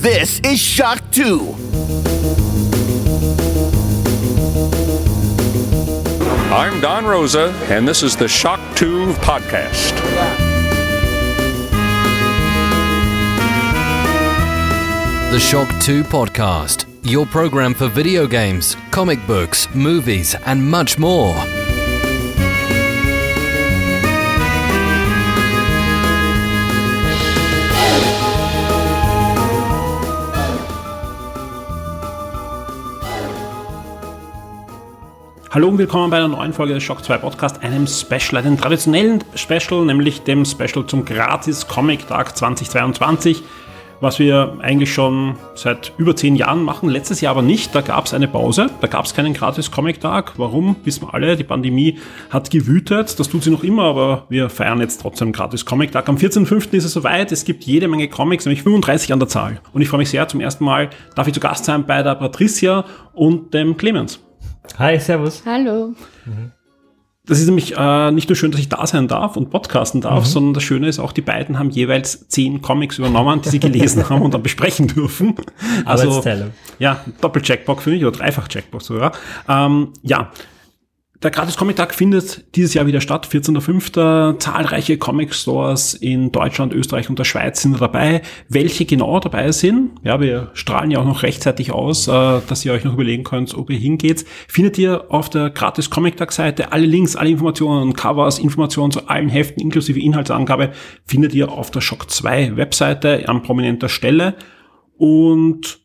This is Shock 2. I'm Don Rosa, and this is the Shock 2 podcast. The Shock 2 Podcast, your program for video games, comic books, movies, and much more. Hallo und willkommen bei einer neuen Folge des Shock 2 Podcast, einem Special, einem traditionellen Special, nämlich dem Special zum Gratis Comic Tag 2022, was wir eigentlich schon seit über zehn Jahren machen, letztes Jahr aber nicht, da gab es eine Pause, da gab es keinen Gratis Comic Tag. Warum? Wissen wir alle, die Pandemie hat gewütet, das tut sie noch immer, aber wir feiern jetzt trotzdem Gratis Comic Tag. Am 14.05. ist es soweit, es gibt jede Menge Comics, nämlich 35 an der Zahl. Und ich freue mich sehr, zum ersten Mal darf ich zu Gast sein bei der Patricia und dem Clemens. Hi, servus. Hallo. Das ist nämlich äh, nicht nur schön, dass ich da sein darf und podcasten darf, sondern das Schöne ist auch, die beiden haben jeweils zehn Comics übernommen, die sie gelesen haben und dann besprechen dürfen. Also, Arbeitsteilung. ja, Doppel-Checkbox für mich oder Dreifach-Checkbox sogar. Ähm, ja, der Gratis Comic Tag findet dieses Jahr wieder statt, 14.05. Zahlreiche Comic Stores in Deutschland, Österreich und der Schweiz sind dabei. Welche genau dabei sind, ja, wir strahlen ja auch noch rechtzeitig aus, äh, dass ihr euch noch überlegen könnt, ob ihr hingeht, findet ihr auf der Gratis Comic Tag Seite. Alle Links, alle Informationen, Covers, Informationen zu allen Heften inklusive Inhaltsangabe findet ihr auf der Shock 2 Webseite an prominenter Stelle. Und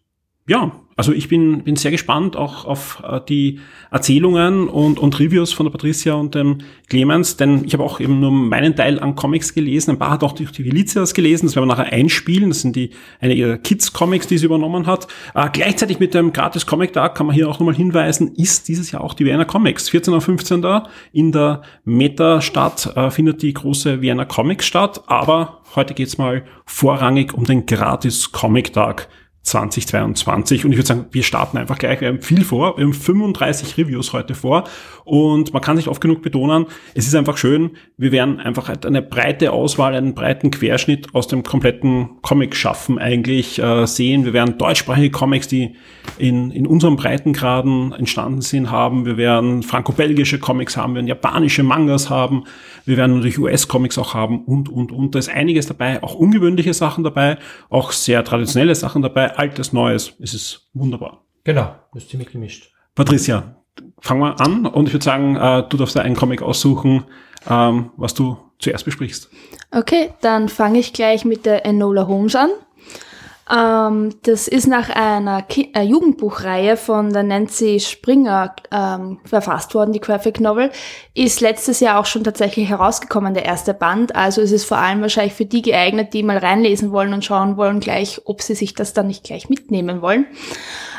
ja, also ich bin, bin sehr gespannt auch auf äh, die Erzählungen und, und Reviews von der Patricia und dem Clemens, denn ich habe auch eben nur meinen Teil an Comics gelesen. Ein paar hat auch die, die Felicias gelesen, das werden wir nachher einspielen. Das sind die eine ihrer Kids-Comics, die sie übernommen hat. Äh, gleichzeitig mit dem gratis Comic-Tag kann man hier auch nochmal hinweisen, ist dieses Jahr auch die Vienna Comics. 14. und 15. in der Meta-Stadt äh, findet die große Vienna Comics statt, aber heute geht's mal vorrangig um den gratis Comic-Tag 2022. Und ich würde sagen, wir starten einfach gleich. Wir haben viel vor. Wir haben 35 Reviews heute vor. Und man kann sich oft genug betonen, es ist einfach schön, wir werden einfach halt eine breite Auswahl, einen breiten Querschnitt aus dem kompletten Comic schaffen eigentlich äh, sehen. Wir werden deutschsprachige Comics, die in, in unserem Breitengraden entstanden sind, haben. Wir werden franco-belgische Comics haben, wir werden japanische Mangas haben. Wir werden natürlich US-Comics auch haben und, und, und. Da ist einiges dabei, auch ungewöhnliche Sachen dabei, auch sehr traditionelle Sachen dabei, altes, neues. Es ist wunderbar. Genau, das ist ziemlich gemischt. Patricia, fangen wir an und ich würde sagen, äh, du darfst da einen Comic aussuchen, ähm, was du zuerst besprichst. Okay, dann fange ich gleich mit der Enola Holmes an. Ähm, das ist nach einer Ki äh, Jugendbuchreihe von der Nancy Springer ähm, verfasst worden, die Graphic Novel. Ist letztes Jahr auch schon tatsächlich herausgekommen, der erste Band. Also es ist vor allem wahrscheinlich für die geeignet, die mal reinlesen wollen und schauen wollen gleich, ob sie sich das dann nicht gleich mitnehmen wollen.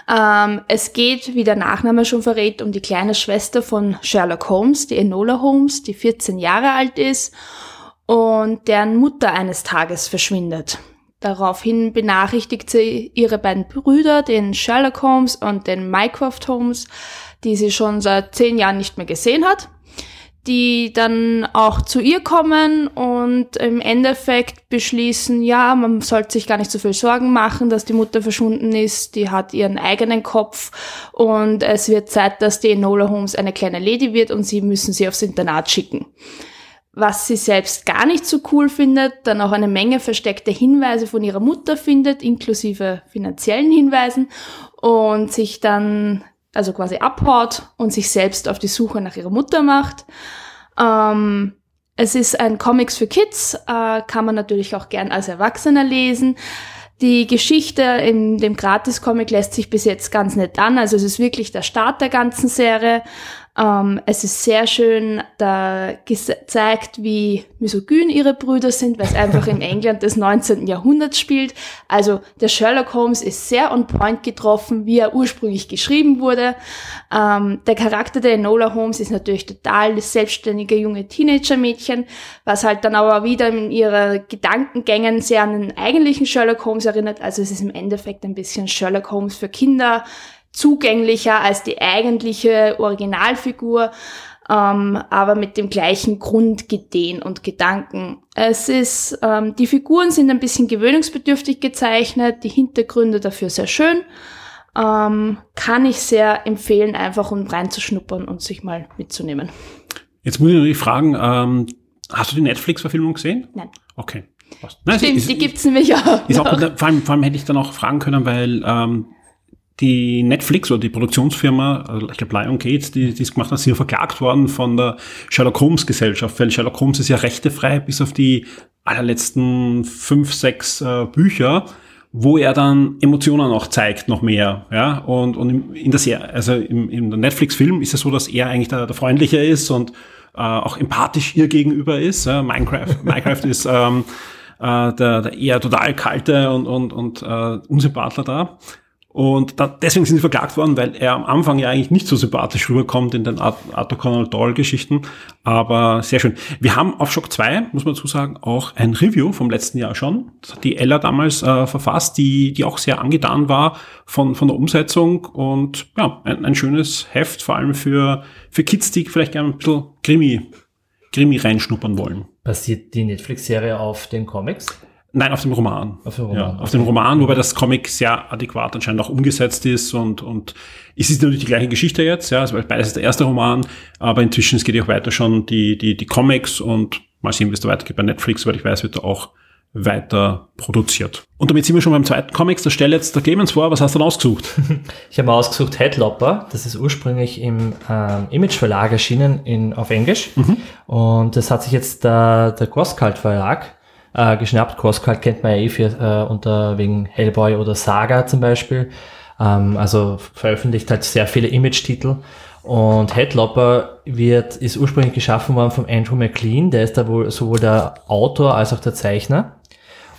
Ähm, es geht, wie der Nachname schon verrät, um die kleine Schwester von Sherlock Holmes, die Enola Holmes, die 14 Jahre alt ist und deren Mutter eines Tages verschwindet. Daraufhin benachrichtigt sie ihre beiden Brüder, den Sherlock Holmes und den Mycroft Holmes, die sie schon seit zehn Jahren nicht mehr gesehen hat, die dann auch zu ihr kommen und im Endeffekt beschließen, ja, man sollte sich gar nicht so viel Sorgen machen, dass die Mutter verschwunden ist, die hat ihren eigenen Kopf und es wird Zeit, dass die Enola Holmes eine kleine Lady wird und sie müssen sie aufs Internat schicken was sie selbst gar nicht so cool findet, dann auch eine Menge versteckte Hinweise von ihrer Mutter findet, inklusive finanziellen Hinweisen und sich dann also quasi abhaut und sich selbst auf die Suche nach ihrer Mutter macht. Ähm, es ist ein Comics für Kids, äh, kann man natürlich auch gern als Erwachsener lesen. Die Geschichte in dem Gratis-Comic lässt sich bis jetzt ganz nett an. Also es ist wirklich der Start der ganzen Serie. Ähm, es ist sehr schön da gezeigt, wie misogyn ihre Brüder sind, weil es einfach im England des 19. Jahrhunderts spielt. Also der Sherlock Holmes ist sehr on point getroffen, wie er ursprünglich geschrieben wurde. Ähm, der Charakter der Enola Holmes ist natürlich total das selbstständige junge Teenager-Mädchen, was halt dann aber wieder in ihrer Gedankengängen sehr an den eigentlichen Sherlock Holmes erinnert. Also es ist im Endeffekt ein bisschen Sherlock Holmes für Kinder, zugänglicher als die eigentliche Originalfigur. ähm, aber mit dem gleichen Grundgedehen und Gedanken. Es ist, ähm, die Figuren sind ein bisschen gewöhnungsbedürftig gezeichnet, die Hintergründe dafür sehr schön. Ähm, kann ich sehr empfehlen, einfach um reinzuschnuppern und sich mal mitzunehmen. Jetzt muss ich natürlich fragen, ähm, hast du die Netflix-Verfilmung gesehen? Nein. Okay. Passt. Nein, Stimmt, ist- die gibt's nämlich auch. Ist auch, vor, allem, vor allem hätte ich dann auch fragen können, weil ähm, die Netflix oder die Produktionsfirma, also ich glaube Lion Gates, die die es gemacht hat, sind ja verklagt worden von der Sherlock Holmes Gesellschaft, weil Sherlock Holmes ist ja rechtefrei bis auf die allerletzten fünf, sechs äh, Bücher, wo er dann Emotionen auch zeigt, noch mehr. Ja? Und, und in der Serie, also im, im Netflix-Film ist es so, dass er eigentlich der, der Freundliche ist und äh, auch empathisch ihr gegenüber ist. Ja? Minecraft, Minecraft ist ähm, äh, der, der eher total kalte und, und, und äh, Unsympathler da. Und da, deswegen sind sie verklagt worden, weil er am Anfang ja eigentlich nicht so sympathisch rüberkommt in den Art- Arthur Conan Doyle Geschichten. Aber sehr schön. Wir haben auf Shock 2, muss man dazu sagen, auch ein Review vom letzten Jahr schon. Das hat die Ella damals äh, verfasst, die, die auch sehr angetan war von, von der Umsetzung. Und ja, ein, ein schönes Heft, vor allem für, für Kids, die vielleicht gerne ein bisschen Krimi, Krimi reinschnuppern wollen. Basiert die Netflix-Serie auf den Comics? Nein, auf dem Roman. Auf dem Roman, Ja, auf okay. dem Roman, wobei das Comic sehr adäquat anscheinend auch umgesetzt ist und, und es ist natürlich die gleiche Geschichte jetzt, ja, also beides ist der erste Roman, aber inzwischen es geht ja auch weiter schon die, die, die Comics und mal sehen, wie es da weitergeht bei Netflix, weil ich weiß, wird da auch weiter produziert. Und damit sind wir schon beim zweiten Comics, da stelle jetzt der Clemens vor, was hast du denn ausgesucht? Ich habe ausgesucht Headlopper. Das ist ursprünglich im ähm, Image Verlag erschienen in, auf Englisch. Und das hat sich jetzt der, der Crosscult Verlag äh, geschnappt. Crosscult kennt man ja eh für, äh, unter wegen Hellboy oder Saga zum Beispiel. Ähm, also veröffentlicht halt sehr viele Image-Titel. Und Headlopper wird, ist ursprünglich geschaffen worden von Andrew McLean. Der ist da wohl sowohl der Autor als auch der Zeichner.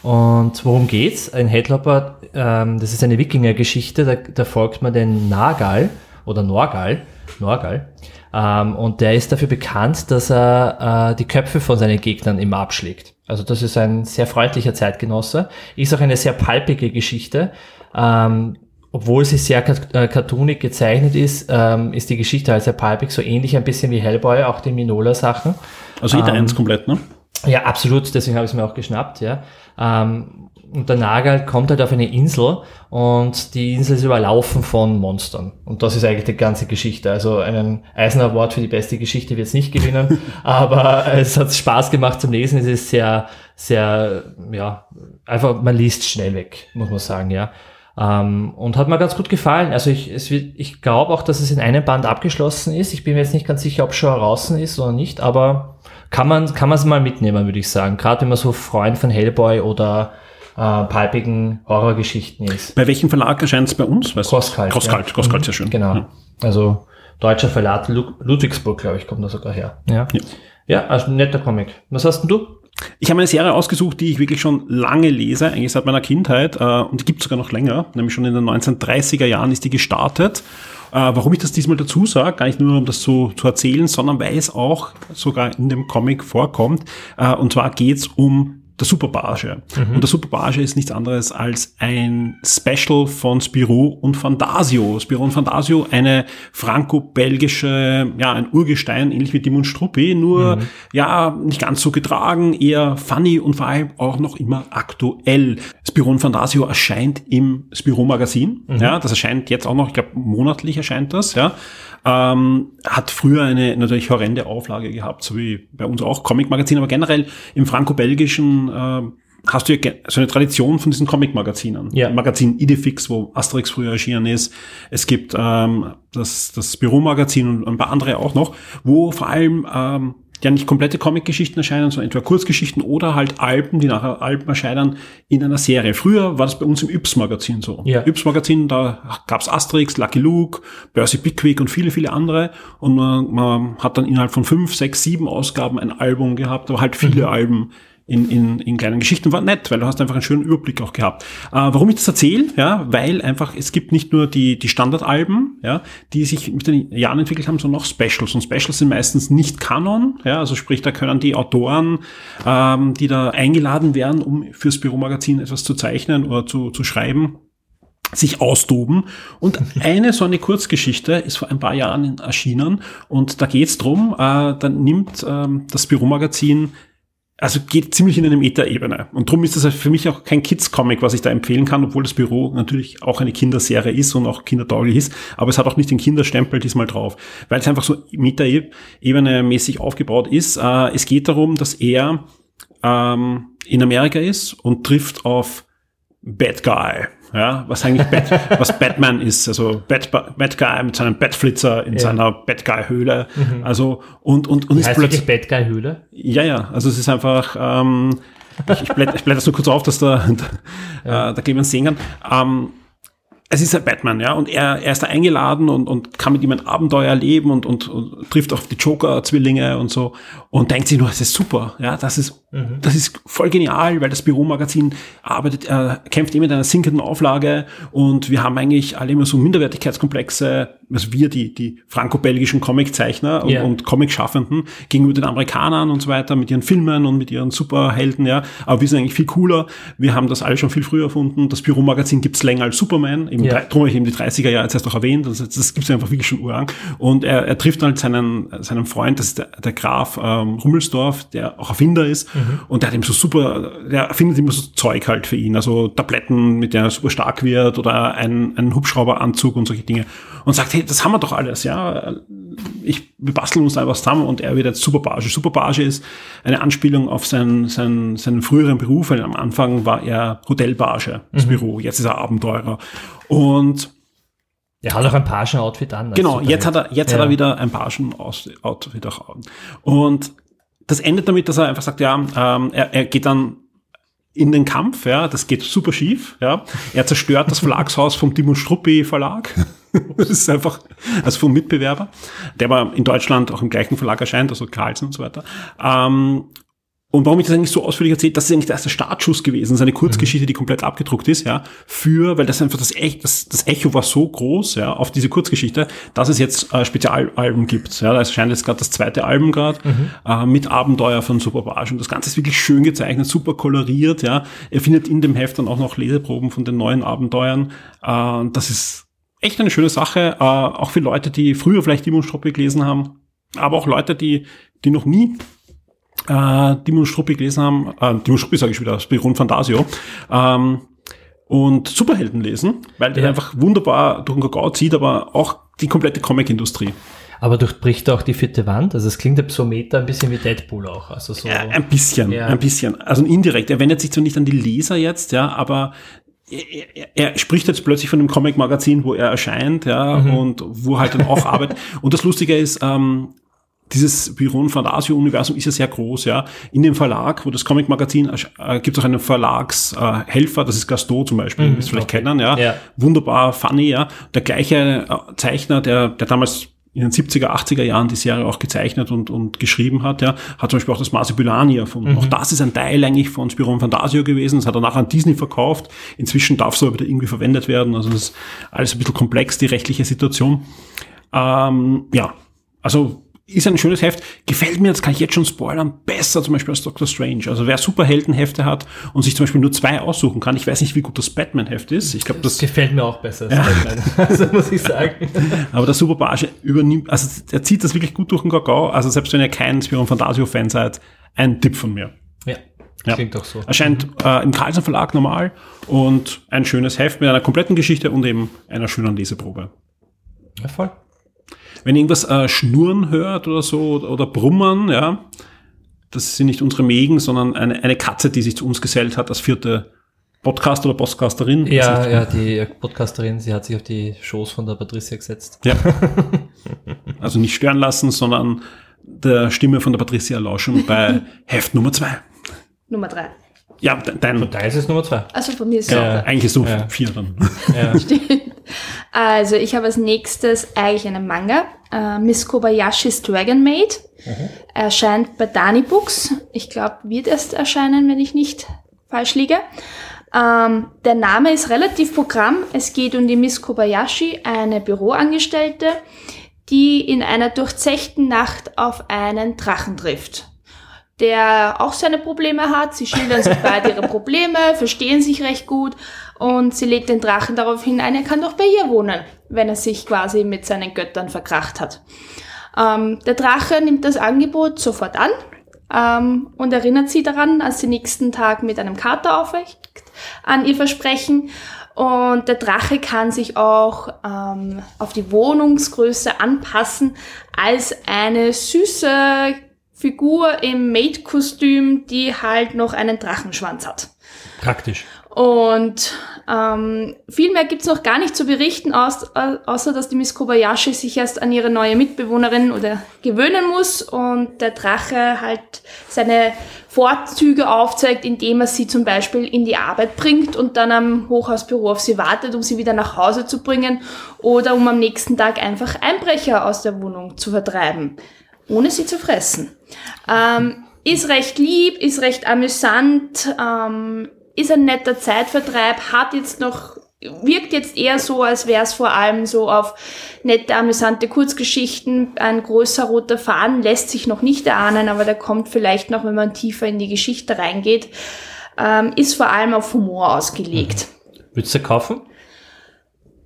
Und worum geht's? Ein Headlopper, ähm, das ist eine Wikinger-Geschichte, da, da folgt man den Nagal oder Norgal, Norgal. Ähm, und der ist dafür bekannt, dass er äh, die Köpfe von seinen Gegnern immer abschlägt. Also das ist ein sehr freundlicher Zeitgenosse. Ist auch eine sehr palpige Geschichte. Ähm, obwohl sie sehr äh, cartoonig gezeichnet ist, ähm, ist die Geschichte halt sehr palpig, so ähnlich ein bisschen wie Hellboy, auch die Minola-Sachen. Also jeder eins komplett, ne? Ja, absolut, deswegen habe ich es mir auch geschnappt, ja. Ähm, und der Nagel kommt halt auf eine Insel und die Insel ist überlaufen von Monstern. Und das ist eigentlich die ganze Geschichte. Also einen Eisner Award für die beste Geschichte wird es nicht gewinnen, aber es hat Spaß gemacht zum Lesen. Es ist sehr, sehr, ja, einfach, man liest schnell weg, muss man sagen, ja. Ähm, und hat mir ganz gut gefallen. Also ich, es wird, ich glaube auch, dass es in einem Band abgeschlossen ist. Ich bin mir jetzt nicht ganz sicher, ob es schon draußen ist oder nicht, aber kann man kann man es mal mitnehmen, würde ich sagen. Gerade wenn man so Freund von Hellboy oder äh, palpigen Horrorgeschichten ist. Bei welchem Verlag erscheint es bei uns? Weißt du? Crosskalt, Crosskalt, ja. Crosskalt, sehr schön. Genau. Ja. Also deutscher Verlag Lu Ludwigsburg, glaube ich, kommt da sogar her. Ja. Ja. Ja, also netter Comic. Was hast denn du? Ich habe eine Serie ausgesucht, die ich wirklich schon lange lese, eigentlich seit meiner Kindheit, äh, und die gibt sogar noch länger, nämlich schon in den 1930er Jahren ist die gestartet. Äh, warum ich das diesmal dazu sage, gar nicht nur um das zu, zu erzählen, sondern weil es auch sogar in dem Comic vorkommt. Äh, und zwar geht's um der Superbarge. Und der Superbarge ist nichts anderes als ein Special von Spirou und Fantasio. Spirou und Fantasio, eine franco-belgische, ja, ein Urgestein, ähnlich wie Tim und Struppi, nur, ja, nicht ganz so getragen, eher funny und vor allem auch noch immer aktuell. Spirou und Fantasio erscheint im Spirou-Magazin. Ja, das erscheint jetzt auch noch, ich glaube, monatlich erscheint das, ja. Ähm, hat früher eine natürlich horrende Auflage gehabt, so wie bei uns auch Comic-Magazin, aber generell im franco-belgischen äh, hast du ja so eine Tradition von diesen Comic-Magazinen. Ja. Magazin Idefix, wo Asterix früher erschienen ist. Es gibt ähm, das, das Büro-Magazin und ein paar andere auch noch, wo vor allem ähm, ja nicht komplette Comic-Geschichten erscheinen, sondern entweder Kurzgeschichten oder halt Alben, die nachher Alben erscheinen in einer Serie. Früher war das bei uns im Yps-Magazin so. Ja. Yps-Magazin, da gab's Asterix, Lucky Luke, Percy Pickwick und viele, viele andere. Und man, man hat dann innerhalb von fünf, sechs, sieben Ausgaben ein Album gehabt, aber halt viele Mhm. Alben in, in, in kleinen Geschichten. War nett, weil du hast einfach einen schönen Überblick auch gehabt. Äh, warum ich das erzähle? Ja, weil einfach, es gibt nicht nur die, die Standardalben, ja, die sich mit den Jahren entwickelt haben, sondern auch Specials. Und Specials sind meistens nicht Kanon, ja, also sprich, da können die Autoren, ähm, die da eingeladen werden, um fürs Büromagazin etwas zu zeichnen oder zu, zu schreiben, sich austoben. Und eine so eine Kurzgeschichte ist vor ein paar Jahren erschienen und da geht's drum, äh, dann nimmt ähm, das Büromagazin also geht ziemlich in eine Meta-Ebene. Und darum ist das für mich auch kein Kids-Comic, was ich da empfehlen kann, obwohl das Büro natürlich auch eine Kinderserie ist und auch kindertauglich ist. Aber es hat auch nicht den Kinderstempel diesmal drauf, weil es einfach so Meta-Ebene mäßig aufgebaut ist. Äh, es geht darum, dass er ähm, in Amerika ist und trifft auf Bad Guy ja, was eigentlich Bat, was Batman ist, also Bat, Bad Guy mit seinem Batflitzer in ja. seiner Bad Guy Höhle, mhm. also und und und ist heißt plötzlich Bad Guy Höhle? Ja, ja, also es ist einfach ähm, ich, ich blätter, ich blätter das nur kurz auf, dass da, da, ja. äh, da Clemens sehen kann. Ähm, es ist ein Batman, ja, und er, er ist da eingeladen und, und kann mit ihm ein Abenteuer erleben und, und, und trifft auf die Joker-Zwillinge und so und denkt sich nur, das ist super, ja, das ist, mhm. das ist voll genial, weil das Büromagazin arbeitet, äh, kämpft immer mit einer sinkenden Auflage und wir haben eigentlich alle immer so Minderwertigkeitskomplexe, also wir, die, die franco-belgischen Comiczeichner und, yeah. und Comic-Schaffenden gegenüber den Amerikanern und so weiter mit ihren Filmen und mit ihren Superhelden, ja, aber wir sind eigentlich viel cooler, wir haben das alle schon viel früher erfunden, das Büromagazin gibt's länger als Superman, eben ja. drum habe ich eben die 30er Jahre jetzt erst auch erwähnt, das, das gibt es einfach wirklich schon urang. Und er, er trifft halt seinen, seinen Freund, das ist der, der Graf ähm, Rummelsdorf, der auch Erfinder ist. Mhm. Und der hat ihm so super, der erfindet immer so Zeug halt für ihn, also Tabletten, mit der er super stark wird oder ein, ein Hubschrauberanzug und solche Dinge. Und sagt, hey, das haben wir doch alles, ja. Ich, wir basteln uns da was zusammen und er wird jetzt Superbage. Superbage ist eine Anspielung auf seinen, seinen, seinen früheren Beruf, weil am Anfang war er Hotelbage, das mhm. Büro, jetzt ist er Abenteurer. Und er hat auch ein Pagen-Outfit an. Genau, jetzt hat er, jetzt ja. hat er wieder ein Pagen-Outfit auch an. Und das endet damit, dass er einfach sagt, ja, ähm, er, er geht dann in den Kampf, ja, das geht super schief, ja. Er zerstört das Verlagshaus vom Dimon Struppi Verlag. das ist einfach, also vom Mitbewerber, der aber in Deutschland auch im gleichen Verlag erscheint, also Carlsen und so weiter. Ähm, und warum ich das eigentlich so ausführlich erzählt, das ist eigentlich der erste Startschuss gewesen, das ist eine Kurzgeschichte, die komplett abgedruckt ist, ja, für, weil das einfach das, Ech, das, das Echo war so groß, ja, auf diese Kurzgeschichte, dass es jetzt äh, Spezialalben gibt, ja, da erscheint jetzt gerade das zweite Album gerade, mhm. äh, mit Abenteuer von Superbarge und das Ganze ist wirklich schön gezeichnet, super koloriert, ja, er findet in dem Heft dann auch noch Leseproben von den neuen Abenteuern, äh, das ist echt eine schöne Sache, äh, auch für Leute, die früher vielleicht Dimon Struppi gelesen haben, aber auch Leute, die, die noch nie äh, Dimon Struppi gelesen haben, äh, Dimon Struppi sage ich wieder, Spiron Fantasio, ähm, und Superhelden lesen, weil der ja. einfach wunderbar durch den Kakao zieht, aber auch die komplette Comic-Industrie. Aber durchbricht auch die vierte Wand? Also es klingt so Meta ein bisschen wie Deadpool auch. Also so. Ja, ein bisschen, ja. ein bisschen. Also indirekt. Er wendet sich zwar nicht an die Leser jetzt, ja, aber er, er, er spricht jetzt plötzlich von einem Comic-Magazin, wo er erscheint, ja, mhm. und wo halt dann auch arbeitet. Und das Lustige ist, ähm, dieses Biron Fantasio-Universum ist ja sehr groß, ja. In dem Verlag, wo das Comic-Magazin äh, gibt es auch einen Verlagshelfer, äh, das ist Gaston zum Beispiel, mhm, das vielleicht okay. kennen, ja? ja. Wunderbar, funny, ja. Der gleiche äh, Zeichner, der, der damals in den 70er, 80er Jahren die Serie auch gezeichnet und, und geschrieben hat, ja, hat zum Beispiel auch das Marsipulani erfunden. Mhm. Auch das ist ein Teil eigentlich von Spiron Fantasio gewesen. Das hat er nachher an Disney verkauft. Inzwischen darf es aber wieder irgendwie verwendet werden. Also das ist alles ein bisschen komplex, die rechtliche Situation. Ähm, ja, also ist ein schönes Heft. Gefällt mir, das kann ich jetzt schon spoilern, besser zum Beispiel als Doctor Strange. Also wer Superheldenhefte hat und sich zum Beispiel nur zwei aussuchen kann, ich weiß nicht, wie gut das Batman-Heft ist. Ich glaube, das, das gefällt mir auch besser als ja. Batman. also muss ich sagen. Aber der Superbarge übernimmt, also er zieht das wirklich gut durch den Kakao. Also selbst wenn ihr kein Spion Fantasio-Fan seid, ein Tipp von mir. Ja. Ja. Klingt doch so. Erscheint äh, im Carlsen Verlag normal und ein schönes Heft mit einer kompletten Geschichte und eben einer schönen Leseprobe. Ja, voll wenn irgendwas äh, schnurren hört oder so oder, oder brummern, ja, das sind nicht unsere Mägen, sondern eine, eine Katze, die sich zu uns gesellt hat, als vierte Podcast oder Podcasterin. Ja, ja, die Podcasterin, sie hat sich auf die Shows von der Patricia gesetzt. Ja. also nicht stören lassen, sondern der Stimme von der Patricia lauschen bei Heft Nummer zwei. Nummer drei. Ja, dein. Von da ist es Nummer zwei. Also von mir ist es ja, Eigentlich ist es ja. vier dann. Ja. Stimmt. Also ich habe als nächstes eigentlich einen Manga, äh, Miss Kobayashis Dragon Maid. Mhm. Erscheint bei Dani Books. Ich glaube, wird erst erscheinen, wenn ich nicht falsch liege. Ähm, der Name ist relativ Programm. Es geht um die Miss Kobayashi, eine Büroangestellte, die in einer durchzechten Nacht auf einen Drachen trifft. der auch seine Probleme hat. Sie schildern sich beide ihre Probleme, verstehen sich recht gut und sie lädt den Drachen darauf hin ein, er kann doch bei ihr wohnen, wenn er sich quasi mit seinen Göttern verkracht hat. Ähm, der Drache nimmt das Angebot sofort an ähm, und erinnert sie daran, als sie nächsten Tag mit einem Kater aufweckt, an ihr Versprechen. Und der Drache kann sich auch ähm, auf die Wohnungsgröße anpassen als eine süße Figur im Maid-Kostüm, die halt noch einen Drachenschwanz hat. Praktisch. Und ähm, viel mehr gibt's noch gar nicht zu berichten, aus, äh, außer dass die Miss Kobayashi sich erst an ihre neue Mitbewohnerin oder gewöhnen muss und der Drache halt seine Vorzüge aufzeigt, indem er sie zum Beispiel in die Arbeit bringt und dann am Hochhausbüro auf sie wartet, um sie wieder nach Hause zu bringen oder um am nächsten Tag einfach Einbrecher aus der Wohnung zu vertreiben, ohne sie zu fressen. Ähm, ist recht lieb, ist recht amüsant, ähm, ist ein netter Zeitvertreib, hat jetzt noch, wirkt jetzt eher so, als wäre es vor allem so auf nette, amüsante Kurzgeschichten. Ein großer roter Faden lässt sich noch nicht erahnen, aber der kommt vielleicht noch, wenn man tiefer in die Geschichte reingeht. Ähm, ist vor allem auf Humor ausgelegt. Würdest du kaufen?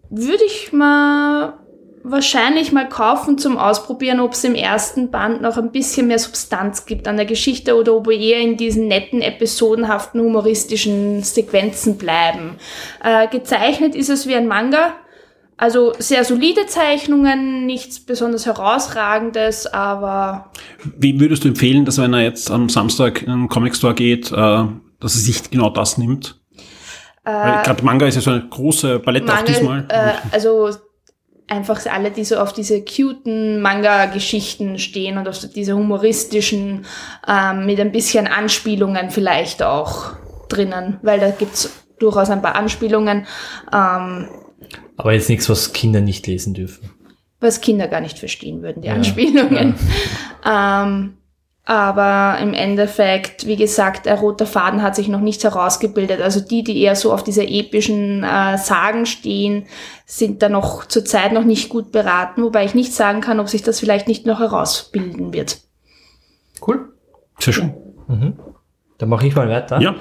Würde ich mal wahrscheinlich mal kaufen zum Ausprobieren, ob es im ersten Band noch ein bisschen mehr Substanz gibt an der Geschichte oder ob wir eher in diesen netten, episodenhaften, humoristischen Sequenzen bleiben. Äh, gezeichnet ist es wie ein Manga. Also sehr solide Zeichnungen, nichts besonders herausragendes, aber Wem würdest du empfehlen, dass wenn er jetzt am Samstag in einen Comic Store geht, äh, dass er sich genau das nimmt? Weil Gerade Manga ist ja so eine große Palette auch diesmal. Äh, also einfach alle, die so auf diese cuten Manga-Geschichten stehen und auf diese humoristischen, ähm, mit ein bisschen Anspielungen vielleicht auch drinnen, weil da gibt's durchaus ein paar Anspielungen, ähm, Aber jetzt nichts, was Kinder nicht lesen dürfen. was Kinder gar nicht verstehen würden, die Anspielungen. Ähm, aber im Endeffekt, wie gesagt, der rote Faden hat sich noch nicht herausgebildet. Also die, die eher so auf diese epischen äh, Sagen stehen, sind da noch zurzeit noch nicht gut beraten, wobei ich nicht sagen kann, ob sich das vielleicht nicht noch herausbilden wird. Cool. Sehr schön. Dann mache ich mal weiter. Ja.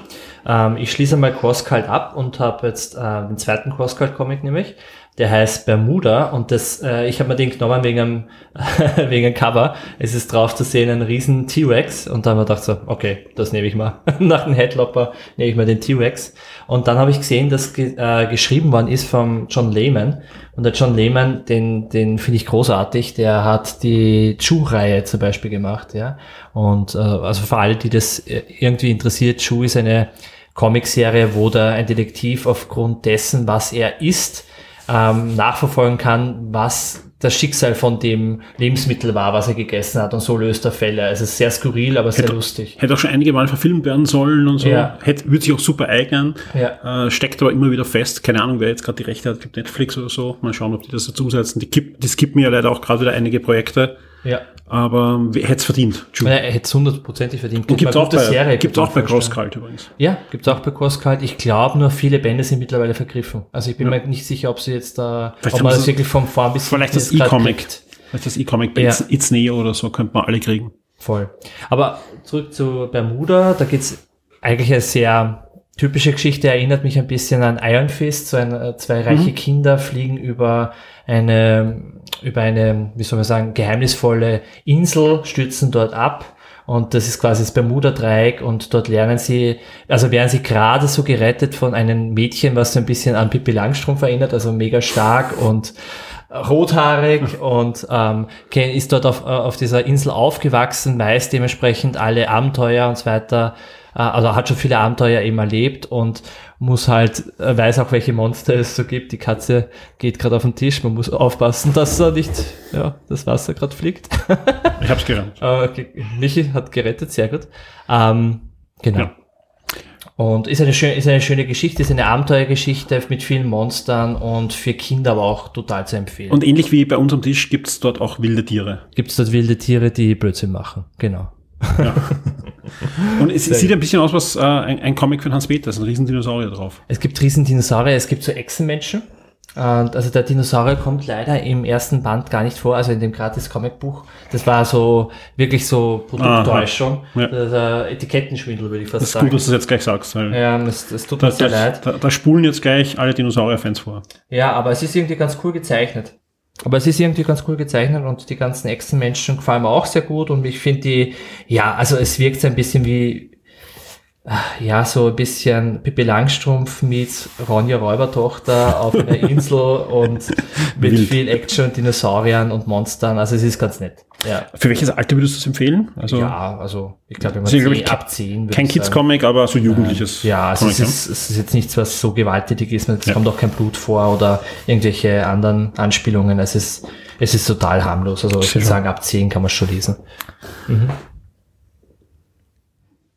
Ähm, ich schließe mal Crosscult ab und habe jetzt äh, den zweiten Crosscult-Comic nämlich. Der heißt Bermuda und das, äh, ich habe mir den genommen wegen einem, wegen einem Cover. Es ist drauf zu sehen ein riesen T-Rex und dann habe ich gedacht so, okay, das nehme ich mal. Nach dem Headlopper nehme ich mal den T-Rex. Und dann habe ich gesehen, dass ge äh, geschrieben worden ist vom John Lehman. Und der John Lehman, den, den finde ich großartig. Der hat die Chu-Reihe zum Beispiel gemacht, ja. Und äh, also für alle, die das äh, irgendwie interessiert, Chu ist eine Comicserie, wo der ein Detektiv aufgrund dessen, was er isst, ähm, nachverfolgen kann, was das Schicksal von dem Lebensmittel war, was er gegessen hat und so löst er Fälle. Also es ist sehr skurril, aber sehr Hätte- lustig. Hätte auch schon einige Mal verfilmt werden sollen und so. Ja. Hätte, würde sich auch super eignen. Ja. Äh, steckt aber immer wieder fest. Keine Ahnung, wer jetzt gerade die Rechte hat. Gibt Netflix oder so. Mal schauen, ob die das dazu umsetzen. Die, kipp, die skippen ja leider auch gerade wieder einige Projekte. Ja. Aber hätte es verdient. Meine, Er hätte es hundertprozentig verdient. Gibt's Mal auch bei, Serie, gibt's auch bei vorstellen. Crosscult übrigens. Ja, gibt's auch bei Crosscult. Ich glaube nur, viele Bände sind mittlerweile vergriffen. Also ich bin Ja. mir nicht sicher, ob sie jetzt da, Vielleicht ob man das wirklich vom Vorn bis Vielleicht das E-Comic. Vielleicht das E-Comic bei Ja. It's, Neo oder so könnte man alle kriegen. Voll. Aber zurück zu Bermuda, da geht's eigentlich sehr typische Geschichte, erinnert mich ein bisschen an Iron Fist. So ein, äh, zwei reiche Kinder fliegen über eine, über eine, wie soll man sagen, geheimnisvolle Insel, stürzen dort ab. Und das ist quasi das Bermuda-Dreieck und dort lernen sie, also werden sie gerade so gerettet von einem Mädchen, was so ein bisschen an Pippi Langstrumpf erinnert, also mega stark und rothaarig und ähm, ist dort auf, äh, auf dieser Insel aufgewachsen, weiß dementsprechend alle Abenteuer und so weiter, also hat schon viele Abenteuer eben erlebt und muss halt, äh, weiß auch, welche Monster es so gibt. Die Katze geht gerade auf den Tisch, man muss aufpassen, dass er nicht, ja, das Wasser gerade fliegt. Ich hab's gerannt. Aber ge- Michi hat gerettet, sehr gut. Ähm, genau. Ja. Und ist eine, schöne, ist eine schöne Geschichte, ist eine Abenteuergeschichte mit vielen Monstern und für Kinder aber auch total zu empfehlen. Und ähnlich wie bei uns am Tisch gibt's dort auch wilde Tiere. gibt es dort wilde Tiere, die Blödsinn machen. Genau. Und es sieht ein bisschen aus, was äh, ein, ein Comic von Hans Peters, ein Riesendinosaurier drauf. Es gibt Riesendinosaurier, es gibt so Echsenmenschen. Und also der Dinosaurier kommt leider im ersten Band gar nicht vor, also in dem Gratis-Comic-Buch. Das war so wirklich so Produkttäuschung. Ja. Also Etikettenschwindel, würde ich fast Das ist sagen. gut, dass du das jetzt gleich sagst. Ja, das, das tut da, mir sehr da, leid. da, da spulen jetzt gleich alle Dinosaurier-Fans vor. Ja, aber es ist irgendwie ganz cool gezeichnet. Aber es ist irgendwie ganz cool gezeichnet und die ganzen Echsenmenschen gefallen mir auch sehr gut und ich finde die, ja, also es wirkt so ein bisschen wie, ja, so ein bisschen Pippi Langstrumpf meets Ronja Räubertochter auf einer Insel und mit Wild. viel Action, Dinosauriern und Monstern. Also es ist ganz nett. Ja, Für welches Alter würdest du es empfehlen? Also ja also ich glaube, wenn man ich, zehn- ab 10 würde kein. Kids-Comic, aber so jugendliches. Ja, also es ist, es ist jetzt nichts, was so gewalttätig ist. Es kommt auch kein Blut vor oder irgendwelche anderen Anspielungen. Es ist, es ist total harmlos. Also ich würde sagen, ab 10 kann man es schon lesen.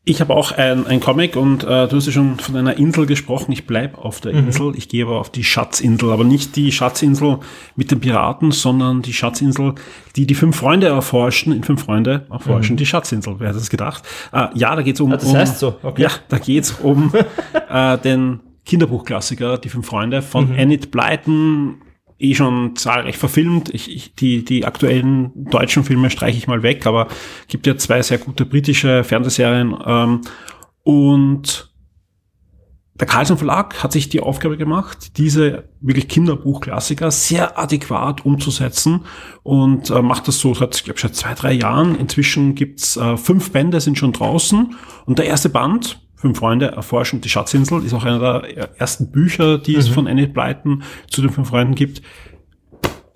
Ich habe auch ein, ein Comic und äh, du hast ja schon von einer Insel gesprochen. Ich bleib auf der Insel. Ich gehe aber auf die Schatzinsel. Aber nicht die Schatzinsel mit den Piraten, sondern die Schatzinsel, die die fünf Freunde erforschen. In fünf Freunde erforschen die Schatzinsel. Wer hätte das gedacht? Äh, ja, da geht's um... Ah, das um heißt so, okay. Ja, da geht's um äh, den Kinderbuchklassiker, die fünf Freunde von Mhm. Enid Blyton. Eh schon zahlreich verfilmt. Ich, ich, die, die aktuellen deutschen Filme streiche ich mal weg, aber gibt ja zwei sehr gute britische Fernsehserien. Ähm, und der Carlsen Verlag hat sich die Aufgabe gemacht, diese wirklich Kinderbuchklassiker sehr adäquat umzusetzen und äh, macht das so seit, ich glaube, seit zwei, drei Jahren. Inzwischen gibt's äh, fünf Bände, sind schon draußen und der erste Band, Fünf Freunde erforschen die Schatzinsel, ist auch einer der ersten Bücher, die es von Enid Blyton zu den fünf Freunden gibt.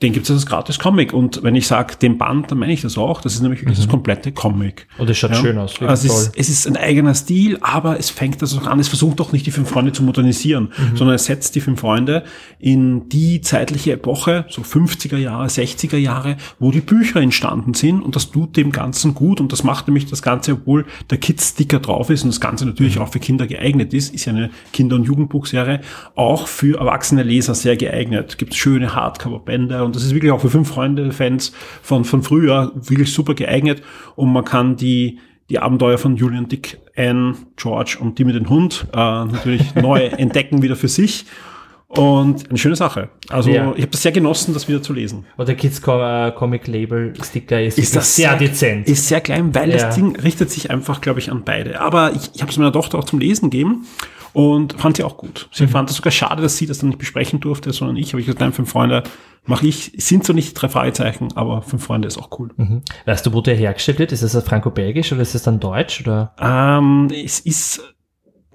Den gibt's als gratis Comic. Und wenn ich sage den Band, dann meine ich das auch. Das ist nämlich wirklich das komplette Comic. Und es schaut schön aus, Also es, ist, es ist ein eigener Stil, aber es fängt das auch an. Es versucht doch nicht die fünf Freunde zu modernisieren, Mhm. sondern es setzt die fünf Freunde in die zeitliche Epoche, so 50er Jahre, 60er Jahre, wo die Bücher entstanden sind und das tut dem Ganzen gut und das macht nämlich das Ganze, obwohl der Kids-Sticker drauf ist und das Ganze natürlich Mhm. auch für Kinder geeignet ist, ist ja eine Kinder- und Jugendbuchserie, auch für erwachsene Leser sehr geeignet. Gibt schöne Hardcover-Bände und das ist wirklich auch für fünf Freunde-Fans von, von früher wirklich super geeignet und man kann die die Abenteuer von Julian Dick, Anne, George und die mit dem Hund äh, natürlich neu entdecken wieder für sich. Und eine schöne Sache. Also Ja. ich habe das sehr genossen, das wieder zu lesen. Und der Kids äh, Comic Label Sticker ist, Ist das sehr dezent. Ist sehr klein, weil Ja. das Ding richtet sich einfach, glaube ich, an beide. Aber ich, ich habe es meiner Tochter auch zum Lesen gegeben und fand sie auch gut. Sie fand es sogar schade, dass sie das dann nicht besprechen durfte, sondern ich. Habe ich gesagt, nein, fünf Freunde mache ich. Sind so nicht drei Fragezeichen, aber fünf Freunde ist auch cool. weißt du, wo der hergestellt wird? Ist das franco-belgisch oder ist das dann deutsch? Oder? Ähm, es ist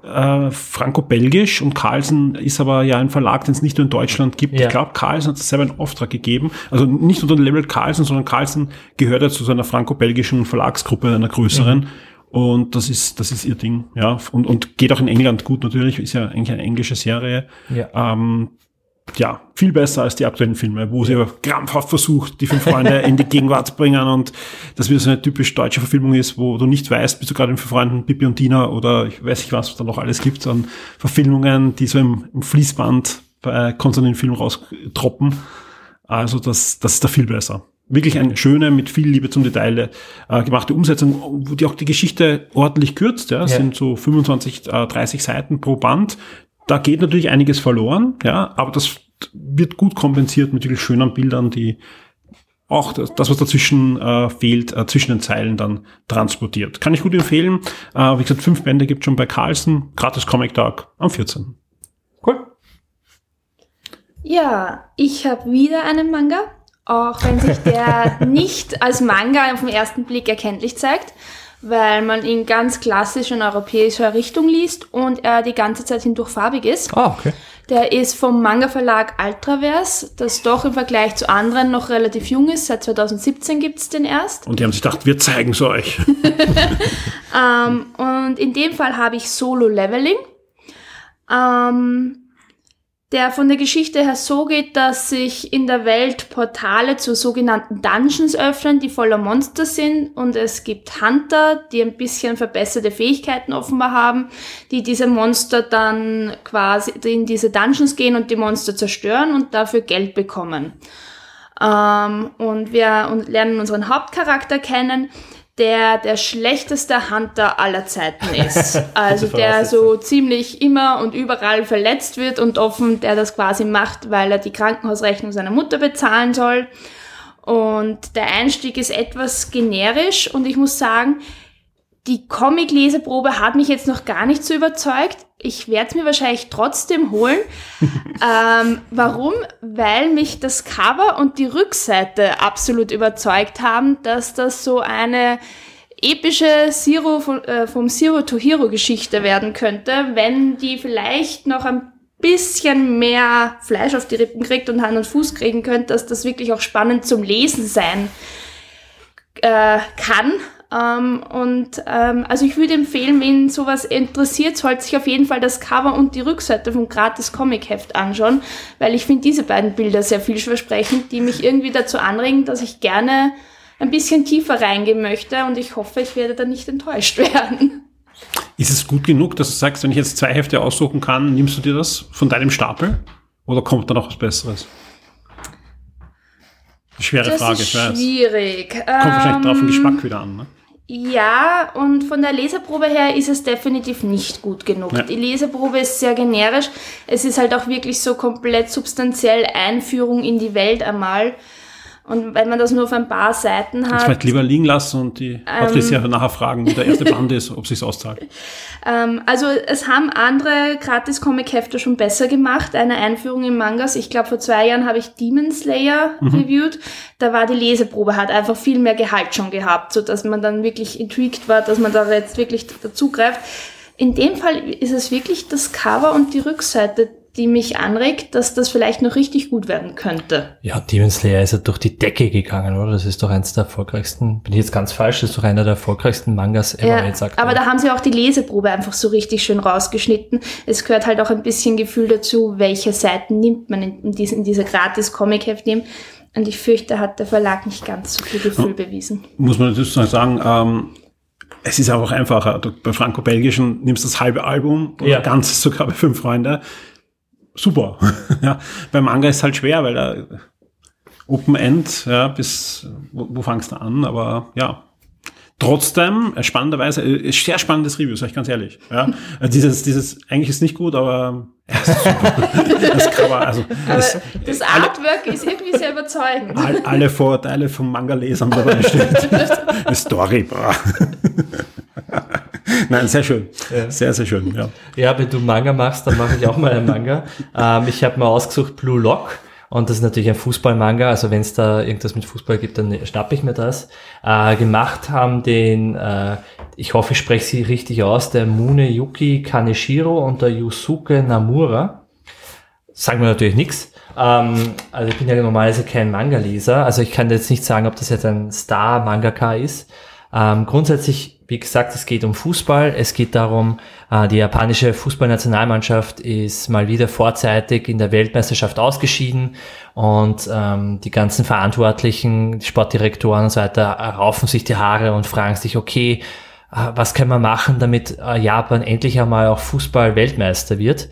äh, franco-belgisch und Carlsen ist aber ja ein Verlag, den es nicht nur in Deutschland gibt. Ja. Ich glaube, Carlsen hat es selber in Auftrag gegeben. Also nicht unter dem Label Carlsen, sondern Carlsen gehört ja zu seiner franco-belgischen Verlagsgruppe, einer größeren. Und das ist, das ist ihr Ding, ja. Und, und geht auch in England gut natürlich, ist ja eigentlich eine englische Serie. Ja. Ähm, ja, viel besser als die aktuellen Filme, wo sie aber krampfhaft versucht, die fünf Freunde in die Gegenwart zu bringen und das wieder so eine typisch deutsche Verfilmung ist, wo du nicht weißt, bist du gerade in fünf Freunden Pippi und Tina oder ich weiß nicht was, was da noch alles gibt an Verfilmungen, die so im, im Fließband bei Konstantin Film raustroppen. Also das, das ist da viel besser. Wirklich eine schöne, mit viel Liebe zum Detail äh, gemachte Umsetzung, wo die auch die Geschichte ordentlich kürzt. Ja, Es Ja. sind so 25, äh, 30 Seiten pro Band. Da geht natürlich einiges verloren, ja, aber das wird gut kompensiert mit wirklich schönen Bildern, die auch das, das was dazwischen äh, fehlt, äh, zwischen den Zeilen dann transportiert. Kann ich gut empfehlen. Äh, wie gesagt, fünf Bände gibt schon bei Carlsen, gratis Comic Tag am 14. Cool. Ja, ich habe wieder einen Manga, auch wenn sich der nicht als Manga auf den ersten Blick erkenntlich zeigt, weil man ihn ganz klassisch in europäischer Richtung liest und er die ganze Zeit hindurch farbig ist. Ah, okay. Der ist vom Manga-Verlag Ultraverse, das doch im Vergleich zu anderen noch relativ jung ist. Seit 2017 gibt's den erst. Und die haben sich gedacht, wir zeigen es euch. Ähm, und in dem Fall habe ich Solo Leveling, ähm, der von der Geschichte her so geht, dass sich in der Welt Portale zu sogenannten Dungeons öffnen, die voller Monster sind. Und es gibt Hunter, die ein bisschen verbesserte Fähigkeiten offenbar haben, die diese Monster dann quasi in diese Dungeons gehen und die Monster zerstören und dafür Geld bekommen. Ähm, und wir lernen unseren Hauptcharakter kennen, der der schlechteste Hunter aller Zeiten ist. Also der so ziemlich immer und überall verletzt wird und offen, der das quasi macht, weil er die Krankenhausrechnung seiner Mutter bezahlen soll. Und der Einstieg ist etwas generisch und ich muss sagen, die Comic-Leseprobe hat mich jetzt noch gar nicht so überzeugt. Ich werde es mir wahrscheinlich trotzdem holen. ähm, warum? Weil mich das Cover und die Rückseite absolut überzeugt haben, dass das so eine epische Zero von, äh, vom Zero to Hero Geschichte werden könnte, wenn die vielleicht noch ein bisschen mehr Fleisch auf die Rippen kriegt und Hand und Fuß kriegen könnte, dass das wirklich auch spannend zum Lesen sein äh, kann. Ähm, und ähm, also ich würde empfehlen, wen sowas interessiert, sollte sich auf jeden Fall das Cover und die Rückseite vom gratis Comic-Heft anschauen, weil ich finde diese beiden Bilder sehr vielversprechend, die mich irgendwie dazu anregen, dass ich gerne ein bisschen tiefer reingehen möchte und ich hoffe, ich werde da nicht enttäuscht werden. Ist es gut genug, dass du sagst, wenn ich jetzt zwei Hefte aussuchen kann, nimmst du dir das von deinem Stapel? Oder kommt da noch was Besseres? Schwere Das Frage, ist ich weiß. schwierig. Kommt wahrscheinlich drauf den Ähm, Geschmack wieder an. Ne? Ja, und von der Leseprobe her ist es definitiv nicht gut genug. Ja. Die Leseprobe ist sehr generisch. Es ist halt auch wirklich so komplett substanziell Einführung in die Welt einmal. Und wenn man das nur auf ein paar Seiten Das hat, vielleicht lieber liegen lassen und die Patricia nachher fragen, wie der erste Band ist, ob sich's auszahlt. Ähm, also es haben andere Gratis-Comic-Hefte schon besser gemacht. Eine Einführung in Mangas. Ich glaube, vor zwei Jahren habe ich Demon Slayer reviewed. Da war die Leseprobe, hat einfach viel mehr Gehalt schon gehabt, so dass man dann wirklich intrigued war, dass man da jetzt wirklich dazugreift. In dem Fall ist es wirklich das Cover und die Rückseite, die mich anregt, dass das vielleicht noch richtig gut werden könnte. Ja, Demon Slayer ist ja durch die Decke gegangen, oder? Das ist doch eins der erfolgreichsten, bin ich jetzt ganz falsch, das ist doch einer der erfolgreichsten Mangas ever Ja, jetzt aktuell. aber da haben sie auch die Leseprobe einfach so richtig schön rausgeschnitten. Es gehört halt auch ein bisschen Gefühl dazu, welche Seiten nimmt man in, in, diese, in diese gratis Comic-Heft nehmen. Und ich fürchte, hat der Verlag nicht ganz so viel Gefühl bewiesen. Muss man natürlich sagen, ähm, es ist auch einfacher. Du, bei Franco-Belgischen nimmst du das halbe Album oder Ja. ganz sogar bei Fünf Freunde. Super. ja. Beim Manga ist es halt schwer, weil da Open End, ja, bis, wo, wo fangst du an? Aber ja. Trotzdem, äh, spannenderweise, äh, ist sehr spannendes Review, sag ich ganz ehrlich. Ja. Äh, dieses, dieses, eigentlich ist nicht gut, aber ja, das Cover, also, es, das Artwork ist irgendwie sehr überzeugend. all, alle Vorurteile vom Manga-Lesern dabei steht. Story, boah. Nein, sehr schön. Sehr, sehr schön, ja. Ja, wenn du Manga machst, dann mache ich auch mal einen Manga. ähm, ich habe mal ausgesucht Blue Lock und das ist natürlich ein Fußballmanga. Also wenn es da irgendwas mit Fußball gibt, dann schnappe ich mir das. Äh, gemacht haben den, äh, ich hoffe, ich spreche sie richtig aus, der Mune Yuki Kaneshiro und der Yusuke Namura. Sagen wir natürlich nichts. Ähm, also ich bin ja normalerweise kein Manga-Leser, also ich kann jetzt nicht sagen, ob das jetzt ein Star-Mangaka ist. Ähm, grundsätzlich, wie gesagt, es geht um Fußball. Es geht darum, äh, die japanische Fußballnationalmannschaft ist mal wieder vorzeitig in der Weltmeisterschaft ausgeschieden und ähm, die ganzen Verantwortlichen, Sportdirektoren und so weiter, raufen sich die Haare und fragen sich, okay, äh, was können wir machen, damit äh, Japan endlich einmal auch Fußball-Weltmeister wird?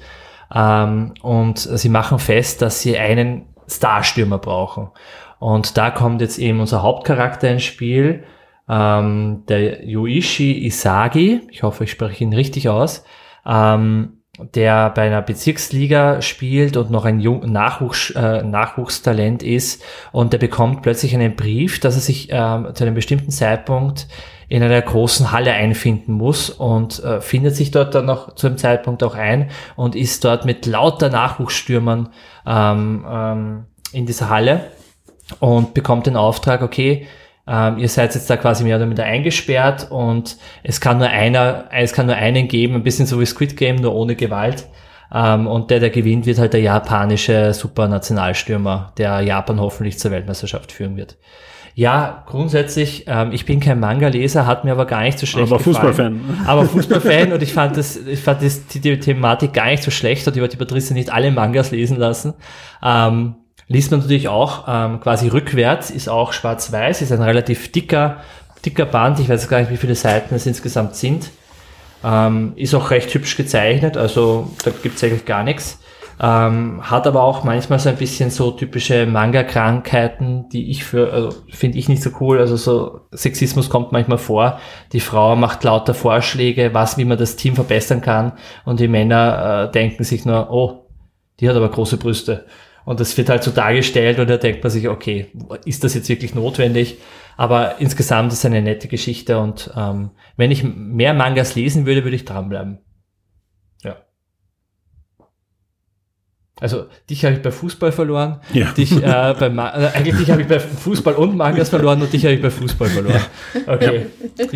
Ähm, und sie machen fest, dass sie einen Starstürmer brauchen. Und da kommt jetzt eben unser Hauptcharakter ins Spiel, ähm, der Yoichi Isagi, ich hoffe, ich spreche ihn richtig aus, ähm, der bei einer Bezirksliga spielt und noch ein Jung Nachwuchs, äh, Nachwuchstalent ist und der bekommt plötzlich einen Brief, dass er sich ähm, zu einem bestimmten Zeitpunkt in einer großen Halle einfinden muss und äh, findet sich dort dann noch zu einem Zeitpunkt auch ein und ist dort mit lauter Nachwuchsstürmern ähm, ähm, in dieser Halle und bekommt den Auftrag, okay, ähm, ihr seid jetzt da quasi mehr oder minder eingesperrt und es kann nur einer, es kann nur einen geben, ein bisschen so wie Squid Game, nur ohne Gewalt. Ähm, und der, der gewinnt, wird halt der japanische Supernationalstürmer, der Japan hoffentlich zur Weltmeisterschaft führen wird. Ja, grundsätzlich, ähm, ich bin kein Manga-Leser, hat mir aber gar nicht so schlecht Aber gefallen. Fußballfan. Aber Fußballfan und ich fand das, ich fand das, die, die Thematik gar nicht so schlecht und ich wollte die Patricia nicht alle Mangas lesen lassen. Ähm, liest man natürlich auch ähm, quasi rückwärts, ist auch schwarz-weiß, ist ein relativ dicker, dicker Band, ich weiß gar nicht, wie viele Seiten es insgesamt sind. Ähm, ist auch recht hübsch gezeichnet, also da gibt's eigentlich gar nichts. ähm, hat aber auch manchmal so ein bisschen so typische Manga-Krankheiten, die ich für, also finde ich nicht so cool. Also so Sexismus kommt manchmal vor. Die Frau macht lauter Vorschläge, was, wie man das Team verbessern kann und die Männer äh, denken sich nur, oh, die hat aber große Brüste. Und das wird halt so dargestellt und da denkt man sich, okay, ist das jetzt wirklich notwendig? Aber insgesamt ist es eine nette Geschichte und ähm, wenn ich mehr Mangas lesen würde, würde ich dranbleiben. Ja. Also dich habe ich bei Fußball verloren, Ja. dich äh, bei Ma äh, eigentlich dich habe ich bei Fußball und Mangas verloren und dich habe ich bei Fußball verloren. Okay,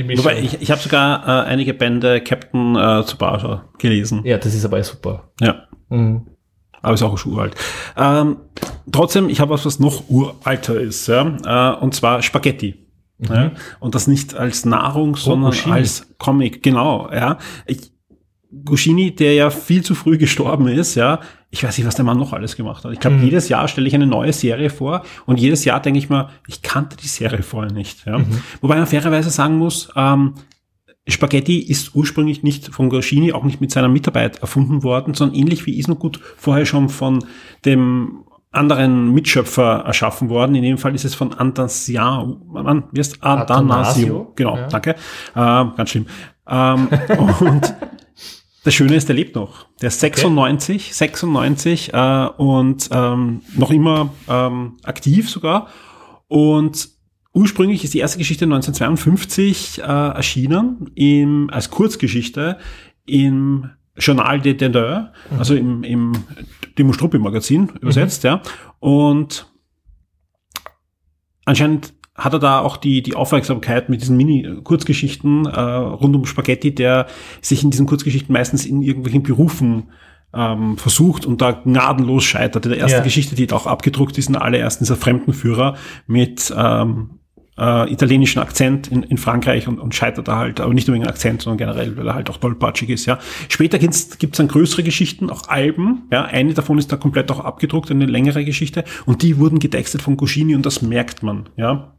Mischung. Wobei, ich, ich habe sogar äh, einige Bände Captain äh, Tsubasa gelesen. ja, das ist aber super. Ja. Mhm. Aber ist auch schon uralt. Ähm, trotzdem, ich habe was, was noch uralter ist, ja. Äh, und zwar Spaghetti. Ja? Und das nicht als Nahrung, sondern Goscinny. als Comic, genau, ja. Ich, Goscinny, der ja viel zu früh gestorben ist, ja, ich weiß nicht, was der Mann noch alles gemacht hat. Ich glaube, jedes Jahr stelle ich eine neue Serie vor und jedes Jahr denke ich mir, ich kannte die Serie vorher nicht. Ja. Wobei man fairerweise sagen muss, ähm, Spaghetti ist ursprünglich nicht von Goscinny, auch nicht mit seiner Mitarbeit erfunden worden, sondern ähnlich wie Isnogut vorher schon von dem anderen Mitschöpfer erschaffen worden. In dem Fall ist es von Antansian, Mann, wie heißt Adanasio? Athanasio, Genau, ja. danke. Ähm, ganz schlimm. Ähm, und das Schöne ist, der lebt noch. Der ist 96, 96 äh, und ähm, noch immer ähm, aktiv sogar. Und ursprünglich ist die erste Geschichte 1952 äh, erschienen im, als Kurzgeschichte im Journal des Dendeurs, also im, im Demo Struppi Magazin übersetzt, ja. Und anscheinend hat er da auch die, die Aufmerksamkeit mit diesen Mini-Kurzgeschichten äh, rund um Spaghetti, der sich in diesen Kurzgeschichten meistens in irgendwelchen Berufen ähm, versucht und da gnadenlos scheitert. In der ersten Ja. Geschichte, die auch abgedruckt ist, in der allerersten, ist er Fremdenführer mit ähm, äh, italienischen Akzent in, in Frankreich und, und scheitert da halt, aber nicht nur wegen Akzent, sondern generell, weil er halt auch tollpatschig ist, ja. Später gibt's gibt's dann größere Geschichten, auch Alben, ja. Eine davon ist da komplett auch abgedruckt, eine längere Geschichte und die wurden getextet von Goscinny und das merkt man, ja.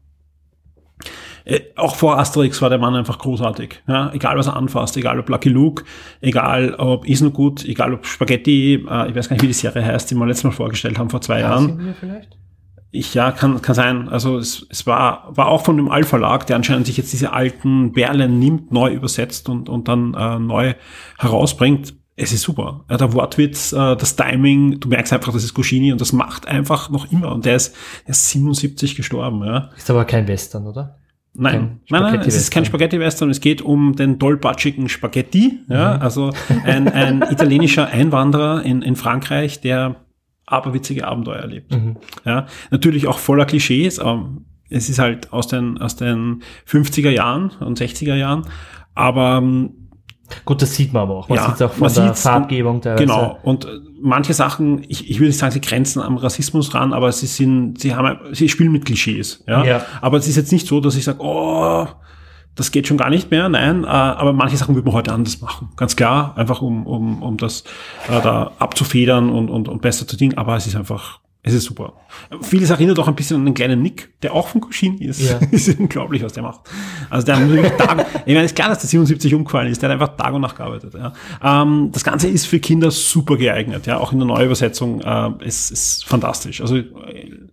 Äh, auch vor Asterix war der Mann einfach großartig. Ja, egal was er anfasst, egal ob Lucky Luke, egal ob Isnogut, egal ob Spaghetti, äh, ich weiß gar nicht, wie die Serie heißt, die wir letztes Mal vorgestellt haben vor zwei Jahren. Sind wir vielleicht? Ich, ja, kann, kann sein. Also es, es war, war auch von dem All-Verlag, der anscheinend sich jetzt diese alten Perlen nimmt, neu übersetzt und, und dann äh, neu herausbringt. Es ist super. Ja, der Wortwitz, äh, das Timing, du merkst einfach, das ist Goscinny und das macht einfach noch immer. Und der ist, der ist 77 gestorben. Ja. Ist aber kein Western, oder? Nein, nein, nein, es ist kein Spaghetti-Western. Es geht um den tollpatschigen Spaghetti, ja, also ein, ein italienischer Einwanderer in, in Frankreich, der aberwitzige Abenteuer erlebt. Ja, natürlich auch voller Klischees, aber es ist halt aus den, aus den 50er Jahren und 60er Jahren, aber ähm, Gut, das sieht man aber auch. Man Ja, sieht auch von der Farbgebung teilweise. Genau. Und äh, manche Sachen, ich, ich würde nicht sagen, sie grenzen am Rassismus ran, aber sie sind, sie haben, sie spielen mit Klischees. Ja. Ja. Aber es ist jetzt nicht so, dass ich sage, oh, das geht schon gar nicht mehr. Nein, äh, aber manche Sachen würde man heute anders machen. Ganz klar, einfach um, um, um das äh, da abzufedern und, und, und besser zu dingen. Aber es ist einfach, es ist super. Vieles erinnert auch ein bisschen an den kleinen Nick, der auch von Goscinny ist. Ja. ist unglaublich, was der macht. Also der hat wirklich Tag, ich meine, ist klar, dass der 77 umgefallen ist, der hat einfach Tag und Nacht gearbeitet. Ja. Ähm, das Ganze ist für Kinder super geeignet, ja, auch in der Neuübersetzung äh, ist, ist fantastisch. Also äh,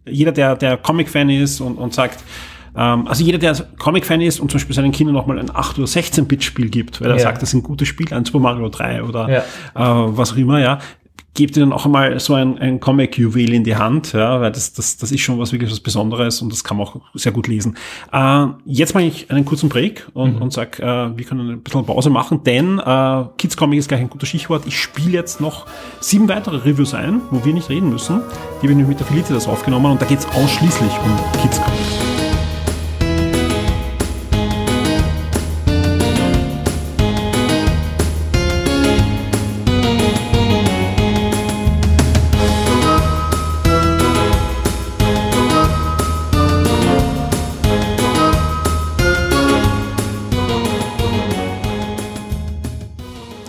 jeder, der, der Comic-Fan ist und, und sagt, ähm, also jeder, der Comic-Fan ist und zum Beispiel seinen Kindern nochmal ein 8- oder 16-Bit-Spiel gibt, weil er Ja. sagt, das ist ein gutes Spiel, ein Super Mario 3 oder Ja. äh, was auch immer, ja, gebt ihnen auch einmal so ein, ein Comic-Juwel in die Hand, ja, weil das, das, das ist schon was wirklich was Besonderes und das kann man auch sehr gut lesen. Äh, jetzt mache ich einen kurzen Break und, und sag, äh, wir können ein bisschen Pause machen, denn äh, Kids Comic ist gleich ein guter Stichwort. Ich spiele jetzt noch sieben weitere Reviews ein, wo wir nicht reden müssen. Die habe ich mit der Felicitas aufgenommen und da geht es ausschließlich um Kids Comics.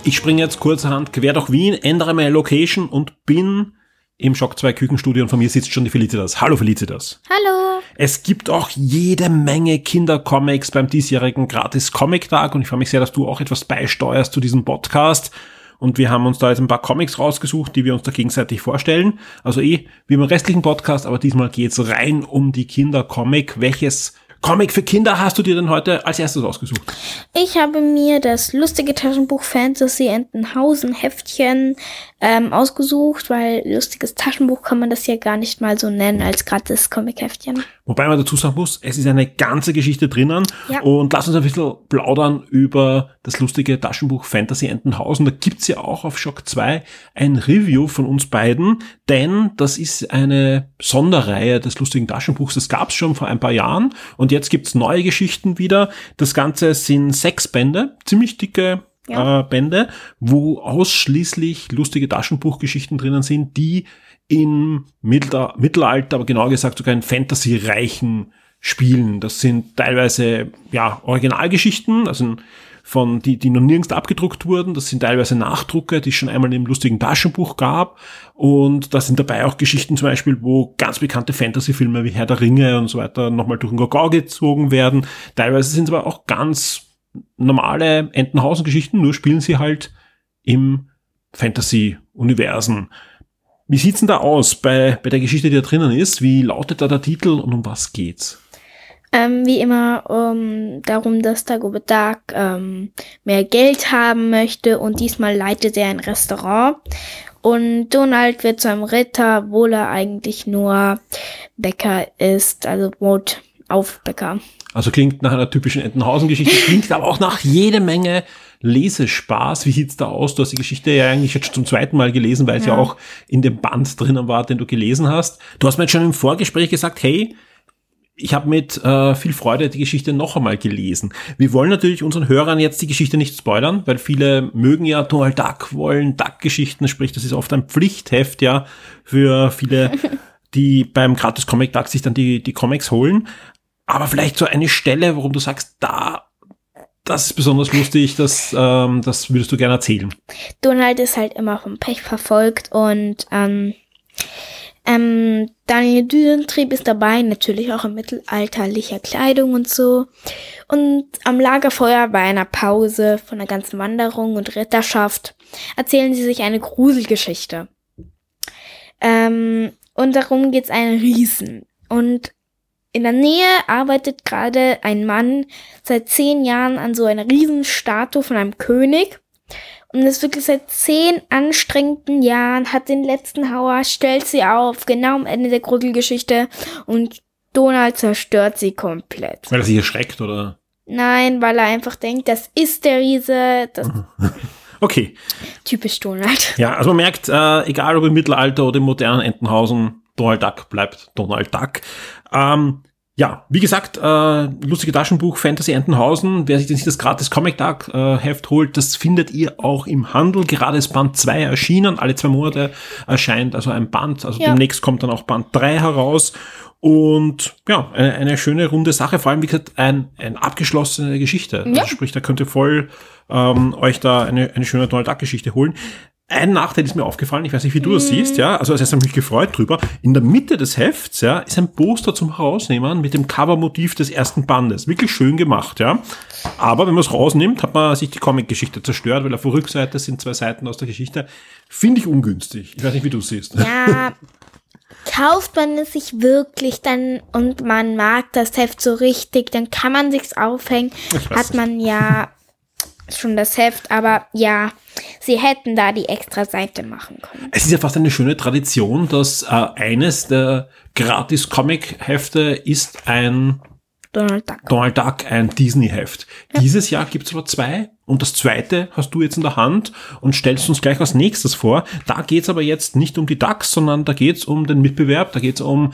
Ich springe jetzt kurzerhand quer durch Wien, ändere meine Location und bin im Schock 2 Küchenstudio und von mir sitzt schon die Felicitas. Hallo Felicitas. Hallo. Es gibt auch jede Menge Kindercomics beim diesjährigen Gratis Comic Tag und ich freue mich sehr, dass du auch etwas beisteuerst zu diesem Podcast. und wir haben uns da jetzt ein paar Comics rausgesucht, die wir uns da gegenseitig vorstellen. Also eh wie beim restlichen Podcast, aber diesmal geht's rein um die Kindercomic. Welches Comic für Kinder hast du dir denn heute als erstes ausgesucht? Ich habe mir das lustige Taschenbuch Fantasy Entenhausen Heftchen ähm, ausgesucht, weil lustiges Taschenbuch kann man das ja gar nicht mal so nennen als gratis Comic-Heftchen. Wobei man dazu sagen muss, es ist eine ganze Geschichte drinnen. Ja. Und lass uns ein bisschen plaudern über das lustige Taschenbuch Fantasy Entenhausen. Da gibt's ja auch auf Shock 2 ein Review von uns beiden, denn das ist eine Sonderreihe des lustigen Taschenbuchs. Das gab's schon vor ein paar Jahren und jetzt gibt's neue Geschichten wieder. Das Ganze sind sechs Bände, ziemlich dicke Ja. äh, Bände, wo ausschließlich lustige Taschenbuchgeschichten drinnen sind, die im Mittelalter, Mittelalter, aber genauer gesagt sogar in Fantasy-reichen Spielen. Das sind teilweise ja Originalgeschichten, also von die, die noch nirgends abgedruckt wurden. Das sind teilweise Nachdrucke, die es schon einmal im lustigen Taschenbuch gab. Und da sind dabei auch Geschichten zum Beispiel, wo ganz bekannte Fantasy-Filme wie Herr der Ringe und so weiter nochmal durch den Gagau gezogen werden. Teilweise sind es aber auch ganz normale Entenhausen-Geschichten, nur spielen sie halt im Fantasy-Universen. Wie sieht's denn da aus bei, bei der Geschichte, die da drinnen ist? Wie lautet da der Titel und um was geht's? Ähm, wie immer um, darum, dass Dagobert Duck ähm, mehr Geld haben möchte und diesmal leitet er ein Restaurant. Und Donald wird zu einem Ritter, obwohl er eigentlich nur Bäcker ist, also Brot auf Bäcker. Also klingt nach einer typischen Entenhausen-Geschichte, klingt aber auch nach jede Menge Lesespaß. Wie sieht's da aus? Du hast die Geschichte ja eigentlich jetzt zum zweiten Mal gelesen, weil es ja. Ja. auch in dem Band drinnen war, den du gelesen hast. Du hast mir jetzt schon im Vorgespräch gesagt, hey, ich habe mit äh, viel Freude die Geschichte noch einmal gelesen. Wir wollen natürlich unseren Hörern jetzt die Geschichte nicht spoilern, weil viele mögen ja Donald Duck, wollen Duck-Geschichten, sprich, das ist oft ein Pflichtheft ja für viele, die beim Gratis Comic Duck sich dann die, die Comics holen. Aber vielleicht so eine Stelle, warum du sagst, da, das ist besonders lustig, das, ähm, das würdest du gerne erzählen. Donald ist halt immer vom Pech verfolgt und ähm, ähm, Daniel Düsentrieb ist dabei, natürlich auch in mittelalterlicher Kleidung und so. Und am Lagerfeuer bei einer Pause von der ganzen Wanderung und Ritterschaft erzählen sie sich eine Gruselgeschichte. Ähm, und darum geht's einen Riesen. Und in der Nähe arbeitet gerade ein Mann seit zehn Jahren an so einer Riesenstatue von einem König. Und ist wirklich seit zehn anstrengenden Jahren, hat den letzten Hauer, stellt sie auf, genau am Ende der Gruselgeschichte. Und Donald zerstört sie komplett. Weil er sich erschreckt, oder? Nein, weil er einfach denkt, das ist der Riese. Okay. typisch Donald. Ja, also man merkt, äh, egal ob im Mittelalter oder im modernen Entenhausen, Donald Duck bleibt Donald Duck. Ähm, ja, wie gesagt, äh, lustige Taschenbuch Fantasy Entenhausen. Wer sich denn nicht das gratis Comic Duck äh, Heft holt, das findet ihr auch im Handel. Gerade ist Band 2 erschienen. Alle zwei Monate erscheint also ein Band. Also Ja. demnächst kommt dann auch Band 3 heraus. Und ja, eine, eine schöne runde Sache. Vor allem, wie gesagt, ein, ein abgeschlossene Geschichte. Ja. Also sprich, da könnt ihr voll ähm, euch da eine, eine schöne Donald Duck Geschichte holen. Ein Nachteil ist mir aufgefallen, ich weiß nicht, wie du das siehst, ja. Also, als erstes habe ich mich gefreut drüber. In der Mitte des Hefts, ja, ist ein Poster zum Herausnehmen mit dem Covermotiv des ersten Bandes. Wirklich schön gemacht, ja. Aber wenn man es rausnimmt, hat man sich die Comic-Geschichte zerstört, weil auf der Rückseite sind zwei Seiten aus der Geschichte. Finde ich ungünstig. Ich weiß nicht, wie du es siehst. Ja, kauft man es sich wirklich dann und man mag das Heft so richtig, dann kann man sich's aufhängen. Hat man ja schon das Heft, aber ja, sie hätten da die extra Seite machen können. Es ist ja fast eine schöne Tradition, dass äh, eines der Gratis-Comic-Hefte ist ein Donald Duck. Donald Duck ein Disney-Heft. Dieses Jahr gibt's aber zwei und das zweite hast du jetzt in der Hand und stellst uns gleich als nächstes vor. Da geht's aber jetzt nicht um die Ducks, sondern da geht's um den Mitbewerb, da geht's um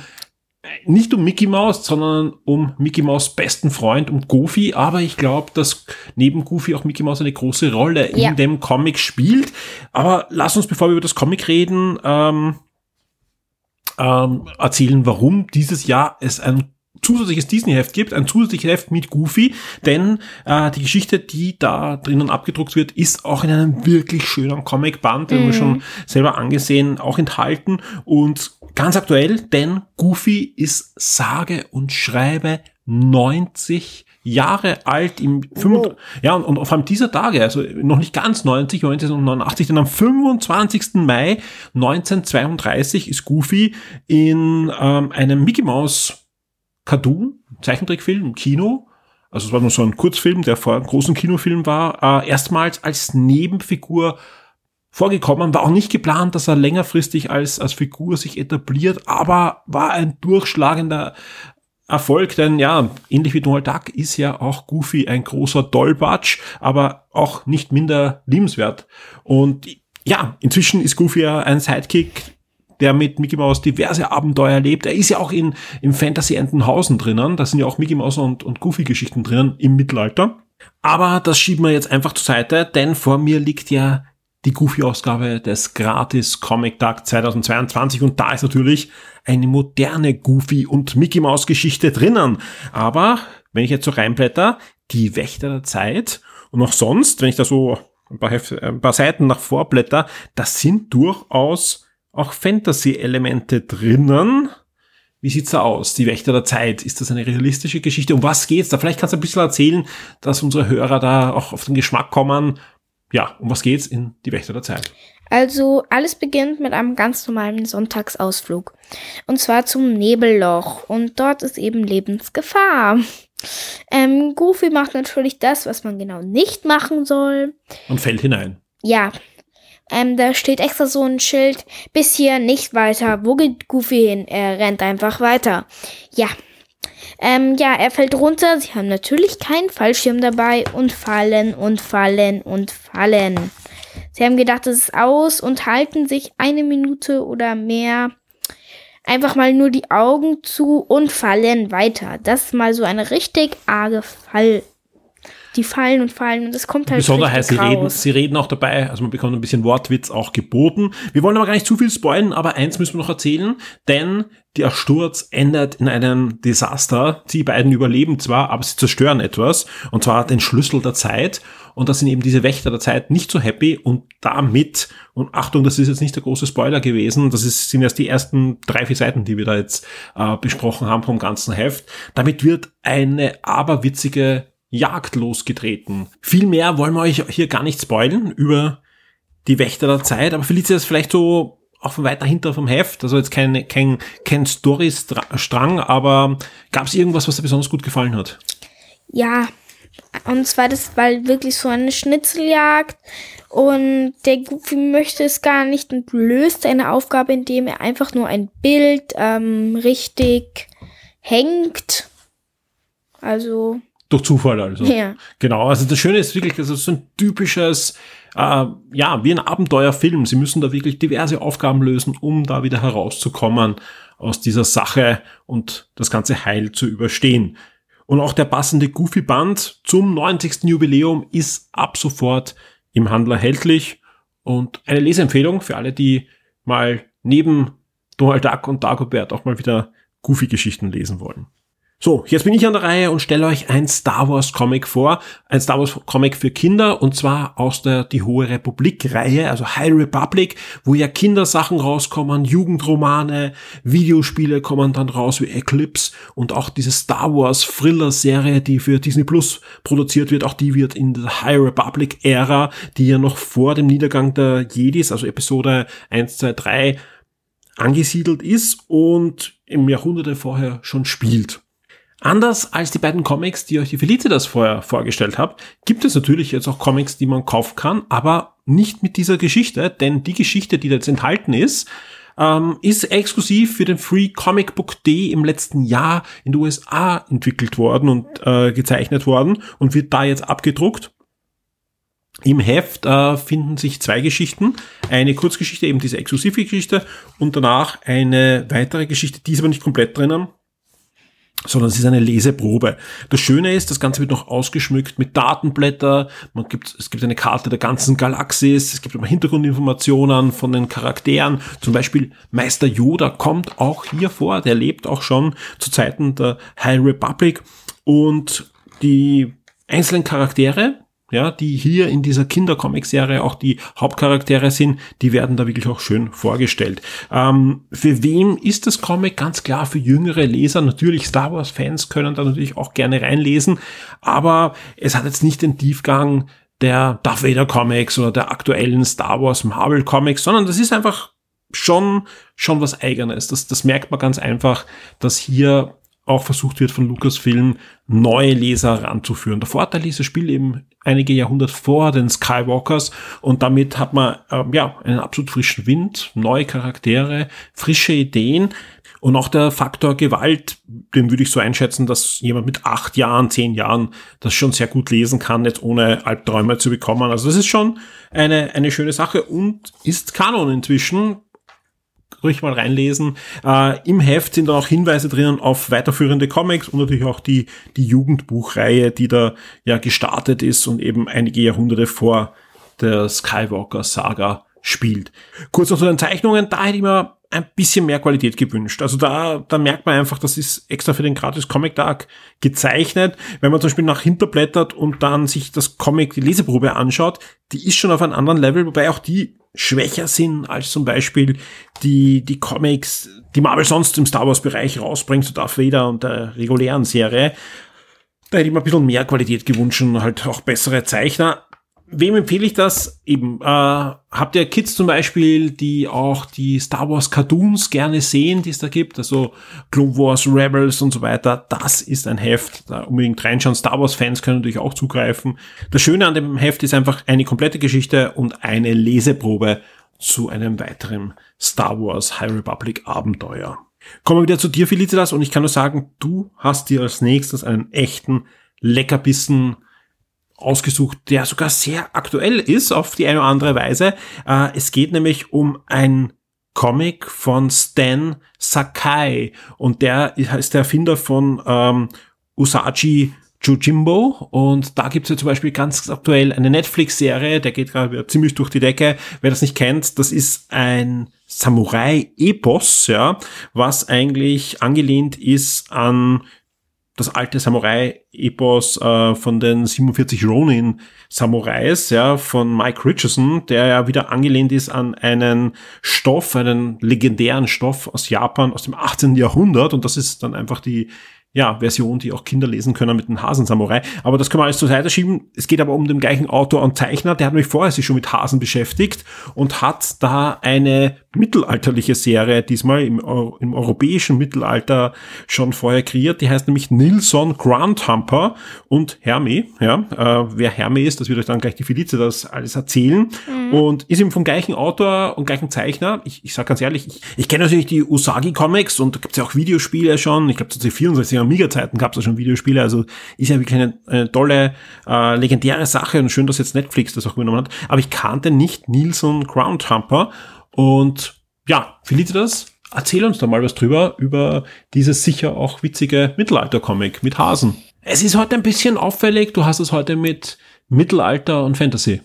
nicht um Mickey Mouse, sondern um Mickey Mouse besten Freund, um Goofy. Aber ich glaube, dass neben Goofy auch Mickey Mouse eine große Rolle in Ja. dem Comic spielt. Aber lass uns, bevor wir über das Comic reden, ähm, ähm, erzählen, warum dieses Jahr es ein zusätzliches Disney-Heft gibt, ein zusätzliches Heft mit Goofy, denn äh, die Geschichte, die da drinnen abgedruckt wird, ist auch in einem wirklich schönen Comic-Band, den wir schon selber angesehen, auch enthalten und ganz aktuell, denn Goofy ist sage und schreibe 90 Jahre alt im 5, ja, und, und vor allem dieser Tage, also noch nicht ganz 90, 1989, denn am 25. Mai 1932 ist Goofy in ähm, einem Mickey Mouse Cartoon, Zeichentrickfilm im Kino, also es war nur so ein Kurzfilm, der vor einem großen Kinofilm war, äh, erstmals als Nebenfigur vorgekommen, war auch nicht geplant, dass er längerfristig als, als Figur sich etabliert, aber war ein durchschlagender Erfolg, denn ja, ähnlich wie Donald Duck ist ja auch Goofy ein großer Dollbatsch, aber auch nicht minder liebenswert. Und ja, inzwischen ist Goofy ja ein Sidekick, der mit Mickey Mouse diverse Abenteuer erlebt. Er ist ja auch in, im Fantasy Entenhausen drinnen. Da sind ja auch Mickey Mouse und, und Goofy Geschichten drinnen im Mittelalter. Aber das schieben wir jetzt einfach zur Seite, denn vor mir liegt ja die Goofy-Ausgabe des Gratis Comic Tag 2022 und da ist natürlich eine moderne Goofy- und Mickey-Maus-Geschichte drinnen. Aber wenn ich jetzt so reinblätter, die Wächter der Zeit und auch sonst, wenn ich da so ein paar, ein paar Seiten nach vorblätter, das sind durchaus auch Fantasy-Elemente drinnen. Wie sieht's da aus? Die Wächter der Zeit. Ist das eine realistische Geschichte? Um was geht's da? Vielleicht kannst du ein bisschen erzählen, dass unsere Hörer da auch auf den Geschmack kommen, ja, um was geht's in Die Wächter der Zeit? Also alles beginnt mit einem ganz normalen Sonntagsausflug. Und zwar zum Nebelloch. Und dort ist eben Lebensgefahr. Ähm, Goofy macht natürlich das, was man genau nicht machen soll. Und fällt hinein. Ja. Ähm, da steht extra so ein Schild, bis hier nicht weiter. Wo geht Goofy hin? Er rennt einfach weiter. Ja. Ähm, ja, er fällt runter. Sie haben natürlich keinen Fallschirm dabei und fallen und fallen und fallen. Sie haben gedacht, es ist aus und halten sich eine Minute oder mehr einfach mal nur die Augen zu und fallen weiter. Das ist mal so eine richtig arge Fall. Die fallen und fallen und es kommt halt Besonderheit, sie richtig reden, raus. sie reden auch dabei, also man bekommt ein bisschen Wortwitz auch geboten. Wir wollen aber gar nicht zu viel spoilen, aber eins müssen wir noch erzählen, denn der Sturz endet in einem Desaster. Die beiden überleben zwar, aber sie zerstören etwas, und zwar den Schlüssel der Zeit. Und da sind eben diese Wächter der Zeit nicht so happy und damit, und Achtung, das ist jetzt nicht der große Spoiler gewesen, das ist, sind erst die ersten drei, vier Seiten, die wir da jetzt äh, besprochen haben vom ganzen Heft. Damit wird eine aberwitzige Jagd losgetreten. Viel mehr wollen wir euch hier gar nicht spoilen über die Wächter der Zeit, aber Felicia ist vielleicht so auch von weiter hinter vom Heft, also jetzt kein, kein, kein Story-Strang, aber gab es irgendwas, was dir besonders gut gefallen hat? Ja, und zwar das war wirklich so eine Schnitzeljagd und der Goofy möchte es gar nicht und löst eine Aufgabe, indem er einfach nur ein Bild ähm, richtig hängt. Also, Durch Zufall also. ja. Genau, also das Schöne ist wirklich, das ist so ein typisches, äh, ja, wie ein Abenteuerfilm. Sie müssen da wirklich diverse Aufgaben lösen, um da wieder herauszukommen aus dieser Sache und das ganze Heil zu überstehen. Und auch der passende Goofy-Band zum 90. Jubiläum ist ab sofort im Handel erhältlich und eine Leseempfehlung für alle, die mal neben Donald Duck und Dagobert auch mal wieder Goofy-Geschichten lesen wollen. So, jetzt bin ich an der Reihe und stelle euch ein Star Wars Comic vor. Ein Star Wars Comic für Kinder und zwar aus der Die Hohe Republik Reihe, also High Republic, wo ja Kindersachen rauskommen, Jugendromane, Videospiele kommen dann raus wie Eclipse und auch diese Star Wars Thriller Serie, die für Disney Plus produziert wird, auch die wird in der High Republic Ära, die ja noch vor dem Niedergang der Jedis, also Episode 1, 2, 3 angesiedelt ist und im Jahrhunderte vorher schon spielt. Anders als die beiden Comics, die euch die Felicitas vorher vorgestellt habe, gibt es natürlich jetzt auch Comics, die man kaufen kann, aber nicht mit dieser Geschichte, denn die Geschichte, die da jetzt enthalten ist, ähm, ist exklusiv für den Free Comic Book Day im letzten Jahr in den USA entwickelt worden und äh, gezeichnet worden und wird da jetzt abgedruckt. Im Heft äh, finden sich zwei Geschichten. Eine Kurzgeschichte, eben diese exklusive Geschichte, und danach eine weitere Geschichte, die ist aber nicht komplett drinnen, sondern es ist eine Leseprobe. Das Schöne ist, das Ganze wird noch ausgeschmückt mit Datenblätter. Man gibt, es gibt eine Karte der ganzen Galaxis. Es gibt immer Hintergrundinformationen von den Charakteren. Zum Beispiel Meister Yoda kommt auch hier vor. Der lebt auch schon zu Zeiten der High Republic. Und die einzelnen Charaktere ja, die hier in dieser Kindercomic-Serie auch die Hauptcharaktere sind, die werden da wirklich auch schön vorgestellt. Ähm, für wem ist das Comic? Ganz klar für jüngere Leser. Natürlich Star Wars-Fans können da natürlich auch gerne reinlesen, aber es hat jetzt nicht den Tiefgang der Darth Vader Comics oder der aktuellen Star Wars Marvel Comics, sondern das ist einfach schon, schon was eigenes. Das, das merkt man ganz einfach, dass hier auch versucht wird von Lucasfilm neue Leser ranzuführen. Der Vorteil ist, das Spiel eben einige Jahrhunderte vor den Skywalkers und damit hat man äh, ja einen absolut frischen Wind, neue Charaktere, frische Ideen und auch der Faktor Gewalt, den würde ich so einschätzen, dass jemand mit acht Jahren, zehn Jahren das schon sehr gut lesen kann, jetzt ohne Albträume zu bekommen. Also das ist schon eine, eine schöne Sache und ist Kanon inzwischen ruhig mal reinlesen. Äh, Im Heft sind dann auch Hinweise drinnen auf weiterführende Comics und natürlich auch die, die Jugendbuchreihe, die da ja gestartet ist und eben einige Jahrhunderte vor der Skywalker-Saga spielt. Kurz noch zu den Zeichnungen, da hätte ich mir ein bisschen mehr Qualität gewünscht. Also da, da merkt man einfach, das ist extra für den gratis Comic Tag gezeichnet. Wenn man zum Beispiel nach hinterblättert und dann sich das Comic, die Leseprobe anschaut, die ist schon auf einem anderen Level, wobei auch die schwächer sind als zum Beispiel die, die Comics, die Marvel sonst im Star Wars Bereich rausbringt, so Darth Vader und der regulären Serie. Da hätte ich mir ein bisschen mehr Qualität gewünscht und halt auch bessere Zeichner wem empfehle ich das? Eben, äh, habt ihr Kids zum Beispiel, die auch die Star Wars Cartoons gerne sehen, die es da gibt, also Clone Wars, Rebels und so weiter, das ist ein Heft, da unbedingt reinschauen. Star Wars Fans können natürlich auch zugreifen. Das Schöne an dem Heft ist einfach eine komplette Geschichte und eine Leseprobe zu einem weiteren Star Wars High Republic Abenteuer. Kommen wir wieder zu dir, Felicitas, und ich kann nur sagen, du hast dir als nächstes einen echten Leckerbissen ausgesucht, der sogar sehr aktuell ist auf die eine oder andere Weise. Äh, es geht nämlich um ein Comic von Stan Sakai und der ist der Erfinder von ähm, Usagi Jojimbo und da gibt's ja zum Beispiel ganz aktuell eine Netflix-Serie, der geht gerade ziemlich durch die Decke. Wer das nicht kennt, das ist ein Samurai-Epos, ja, was eigentlich angelehnt ist an das alte Samurai-Epos äh, von den 47 Ronin-Samurais, ja, von Mike Richardson, der ja wieder angelehnt ist an einen Stoff, einen legendären Stoff aus Japan aus dem 18. Jahrhundert. Und das ist dann einfach die ja, Version, die auch Kinder lesen können mit dem Hasensamurai. Aber das können wir alles zur Seite schieben. Es geht aber um den gleichen Autor und Zeichner. Der hat mich vorher sich schon mit Hasen beschäftigt und hat da eine mittelalterliche Serie, diesmal im, im europäischen Mittelalter schon vorher kreiert. Die heißt nämlich Nilsson Groundhumper und Herme. Ja, äh, wer Herme ist, das wird euch dann gleich die Felice das alles erzählen. Mhm. Und ist eben vom gleichen Autor und gleichen Zeichner. Ich, ich sag ganz ehrlich, ich, ich kenne natürlich die Usagi Comics und da gibt's ja auch Videospiele schon. Ich glaube, zu den 64 Amiga-Zeiten gab's da schon Videospiele. Also ist ja wirklich eine, eine tolle, äh, legendäre Sache und schön, dass jetzt Netflix das auch übernommen hat. Aber ich kannte nicht Nilsson Groundhumper und ja, Felicitas, erzähl uns da mal was drüber, über dieses sicher auch witzige Mittelalter-Comic mit Hasen. Es ist heute ein bisschen auffällig, du hast es heute mit Mittelalter und Fantasy.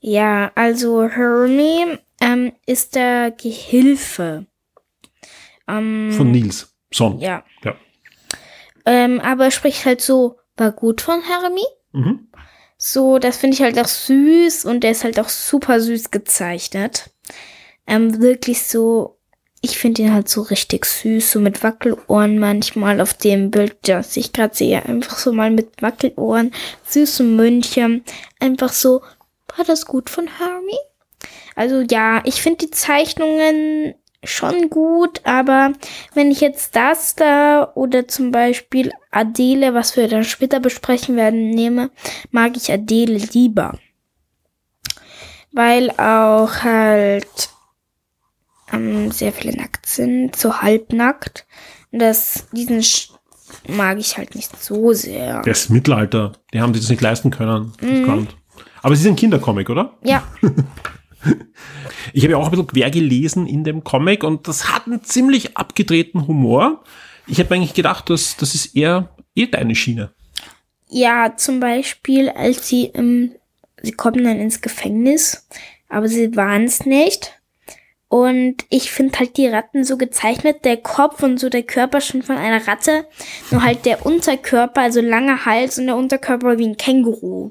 Ja, also Hermie ähm, ist der Gehilfe. Ähm, Von Nils Son. Ja. ja. Ähm, aber er spricht halt so, war gut von Hermie. Mhm. So, das finde ich halt auch süß und der ist halt auch super süß gezeichnet ähm, wirklich so, ich finde ihn halt so richtig süß, so mit Wackelohren manchmal auf dem Bild, das ich gerade sehe, einfach so mal mit Wackelohren, süße München, einfach so, war das gut von Hermie? Also ja, ich finde die Zeichnungen schon gut, aber wenn ich jetzt das da oder zum Beispiel Adele, was wir dann später besprechen werden, nehme, mag ich Adele lieber. Weil auch halt ähm, sehr viele nackt sind, so halbnackt. Und das, diesen Sch mag ich halt nicht so sehr. Das Mittelalter, die haben sich das nicht leisten können. Mhm. Aber es ist ein Kindercomic, oder? Ja. ich habe ja auch ein bisschen quer gelesen in dem Comic und das hat einen ziemlich abgedrehten Humor. Ich habe eigentlich gedacht, dass das ist eher, eher deine Schiene. Ja, zum Beispiel, als sie, ähm, sie kommen dann ins Gefängnis, aber sie waren es nicht. Und ich finde halt die Ratten so gezeichnet, der Kopf und so der Körper schon von einer Ratte, nur halt der Unterkörper, also langer Hals und der Unterkörper wie ein Känguru.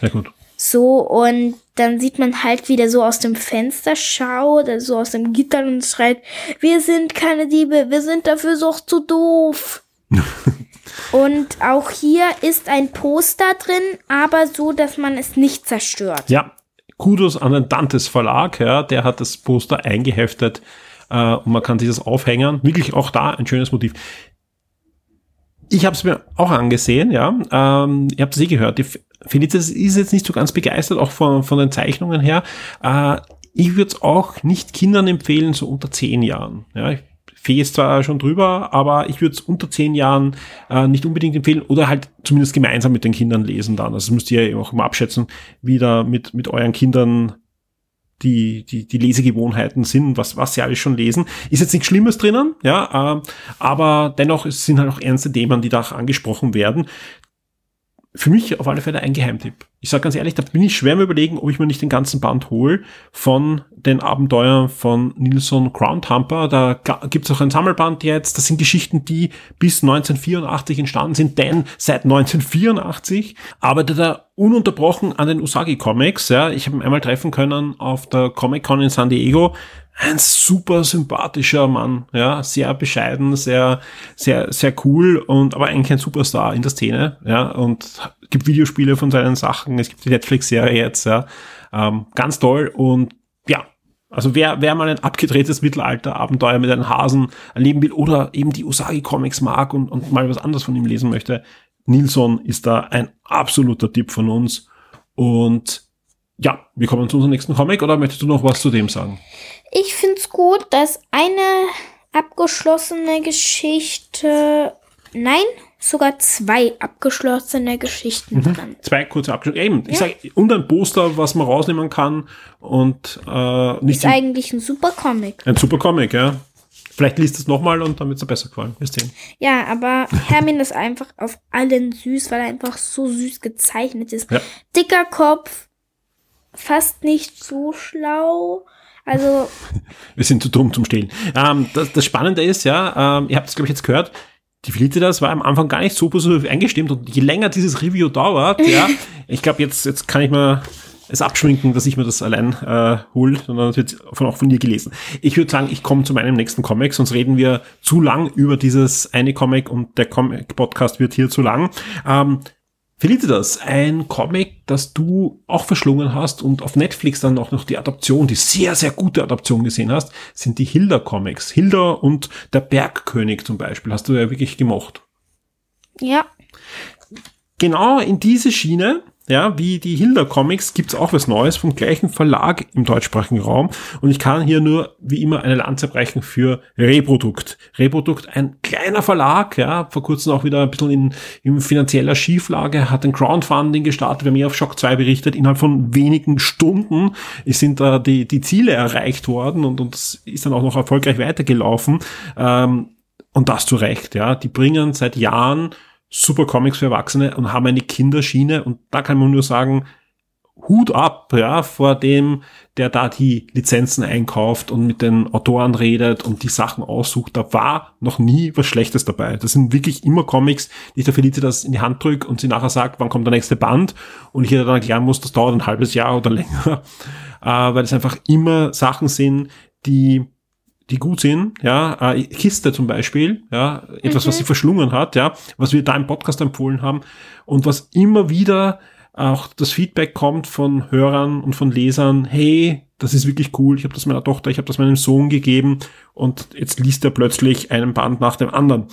Sehr gut. So, und dann sieht man halt, wie der so aus dem Fenster schaut, also aus dem Gitter und schreit, wir sind keine Diebe, wir sind dafür so zu doof. und auch hier ist ein Poster drin, aber so, dass man es nicht zerstört. Ja, Kudos an den Dantes Verlag, ja, der hat das Poster eingeheftet äh, und man kann sich das aufhängen. Wirklich auch da ein schönes Motiv. Ich habe es mir auch angesehen, ja. Ähm, ihr habt es eh gehört. Die Felicitas ist jetzt nicht so ganz begeistert, auch von, von den Zeichnungen her. Äh, ich würde es auch nicht Kindern empfehlen, so unter zehn Jahren. Ja, ich Fee ist zwar schon drüber, aber ich würde es unter zehn Jahren äh, nicht unbedingt empfehlen oder halt zumindest gemeinsam mit den Kindern lesen dann. Also das müsst ihr ja auch immer abschätzen, wie da mit, mit euren Kindern die, die, die Lesegewohnheiten sind, was, was sie alles schon lesen. Ist jetzt nichts Schlimmes drinnen, ja, äh, aber dennoch es sind halt auch ernste Themen, die da angesprochen werden für mich auf alle Fälle ein Geheimtipp. Ich sage ganz ehrlich, da bin ich schwer im Überlegen, ob ich mir nicht den ganzen Band hole von den Abenteuern von Nilsson Groundhumper. Da gibt es auch ein Sammelband jetzt. Das sind Geschichten, die bis 1984 entstanden sind, denn seit 1984 arbeitet er ununterbrochen an den Usagi Comics. Ja, ich habe ihn einmal treffen können auf der Comic Con in San Diego ein super sympathischer Mann, ja, sehr bescheiden, sehr, sehr, sehr cool und aber eigentlich ein Superstar in der Szene, ja, und gibt Videospiele von seinen Sachen, es gibt die Netflix-Serie jetzt, ja, ähm, ganz toll. Und ja, also wer, wer mal ein abgedrehtes Mittelalter-Abenteuer mit einem Hasen erleben will oder eben die Usagi-Comics mag und, und mal was anderes von ihm lesen möchte, Nilsson ist da ein absoluter Tipp von uns. Und ja, wir kommen zu unserem nächsten Comic oder möchtest du noch was zu dem sagen? Ich finde es gut, dass eine abgeschlossene Geschichte, nein, sogar zwei abgeschlossene Geschichten Mhm. dran. Zwei kurze Abschnitte. Eben, ich Ja. sage, und ein Poster, was man rausnehmen kann und äh, nicht Ist eigentlich ein super Comic. ein super Comic, ja. Vielleicht liest es nochmal und dann wird es besser gefallen. Wir sehen. Ja, aber Hermin ist einfach auf allen süß, weil er einfach so süß gezeichnet ist. Ja. Dicker Kopf, fast nicht so schlau. Also, Wir sind zu dumm zum Stehlen. Ähm, das, das Spannende ist, ja, ähm, ihr habt es, glaube ich, jetzt gehört, die Felicitas war am Anfang gar nicht so positiv eingestimmt und je länger dieses Review dauert, ja, ich glaube, jetzt, jetzt kann ich mal es abschminken, dass ich mir das allein äh, hole, sondern es wird von, auch von dir gelesen. Ich würde sagen, ich komme zu meinem nächsten Comic, sonst reden wir zu lang über dieses eine Comic und der Comic-Podcast wird hier zu lang. Ähm, Felicitas, ein Comic, das du auch verschlungen hast und auf Netflix dann auch noch die Adaption, die sehr, sehr gute Adaption gesehen hast, sind die Hilda-Comics. Hilda und der Bergkönig zum Beispiel, hast du ja wirklich gemocht. ja. Genau in diese Schiene, ja, wie die Hilda Comics, gibt's auch was Neues vom gleichen Verlag im deutschsprachigen Raum. Und ich kann hier nur, wie immer, eine Lanze brechen für Reprodukt. Reprodukt, ein kleiner Verlag, ja, vor kurzem auch wieder ein bisschen in, in finanzieller Schieflage, hat ein Crowdfunding gestartet, wir haben hier auf Shock 2 berichtet, innerhalb von wenigen Stunden sind da die, die Ziele erreicht worden und, und das ist dann auch noch erfolgreich weitergelaufen. Ähm, und das zu Recht, ja. Die bringen seit Jahren super Comics für Erwachsene und haben eine Kinderschiene und da kann man nur sagen, Hut ab, ja, vor dem, der da die Lizenzen einkauft und mit den Autoren redet und die Sachen aussucht. Da war noch nie was Schlechtes dabei. Das sind wirklich immer Comics, die ich der Felicitas in die Hand drücke und sie nachher sagt, wann kommt der nächste Band und ich ihr dann erklären muss, das dauert ein halbes Jahr oder länger, äh, weil es einfach immer Sachen sind, die die gut sind, ja, äh, Kiste zum Beispiel, ja, etwas, was sie verschlungen hat, ja, was wir da im Podcast empfohlen haben und was immer wieder auch das Feedback kommt von Hörern und von Lesern, hey, das ist wirklich cool, ich habe das meiner Tochter, ich habe das meinem Sohn gegeben und jetzt liest er plötzlich einen Band nach dem anderen.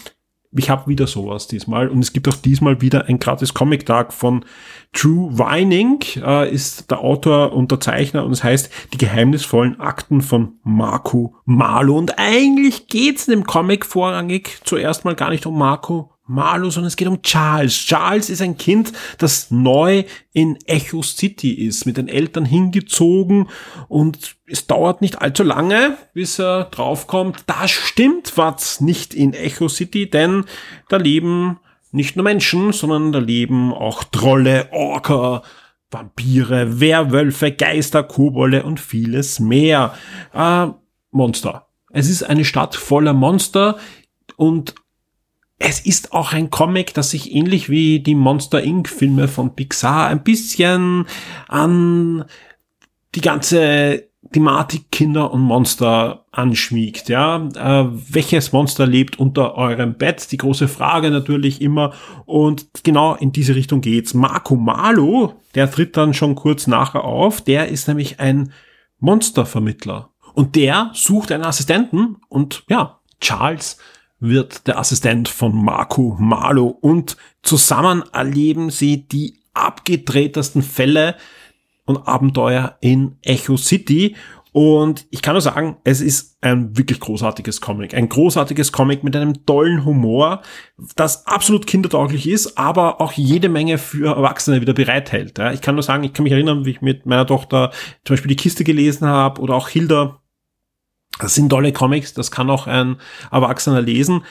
Ich habe wieder sowas diesmal und es gibt auch diesmal wieder ein gratis Comic-Tag von Drew Weining, äh, ist der Autor und der Zeichner und es heißt Die geheimnisvollen Akten von Marco Marlo. Und eigentlich geht's in dem Comic vorrangig zuerst mal gar nicht um Marco Marlo, sondern es geht um Charles. Charles ist ein Kind, das neu in Echo City ist, mit den Eltern hingezogen und es dauert nicht allzu lange, bis er draufkommt, da stimmt was nicht in Echo City, denn da leben nicht nur Menschen, sondern da leben auch Trolle, Orker, Vampire, Werwölfe, Geister, Kobolde und vieles mehr. Äh, Monster. Es ist eine Stadt voller Monster und es ist auch ein Comic, das sich ähnlich wie die Monster Inc. Filme von Pixar ein bisschen an die ganze Thematik Kinder und Monster anschmiegt. Ja, äh, welches Monster lebt unter eurem Bett? Die große Frage natürlich immer. Und genau in diese Richtung geht's. Marco Malo, der tritt dann schon kurz nachher auf. Der ist nämlich ein Monstervermittler und der sucht einen Assistenten und ja, Charles wird der Assistent von Marco Malo und zusammen erleben sie die abgedrehtesten Fälle und Abenteuer in Echo City. Und ich kann nur sagen, es ist ein wirklich großartiges Comic. Ein großartiges Comic mit einem tollen Humor, das absolut kindertauglich ist, aber auch jede Menge für Erwachsene wieder bereithält. Ich kann nur sagen, ich kann mich erinnern, wie ich mit meiner Tochter zum Beispiel die Kiste gelesen habe oder auch Hilda das sind tolle Comics, das kann auch ein Erwachsener lesen.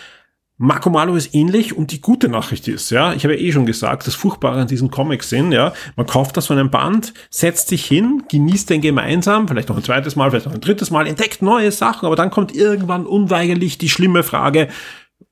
Marco Malo ist ähnlich und die gute Nachricht ist, ja, ich habe ja eh schon gesagt, das Furchtbare an diesen Comics sind, ja, man kauft das von einem Band, setzt sich hin, genießt den gemeinsam, vielleicht noch ein zweites Mal, vielleicht noch ein drittes Mal, entdeckt neue Sachen, aber dann kommt irgendwann unweigerlich die schlimme Frage,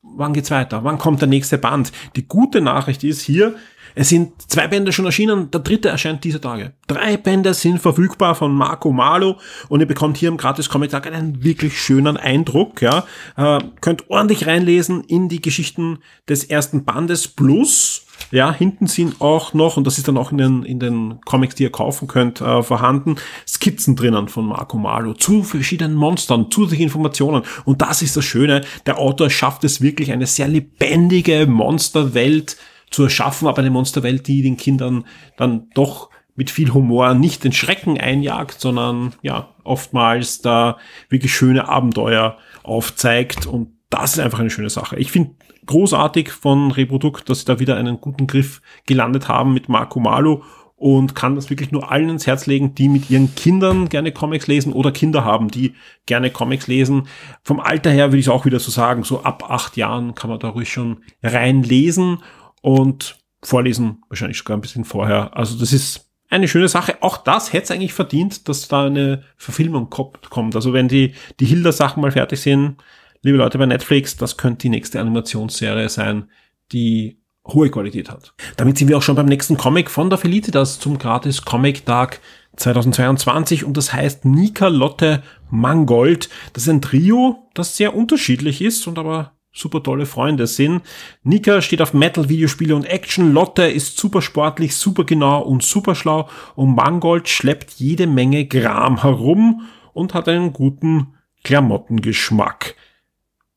wann geht's weiter? Wann kommt der nächste Band? Die gute Nachricht ist hier, es sind zwei Bände schon erschienen, der dritte erscheint diese Tage. Drei Bände sind verfügbar von Marco Malo und ihr bekommt hier im Gratis Comic Tag einen wirklich schönen Eindruck. Ja, äh, könnt ordentlich reinlesen in die Geschichten des ersten Bandes plus ja, hinten sind auch noch, und das ist dann auch in den, in den Comics, die ihr kaufen könnt, äh, vorhanden, Skizzen drinnen von Marco Malo zu verschiedenen Monstern, zusätzliche Informationen. Und das ist das Schöne, der Autor schafft es wirklich, eine sehr lebendige Monsterwelt zu erschaffen, aber eine Monsterwelt, die den Kindern dann doch mit viel Humor nicht den Schrecken einjagt, sondern ja, oftmals da wirklich schöne Abenteuer aufzeigt und das ist einfach eine schöne Sache. Ich finde großartig von Reprodukt, dass sie da wieder einen guten Griff gelandet haben mit Marco Malo und kann das wirklich nur allen ins Herz legen, die mit ihren Kindern gerne Comics lesen oder Kinder haben, die gerne Comics lesen. Vom Alter her würde ich es auch wieder so sagen, so ab acht Jahren kann man da ruhig schon reinlesen und vorlesen wahrscheinlich sogar ein bisschen vorher. Also das ist eine schöne Sache. Auch das hätte es eigentlich verdient, dass da eine Verfilmung kommt. Also wenn die, die Hilda-Sachen mal fertig sind, liebe Leute bei Netflix, das könnte die nächste Animationsserie sein, die hohe Qualität hat. Damit sind wir auch schon beim nächsten Comic von der Felicitas zum gratis Comic Tag 2022 und das heißt Nika Lotte Mangold. Das ist ein Trio, das sehr unterschiedlich ist und aber super tolle Freunde sind. Nika steht auf Metal, Videospiele und Action. Lotte ist super sportlich, super genau und super schlau. Und Mangold schleppt jede Menge Gram herum und hat einen guten Klamottengeschmack.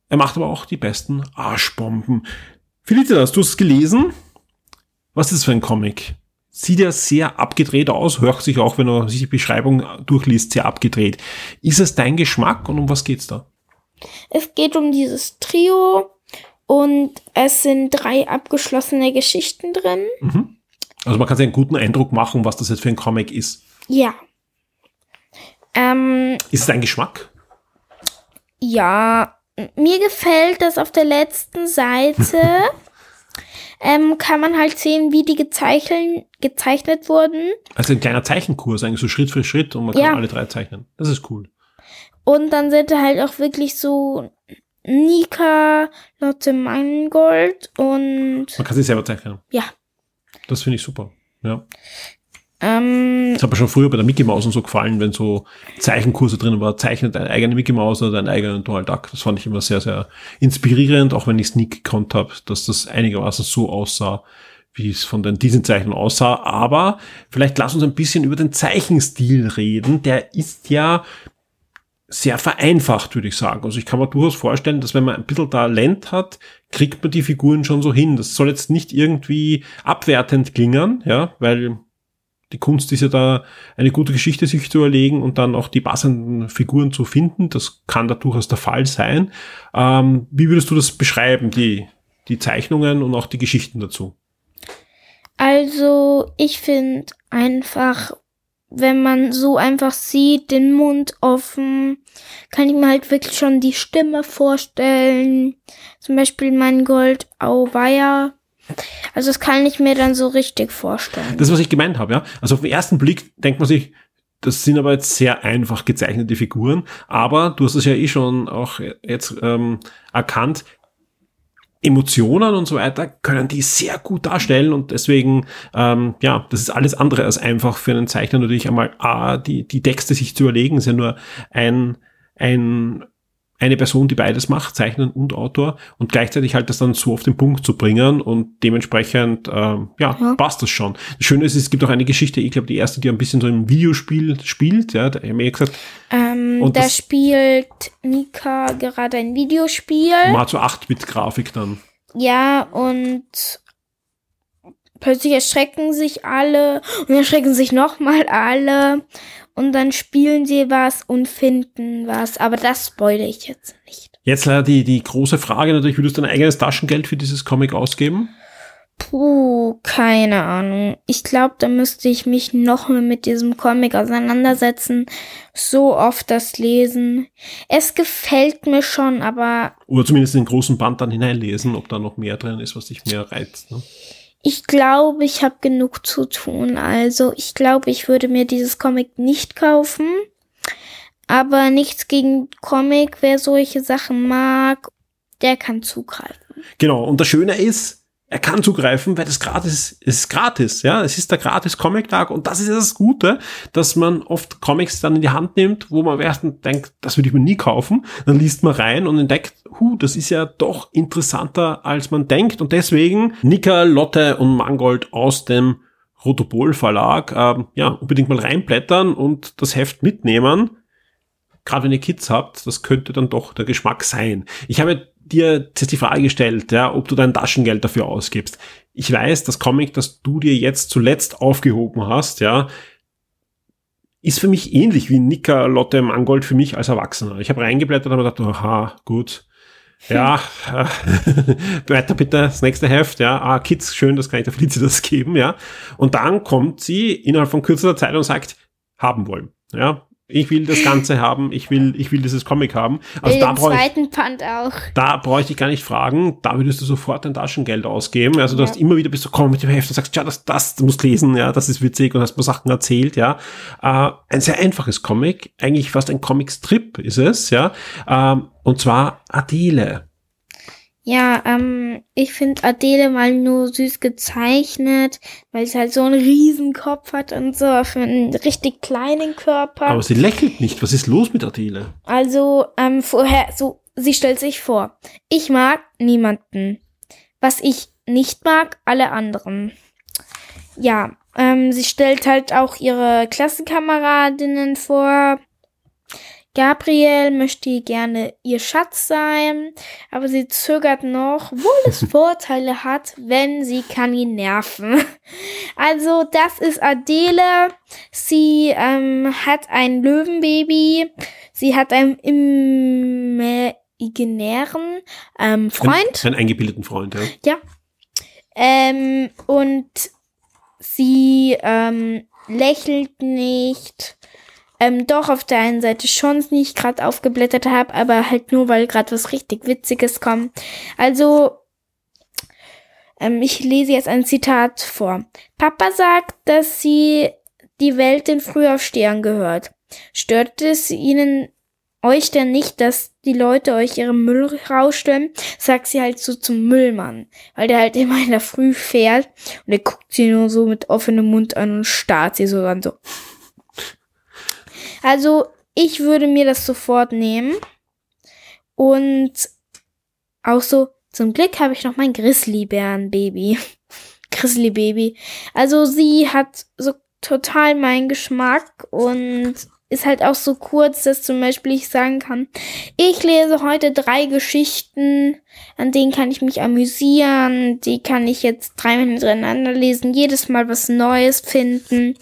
Er macht aber auch die besten Arschbomben. Felicitas, du hast es gelesen. Was ist das für ein Comic? Sieht ja sehr abgedreht aus, hört sich auch, wenn er sich die Beschreibung durchliest, sehr abgedreht. Ist es dein Geschmack und um was geht's da? Es geht um dieses Trio und es sind drei abgeschlossene Geschichten drin. Mhm. Also man kann sich einen guten Eindruck machen, was das jetzt für ein Comic ist. Ja. Ähm, ist es dein Geschmack? Ja, mir gefällt das auf der letzten Seite. ähm, kann man halt sehen, wie die gezeichnet, gezeichnet wurden. Also ein kleiner Zeichenkurs, eigentlich so Schritt für Schritt und man kann alle drei zeichnen. Das ist cool. Und dann sind da halt auch wirklich so Nika, Lotte Mangold und. Man kann sich selber zeichnen. Ja. Das finde ich super. Ja. Ähm, das hat mir schon früher bei der Mickey Mouse und so gefallen, wenn so Zeichenkurse drin war, zeichnet eine eigene Mickey Mouse oder einen eigenen Donald Duck. Das fand ich immer sehr, sehr inspirierend, auch wenn ich es nie gekonnt habe, dass das einigermaßen so aussah, wie es von den diesen Zeichen aussah. Aber vielleicht lass uns ein bisschen über den Zeichenstil reden. Der ist ja sehr vereinfacht, würde ich sagen. Also ich kann mir durchaus vorstellen, dass wenn man ein bisschen Talent hat, kriegt man die Figuren schon so hin. Das soll jetzt nicht irgendwie abwertend klingen, ja, weil die Kunst ist ja da, eine gute Geschichte sich zu überlegen und dann auch die passenden Figuren zu finden. Das kann da durchaus der Fall sein. Ähm, wie würdest du das beschreiben, die, die Zeichnungen und auch die Geschichten dazu? Also, ich finde einfach wenn man so einfach sieht, den Mund offen, kann ich mir halt wirklich schon die Stimme vorstellen. Zum Beispiel mein Gold Auweia. Also das kann ich mir dann so richtig vorstellen. Das, was ich gemeint habe, ja. Also auf den ersten Blick denkt man sich, das sind aber jetzt sehr einfach gezeichnete Figuren, aber du hast es ja eh schon auch jetzt ähm, erkannt, Emotionen und so weiter können die sehr gut darstellen und deswegen, ähm, ja, das ist alles andere als einfach für einen Zeichner natürlich einmal A, die, die Texte sich zu überlegen, ist ja nur ein, ein, eine Person, die beides macht, Zeichnen und Autor und gleichzeitig halt das dann so auf den Punkt zu bringen und dementsprechend, ähm, ja, Ja. passt das schon. Das Schöne ist, es gibt auch eine Geschichte, ich glaube, die erste, die ein bisschen so im Videospiel spielt, ja, da haben wir gesagt, Ähm, Und da spielt Mika gerade ein Videospiel. hat so 8-Bit-Grafik dann. Ja, und plötzlich erschrecken sich alle und erschrecken sich nochmal alle und dann spielen sie was und finden was. Aber das spoile ich jetzt nicht. Jetzt leider die, die große Frage natürlich, würdest du dein eigenes Taschengeld für dieses Comic ausgeben? Puh, keine Ahnung. Ich glaube, da müsste ich mich noch mal mit diesem Comic auseinandersetzen. So oft das lesen. Es gefällt mir schon, aber Oder zumindest in den großen Band dann hineinlesen, ob da noch mehr drin ist, was dich mehr reizt. Ne? Ich glaube, ich habe genug zu tun. Also, ich glaube, ich würde mir dieses Comic nicht kaufen. Aber nichts gegen Comic. Wer solche Sachen mag, der kann zugreifen. Genau, und das Schöne ist, er kann zugreifen, weil das gratis ist gratis, ja. Es ist der gratis Comic-Tag und das ist das Gute, dass man oft Comics dann in die Hand nimmt, wo man am ersten denkt, das würde ich mir nie kaufen. Dann liest man rein und entdeckt, hu, das ist ja doch interessanter, als man denkt. Und deswegen Nika, Lotte und Mangold aus dem Rotopol Verlag, ähm, ja, unbedingt mal reinblättern und das Heft mitnehmen gerade wenn ihr Kids habt, das könnte dann doch der Geschmack sein. Ich habe dir jetzt die Frage gestellt, ja, ob du dein Taschengeld dafür ausgibst. Ich weiß, das Comic, das du dir jetzt zuletzt aufgehoben hast, ja, ist für mich ähnlich wie Nika Lotte Mangold für mich als Erwachsener. Ich habe reingeblättert und habe gedacht, aha, gut. Ja, äh, weiter bitte, das nächste Heft, ja, ah, Kids, schön, das kann ich der Felicitas geben, ja. Und dann kommt sie innerhalb von kürzester Zeit und sagt, haben wollen, ja. Ich will das Ganze haben, ich will, ich will dieses Comic haben. Also da den ich, zweiten Band auch. da bräuchte ich gar nicht fragen, da würdest du sofort dein Taschengeld ausgeben. Also du Ja. hast immer wieder bist du komm mit dem Heft und sagst, ja, das, das, du musst lesen, ja, das ist witzig und hast mir Sachen erzählt, ja. Äh, ein sehr einfaches Comic, eigentlich fast ein Comic-Strip ist es, ja. Ähm, und zwar Adele. Ja, ähm, ich finde Adele mal nur süß gezeichnet, weil sie halt so einen riesen Kopf hat und so für einen richtig kleinen Körper. Aber sie lächelt nicht. Was ist los mit Adele? Also, ähm, vorher, so, sie stellt sich vor. Ich mag niemanden. Was ich nicht mag, alle anderen. Ja, ähm, sie stellt halt auch ihre Klassenkameradinnen vor. Gabriel möchte gerne ihr Schatz sein, aber sie zögert noch, obwohl es Vorteile hat, wenn sie kann ihn nerven. Also das ist Adele. Sie ähm, hat ein Löwenbaby. Sie hat einen imaginären ähm, Freund. Ein, einen eingebildeten Freund, ja. Ja. Ähm, und sie ähm, lächelt nicht. Ähm, doch auf der einen Seite schon, wie ich gerade aufgeblättert habe, aber halt nur, weil gerade was richtig Witziges kommt. Also, ähm, ich lese jetzt ein Zitat vor. Papa sagt, dass sie die Welt den Frühaufstehern gehört. Stört es ihnen euch denn nicht, dass die Leute euch ihren Müll rausstellen? Sagt sie halt so zum Müllmann, weil der halt immer in der Früh fährt und der guckt sie nur so mit offenem Mund an und starrt sie so dann so. Also, ich würde mir das sofort nehmen. Und auch so, zum Glück habe ich noch mein Grizzlybären-Baby. Grizzly-Baby. Also, sie hat so total meinen Geschmack und ist halt auch so kurz, dass zum Beispiel ich sagen kann, ich lese heute drei Geschichten, an denen kann ich mich amüsieren, die kann ich jetzt dreimal hintereinander lesen, jedes Mal was Neues finden.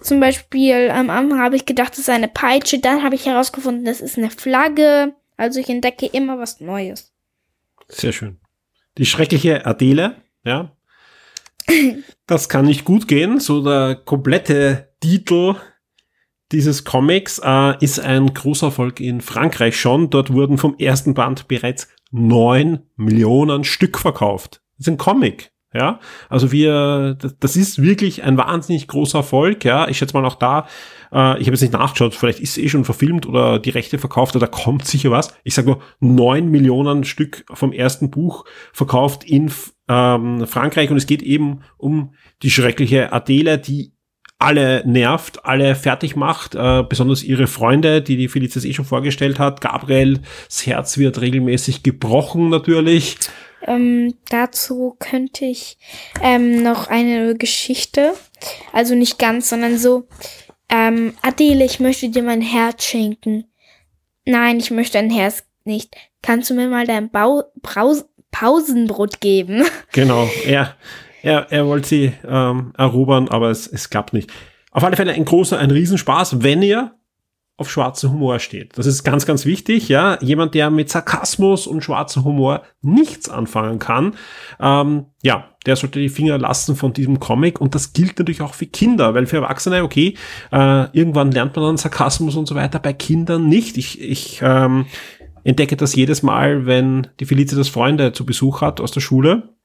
Zum Beispiel am Anfang habe ich gedacht, das ist eine Peitsche, dann habe ich herausgefunden, das ist eine Flagge. Also ich entdecke immer was Neues. Sehr schön. Die schreckliche Adele, ja. Das kann nicht gut gehen. So der komplette Titel dieses Comics äh, ist ein großer Erfolg in Frankreich schon. Dort wurden vom ersten Band bereits neun Millionen Stück verkauft. Das ist ein Comic. Ja, also wir, das- ist wirklich ein wahnsinnig großer Erfolg. Ja, ich schätze mal auch da. Äh, ich habe jetzt nicht nachgeschaut. Vielleicht ist eh schon verfilmt oder die Rechte verkauft. oder Da kommt sicher was. Ich sage nur neun Millionen Stück vom ersten Buch verkauft in ähm, Frankreich und es geht eben um die schreckliche Adele, die alle nervt, alle fertig macht, äh, besonders ihre Freunde, die die Felicitas eh schon vorgestellt hat. Gabriels Herz wird regelmäßig gebrochen natürlich. Ähm, dazu könnte ich ähm, noch eine Geschichte, also nicht ganz, sondern so, ähm, Adele, ich möchte dir mein Herz schenken. Nein, ich möchte dein Herz nicht. Kannst du mir mal dein Bau Braus Pausenbrot geben? Genau, er, er, er wollte sie ähm, erobern, aber es, es klappt nicht. Auf alle Fälle ein großer, ein Riesenspaß, wenn ihr auf schwarzen Humor steht. Das ist ganz, ganz wichtig, ja. Jemand, der mit Sarkasmus und schwarzem Humor nichts anfangen kann, ähm, ja, der sollte die Finger lassen von diesem Comic und das gilt natürlich auch für Kinder, weil für Erwachsene, okay, äh, irgendwann lernt man dann Sarkasmus und so weiter, bei Kindern nicht. Ich, ich ähm, entdecke das jedes Mal, wenn die Felicitas Freunde zu Besuch hat aus der Schule.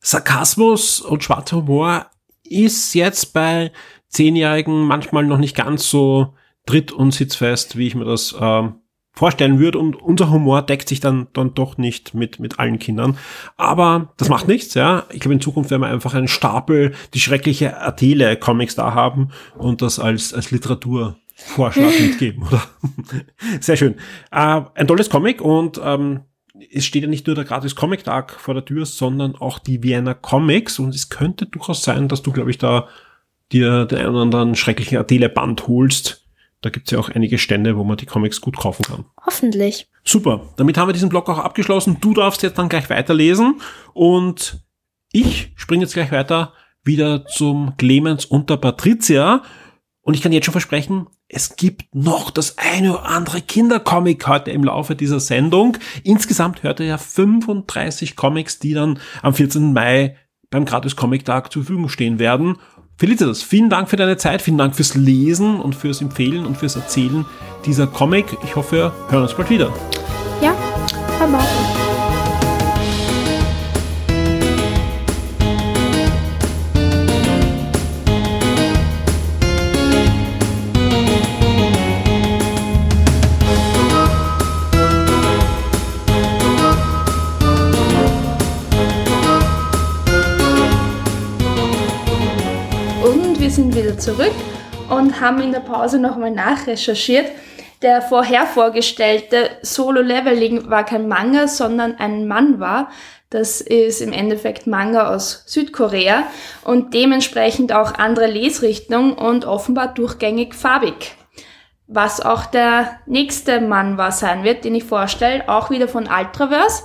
Sarkasmus und schwarzer Humor ist jetzt bei Zehnjährigen manchmal noch nicht ganz so tritt und sitzfest, wie ich mir das ähm, vorstellen würde. Und unser Humor deckt sich dann, dann doch nicht mit, mit allen Kindern. Aber das macht nichts, ja. Ich glaube, in Zukunft werden wir einfach einen Stapel, die schreckliche Adele-Comics da haben und das als, als Literaturvorschlag mitgeben, oder? Sehr schön. Äh, ein tolles Comic und ähm, es steht ja nicht nur der gratis Comic-Tag vor der Tür, sondern auch die Vienna Comics und es könnte durchaus sein, dass du, glaube ich, da dir den einen oder anderen schrecklichen Adele-Band holst. Da gibt's ja auch einige Stände, wo man die Comics gut kaufen kann. Hoffentlich. Super, damit haben wir diesen Blog auch abgeschlossen. Du darfst jetzt dann gleich weiterlesen und ich springe jetzt gleich weiter wieder zum Clemens und der Patricia. Und ich kann jetzt schon versprechen, es gibt noch das eine oder andere Kindercomic heute im Laufe dieser Sendung. Insgesamt hört ihr ja 35 Comics, die dann am 14. Mai beim Gratis Comic Tag zur Verfügung stehen werden. Felicitas, vielen Dank für deine Zeit, vielen Dank fürs Lesen und fürs Empfehlen und fürs Erzählen dieser Comic. Ich hoffe, wir hören uns bald wieder. Ja, Baba. Und zurück und haben in der Pause nochmal nachrecherchiert. Der vorher vorgestellte Solo Leveling war kein Manga, sondern ein Manhwa. Das ist im Endeffekt Manga aus Südkorea und dementsprechend auch andere Lesrichtung und offenbar durchgängig farbig. Was auch der nächste Manhwa sein wird, den ich vorstelle, auch wieder von Ultraverse.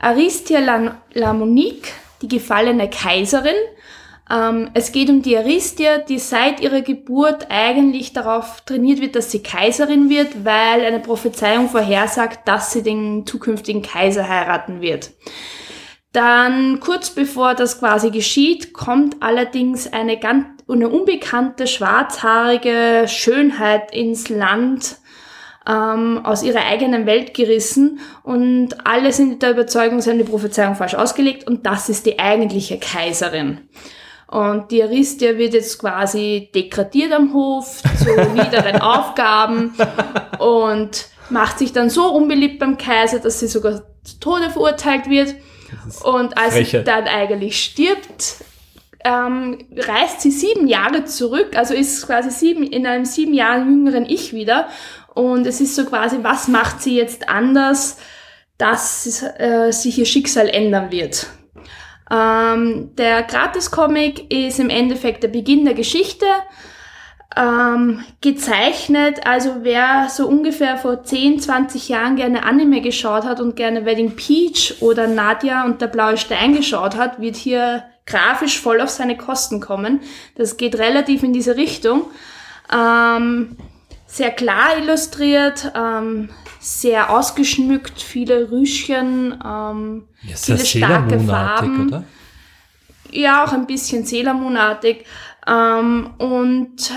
Aristia La, La Monique, die gefallene Kaiserin. Ähm, es geht um die Aristia, die seit ihrer Geburt eigentlich darauf trainiert wird, dass sie Kaiserin wird, weil eine Prophezeiung vorhersagt, dass sie den zukünftigen Kaiser heiraten wird. Dann kurz bevor das quasi geschieht, kommt allerdings eine ganz eine unbekannte schwarzhaarige Schönheit ins Land ähm, aus ihrer eigenen Welt gerissen und alle sind der Überzeugung, sie haben die Prophezeiung falsch ausgelegt und das ist die eigentliche Kaiserin. Und die Aristia wird jetzt quasi degradiert am Hof zu niederen Aufgaben und macht sich dann so unbeliebt beim Kaiser, dass sie sogar zu Tode verurteilt wird. Und als sie Frechheit. dann eigentlich stirbt, ähm, reist sie sieben Jahre zurück, also ist quasi sieben, in einem sieben Jahre jüngeren Ich wieder. Und es ist so quasi, was macht sie jetzt anders, dass äh, sich ihr Schicksal ändern wird. Ähm, der Gratis-Comic ist im Endeffekt der Beginn der Geschichte. Ähm, gezeichnet, also wer so ungefähr vor 10, 20 Jahren gerne Anime geschaut hat und gerne Wedding Peach oder Nadia und der blaue Stein geschaut hat, wird hier grafisch voll auf seine Kosten kommen. Das geht relativ in diese Richtung. Ähm, sehr klar illustriert, ähm, sehr ausgeschmückt, viele Rüschchen, ähm, Ja, viele starke Farben. Oder? Ja, auch ein bisschen Sailor Moon-artig. Ähm, und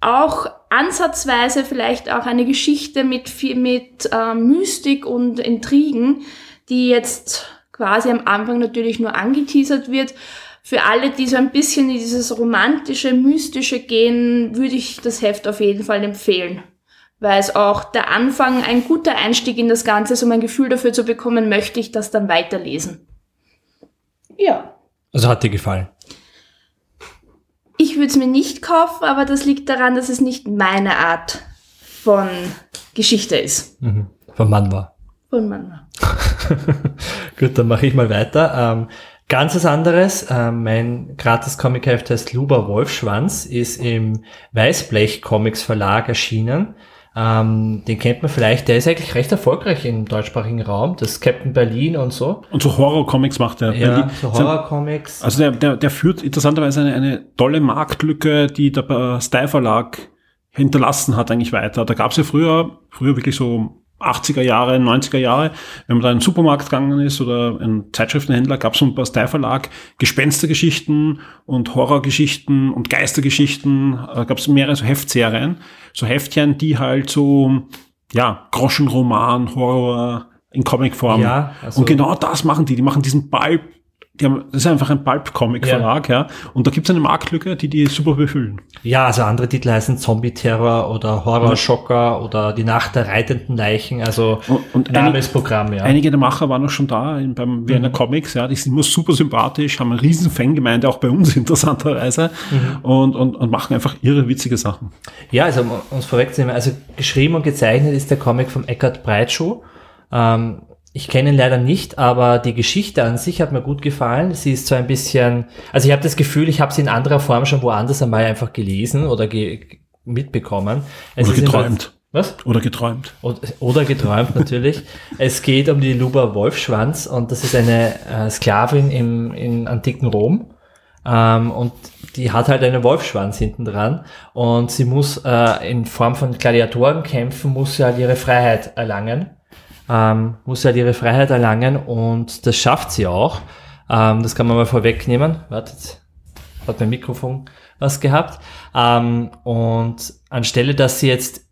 auch ansatzweise vielleicht auch eine Geschichte mit, mit äh, Mystik und Intrigen, die jetzt quasi am Anfang natürlich nur angeteasert wird. Für alle, die so ein bisschen in dieses romantische, mystische gehen, würde ich das Heft auf jeden Fall empfehlen. Weil es auch der Anfang ein guter Einstieg in das Ganze ist, um ein Gefühl dafür zu bekommen, möchte ich das dann weiterlesen. Ja. Also hat dir gefallen? Ich würde es mir nicht kaufen, aber das liegt daran, dass es nicht meine Art von Geschichte ist. Mhm. Von Mann war. Von Mann. Gut, dann mache ich mal weiter. Ähm, ganz was anderes. Ähm, mein gratis Comic-Heft heißt Luber Wolfschwanz, ist im Weißblech Comics Verlag erschienen. Ähm, den kennt man vielleicht, der ist eigentlich recht erfolgreich im deutschsprachigen Raum. Das Captain Berlin und so. Und so Horror-Comics macht er. Ja, Die- so Horror-Comics. Also der, der, der führt interessanterweise eine, eine tolle Marktlücke, die der Style Verlag hinterlassen hat eigentlich weiter. Da gab es ja früher, früher wirklich so 80er Jahre, 90er Jahre, wenn man da in den Supermarkt gegangen ist oder ein Zeitschriftenhändler, gab es so ein paar Style Verlag Gespenstergeschichten und Horrorgeschichten und Geistergeschichten, äh, gab es mehrere so Heftserien, so Heftchen, die halt so, ja, Groschenroman, Horror in Comicform. Ja, also- und genau das machen die. Die machen diesen Pulp, die haben, das ist einfach ein Pulp-Comic-Verlag, ja. Und da gibt es eine Marktlücke, die die super befüllen. Ja, also andere Titel heißen Zombie-Terror oder Horror-Schocker oder Die Nacht der reitenden Leichen, also Und- und Name ist Programm, ja. Einige der Macher waren auch schon da in, beim Vienna Comics, ja, die sind immer super sympathisch, haben eine riesen Fangemeinde, auch bei uns interessanterweise, und, und, und machen einfach irre witzige Sachen. Ja, also um uns vorwegzunehmen, also geschrieben und gezeichnet ist der Comic vom Eckhard Breitschuh. Ähm, ich kenne ihn leider nicht, aber die Geschichte an sich hat mir gut gefallen. Sie ist so ein bisschen, also ich habe das Gefühl, ich habe sie in anderer Form schon woanders einmal einfach gelesen oder ge mitbekommen. Es Oder geträumt. Was? Oder geträumt. Oder geträumt natürlich. es geht um die Luba Wolfschwanz und das ist eine äh, Sklavin im in antiken Rom. Ähm, und die hat halt einen Wolfschwanz hinten dran und sie muss äh, in Form von Gladiatoren kämpfen, muss sie halt ihre Freiheit erlangen. Ähm, muss halt ihre Freiheit erlangen und das schafft sie auch. Ähm, das kann man mal vorwegnehmen. Wartet, hat mein Mikrofon was gehabt. Ähm, und anstelle, dass sie jetzt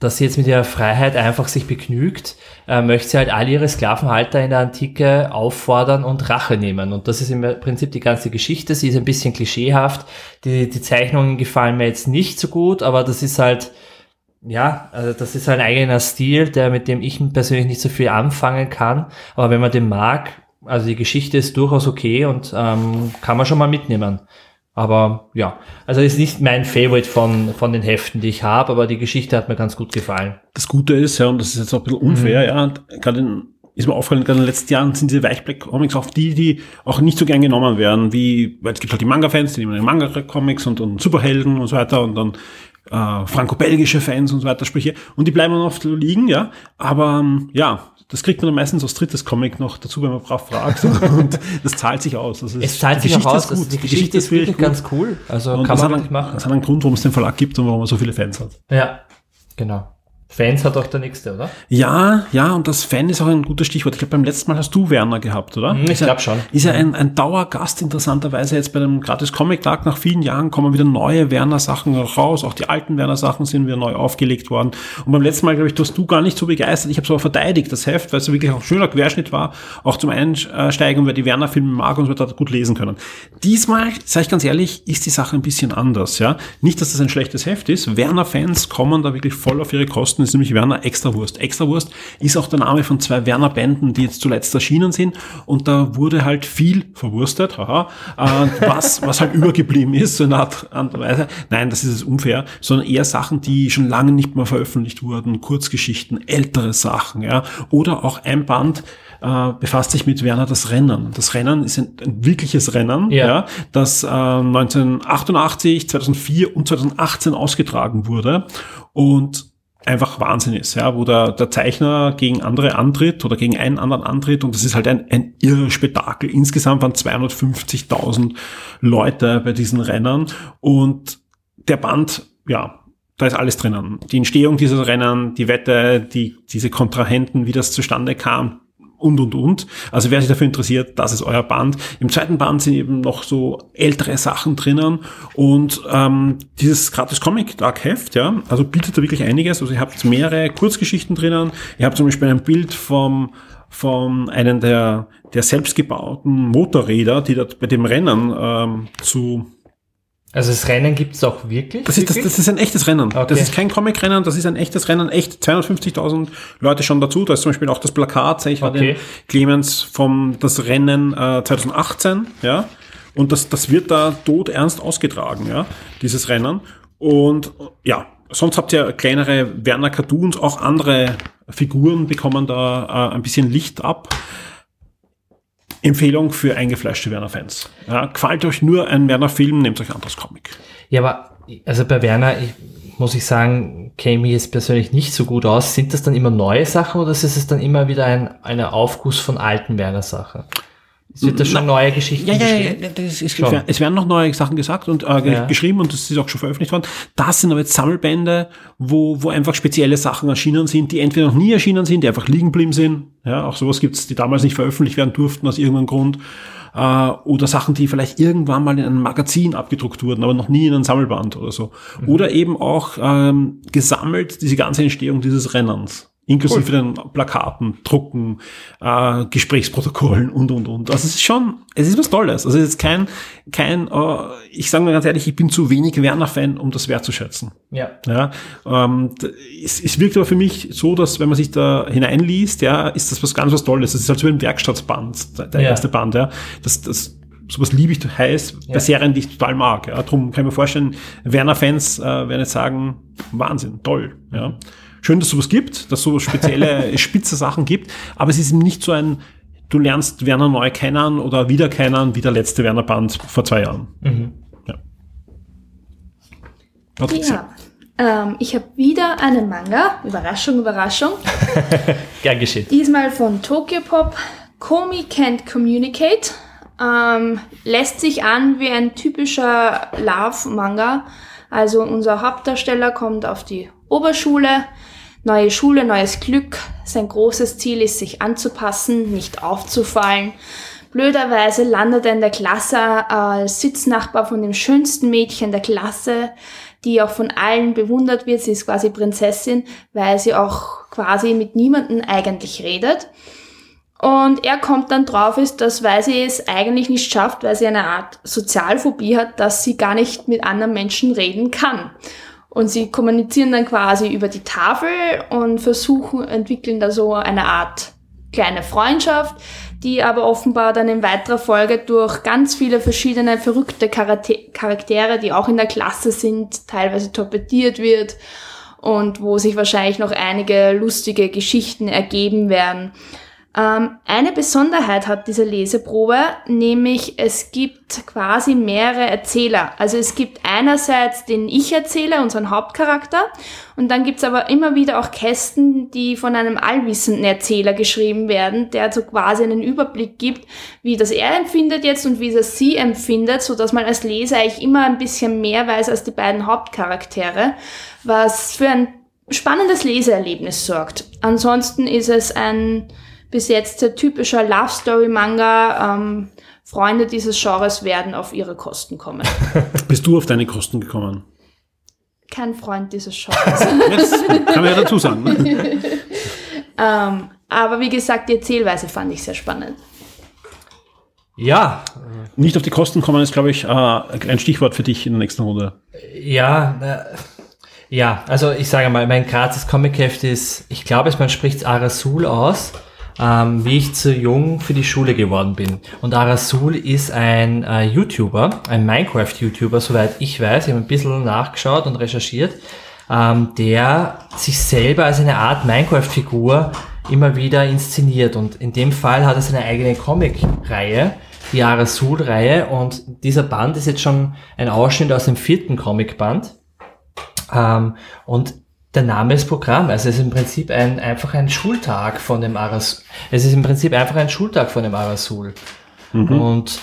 dass sie jetzt mit ihrer Freiheit einfach sich begnügt, äh, möchte sie halt all ihre Sklavenhalter in der Antike auffordern und Rache nehmen. Und das ist im Prinzip die ganze Geschichte. Sie ist ein bisschen klischeehaft. Die, die Zeichnungen gefallen mir jetzt nicht so gut, aber das ist halt, ja, also das ist ein eigener Stil, der mit dem ich persönlich nicht so viel anfangen kann. Aber wenn man den mag, also die Geschichte ist durchaus okay und ähm, kann man schon mal mitnehmen. Aber ja, also ist nicht mein Favorite von, von den Heften, die ich habe, aber die Geschichte hat mir ganz gut gefallen. Das Gute ist, ja, und das ist jetzt auch ein bisschen unfair, ja, und gerade in, ist mir aufgefallen, gerade in den letzten Jahren sind diese Weichblatt-Comics auch die, die auch nicht so gern genommen werden, wie, weil es gibt halt die Manga-Fans, die nehmen die Manga-Comics und, und Superhelden und so weiter und dann äh, franco-belgische Fans und so weiter, Sprüche, und die bleiben dann oft liegen, ja, aber ähm, ja, das kriegt man dann meistens als drittes Comic noch dazu, wenn man brav fragt und das zahlt sich aus. Das ist, Es zahlt die sich auch Geschichte aus, ist also gut. die Geschichte ist wirklich ganz cool. Also Und kann das man einen, machen. das hat einen Grund, warum es den Verlag gibt und warum er so viele Fans hat. Ja, genau. Fans hat auch der nächste, oder? Ja, ja, und das Fan ist auch ein gutes Stichwort. Ich glaube, beim letzten Mal hast du Werner gehabt, oder? Hm, ich Ist ja- glaub schon. Ist ja ein, ein Dauergast, interessanterweise. Jetzt bei dem gratis Comic-Tag nach vielen Jahren kommen wieder neue Werner-Sachen raus. Auch die alten Werner-Sachen sind wieder neu aufgelegt worden. Und beim letzten Mal, glaube ich, warst du gar nicht so begeistert. Ich habe es aber verteidigt, das Heft, weil es wirklich auch ein schöner Querschnitt war. Auch zum Einsteigen, wer die Werner-Filme mag und so weiter, gut lesen können. Diesmal, sage ich ganz ehrlich, ist die Sache ein bisschen anders, ja. Nicht, dass das ein schlechtes Heft ist. Werner-Fans kommen da wirklich voll auf ihre Kosten. Das ist nämlich Werner Extrawurst. Extrawurst ist auch der Name von zwei Werner-Bänden, die jetzt zuletzt erschienen sind. Und da wurde halt viel verwurstet, haha, äh, was, was halt übergeblieben ist, so in einer Art Art Weise. Nein, das ist jetzt unfair, sondern eher Sachen, die schon lange nicht mehr veröffentlicht wurden, Kurzgeschichten, ältere Sachen, ja. Oder auch ein Band, äh, befasst sich mit Werner das Rennen. Das Rennen ist ein, ein wirkliches Rennen, Ja. ja, das äh, 1988, 2004 und 2018 ausgetragen wurde und einfach Wahnsinn ist, ja, wo der, der Zeichner gegen andere antritt oder gegen einen anderen antritt und das ist halt ein, ein irre Spektakel. Insgesamt waren 250.000 Leute bei diesen Rennen und der Band, ja, da ist alles drinnen. Die Entstehung dieses Rennen, die Wette, die, diese Kontrahenten, wie das zustande kam, und, und, und. Also wer sich dafür interessiert, das ist euer Band. Im zweiten Band sind eben noch so ältere Sachen drinnen und ähm, dieses gratis Comic Dark Heft, ja, also bietet da wirklich einiges. Also ihr habt mehrere Kurzgeschichten drinnen. Ihr habt zum Beispiel ein Bild vom von einem der, der selbstgebauten Motorräder, die dort bei dem Rennen ähm, zu Also das Rennen gibt's auch wirklich? das ist, das, das ist ein echtes Rennen. Okay. Das ist kein Comic-Rennen, das ist ein echtes Rennen. Echt 250.000 Leute schon dazu. Da ist zum Beispiel auch das Plakat, sehe ich Okay. den Clemens vom das Rennen äh, 2018. Ja, und das, das wird da todernst ausgetragen, ja, dieses Rennen. Und ja, sonst habt ihr kleinere Werner Cartoons, auch andere Figuren bekommen da äh, ein bisschen Licht ab. Empfehlung für eingefleischte Werner-Fans. Ja, gefällt euch nur ein Werner-Film, nehmt euch ein anderes Comic. Ja, aber also bei Werner, ich, muss ich sagen, käme ich jetzt persönlich nicht so gut aus. Sind das dann immer neue Sachen oder ist es dann immer wieder ein eine Aufguss von alten Werner-Sachen? Es wird da schon neue Geschichten Ja, ja, ja, ja, das ist, Schon. es werden noch neue Sachen gesagt und äh, ge- Ja. geschrieben und das ist auch schon veröffentlicht worden. Das sind aber jetzt Sammelbände, wo, wo einfach spezielle Sachen erschienen sind, die entweder noch nie erschienen sind, die einfach liegen geblieben sind. Ja, auch sowas gibt's, die damals nicht veröffentlicht werden durften aus irgendeinem Grund. Äh, oder Sachen, die vielleicht irgendwann mal in einem Magazin abgedruckt wurden, aber noch nie in einem Sammelband oder so. Oder eben auch ähm, gesammelt diese ganze Entstehung dieses Rennens. Inklusive den Plakaten, Drucken, äh, Gesprächsprotokollen und, und, und. Also es ist schon, es ist was Tolles. Also es ist kein, kein, äh, ich sage mal ganz ehrlich, ich bin zu wenig Werner-Fan, um das wertzuschätzen. Ja. Ja, ähm, es, es wirkt aber für mich so, dass wenn man sich da hineinliest, ja, ist das was ganz was Tolles. Das ist halt so ein Werkstattband, der, der Ja. erste Band, ja. Das, das, sowas liebe ich heiß bei Ja. Serien, die ich total mag. Ja. Darum kann ich mir vorstellen, Werner-Fans äh, werden jetzt sagen, Wahnsinn, toll. Ja. Schön, dass es sowas gibt, dass es so spezielle spitze Sachen gibt, aber es ist eben nicht so ein, du lernst Werner neu kennen oder wieder kennen, wie der letzte Werner-Band vor zwei Jahren. Ja. Patricia. Ja. Ähm, ich habe wieder einen Manga. Überraschung, Überraschung. Gern geschehen. Diesmal von Tokyo Pop. Komi Can't Communicate. Ähm, lässt sich an wie ein typischer Love-Manga. Also unser Hauptdarsteller kommt auf die Oberschule. Neue Schule, neues Glück. Sein großes Ziel ist, sich anzupassen, nicht aufzufallen. Blöderweise landet er in der Klasse als Sitznachbar von dem schönsten Mädchen der Klasse, die auch von allen bewundert wird. Sie ist quasi Prinzessin, weil sie auch quasi mit niemandem eigentlich redet. Und er kommt dann drauf ist, dass weil sie es eigentlich nicht schafft, weil sie eine Art Sozialphobie hat, dass sie gar nicht mit anderen Menschen reden kann. Und sie kommunizieren dann quasi über die Tafel und versuchen, entwickeln da so eine Art kleine Freundschaft, die aber offenbar dann in weiterer Folge durch ganz viele verschiedene verrückte Charaktere, die auch in der Klasse sind, teilweise torpediert wird und wo sich wahrscheinlich noch einige lustige Geschichten ergeben werden. Ähm, eine Besonderheit hat diese Leseprobe, nämlich es gibt quasi mehrere Erzähler. Also es gibt einerseits den Ich-Erzähler, unseren Hauptcharakter, und dann gibt's aber immer wieder auch Kästen, die von einem allwissenden Erzähler geschrieben werden, der so quasi einen Überblick gibt, wie das er empfindet jetzt und wie das sie empfindet, so dass man als Leser eigentlich immer ein bisschen mehr weiß als die beiden Hauptcharaktere, was für ein spannendes Leseerlebnis sorgt. Ansonsten ist es ein bis jetzt sehr typischer Love Story Manga. Ähm, Freunde dieses Genres werden auf ihre Kosten kommen. Bist du auf deine Kosten gekommen? Kein Freund dieses Genres. Jetzt kann man ja dazu sagen. Ne? ähm, aber wie gesagt, die Erzählweise fand ich sehr spannend. Ja, Nicht auf die Kosten kommen ist, glaube ich, äh, ein Stichwort für dich in der nächsten Runde. ja, äh, ja, also ich sage mal, mein gratis Comic-Heft ist, ich glaube es, man spricht Arasul aus, ähm, wie ich zu jung für die Schule geworden bin. Und Arasul ist ein äh, YouTuber, ein Minecraft-YouTuber, soweit ich weiß, ich habe ein bisschen nachgeschaut und recherchiert, ähm, der sich selber als eine Art Minecraft-Figur immer wieder inszeniert. Und in dem Fall hat er seine eigene Comic-Reihe, die Arasul-Reihe. Und dieser Band ist jetzt schon ein Ausschnitt aus dem vierten Comic-Band. Ähm, und der Name ist Programm. Also es ist im Prinzip ein, einfach ein Schultag von dem Arasul. Es ist im Prinzip einfach ein Schultag von dem Arasul. Und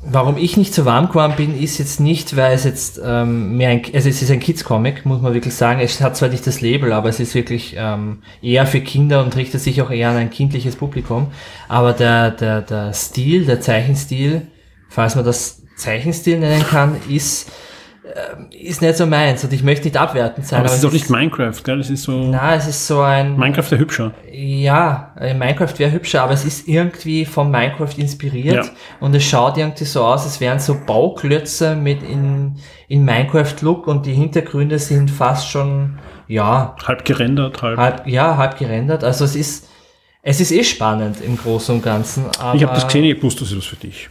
warum ich nicht so warm geworden bin, ist jetzt nicht, weil es jetzt ähm, mehr ein, also es ist ein Kids-Comic, muss man wirklich sagen. Es hat zwar nicht das Label, aber es ist wirklich ähm, eher für Kinder und richtet sich auch eher an ein kindliches Publikum. Aber der, der, der Stil, der Zeichenstil, falls man das Zeichenstil nennen kann, ist ist nicht so meins und ich möchte nicht abwertend sein. Aber es ist doch nicht Minecraft, gell? Es ist so. Na, es ist so ein. Minecraft der hübscher. Ja, äh, Minecraft wäre hübscher, aber es ist irgendwie von Minecraft inspiriert Ja. und es schaut irgendwie so aus, als wären so Bauklötze mit in, in Minecraft-Look und die Hintergründe sind fast schon, ja, Halb gerendert, halb. halb, ja, halb gerendert. Also es ist, es ist eh spannend im Großen und Ganzen. Aber, ich habe das gesehen, ich wusste, das ist was für dich.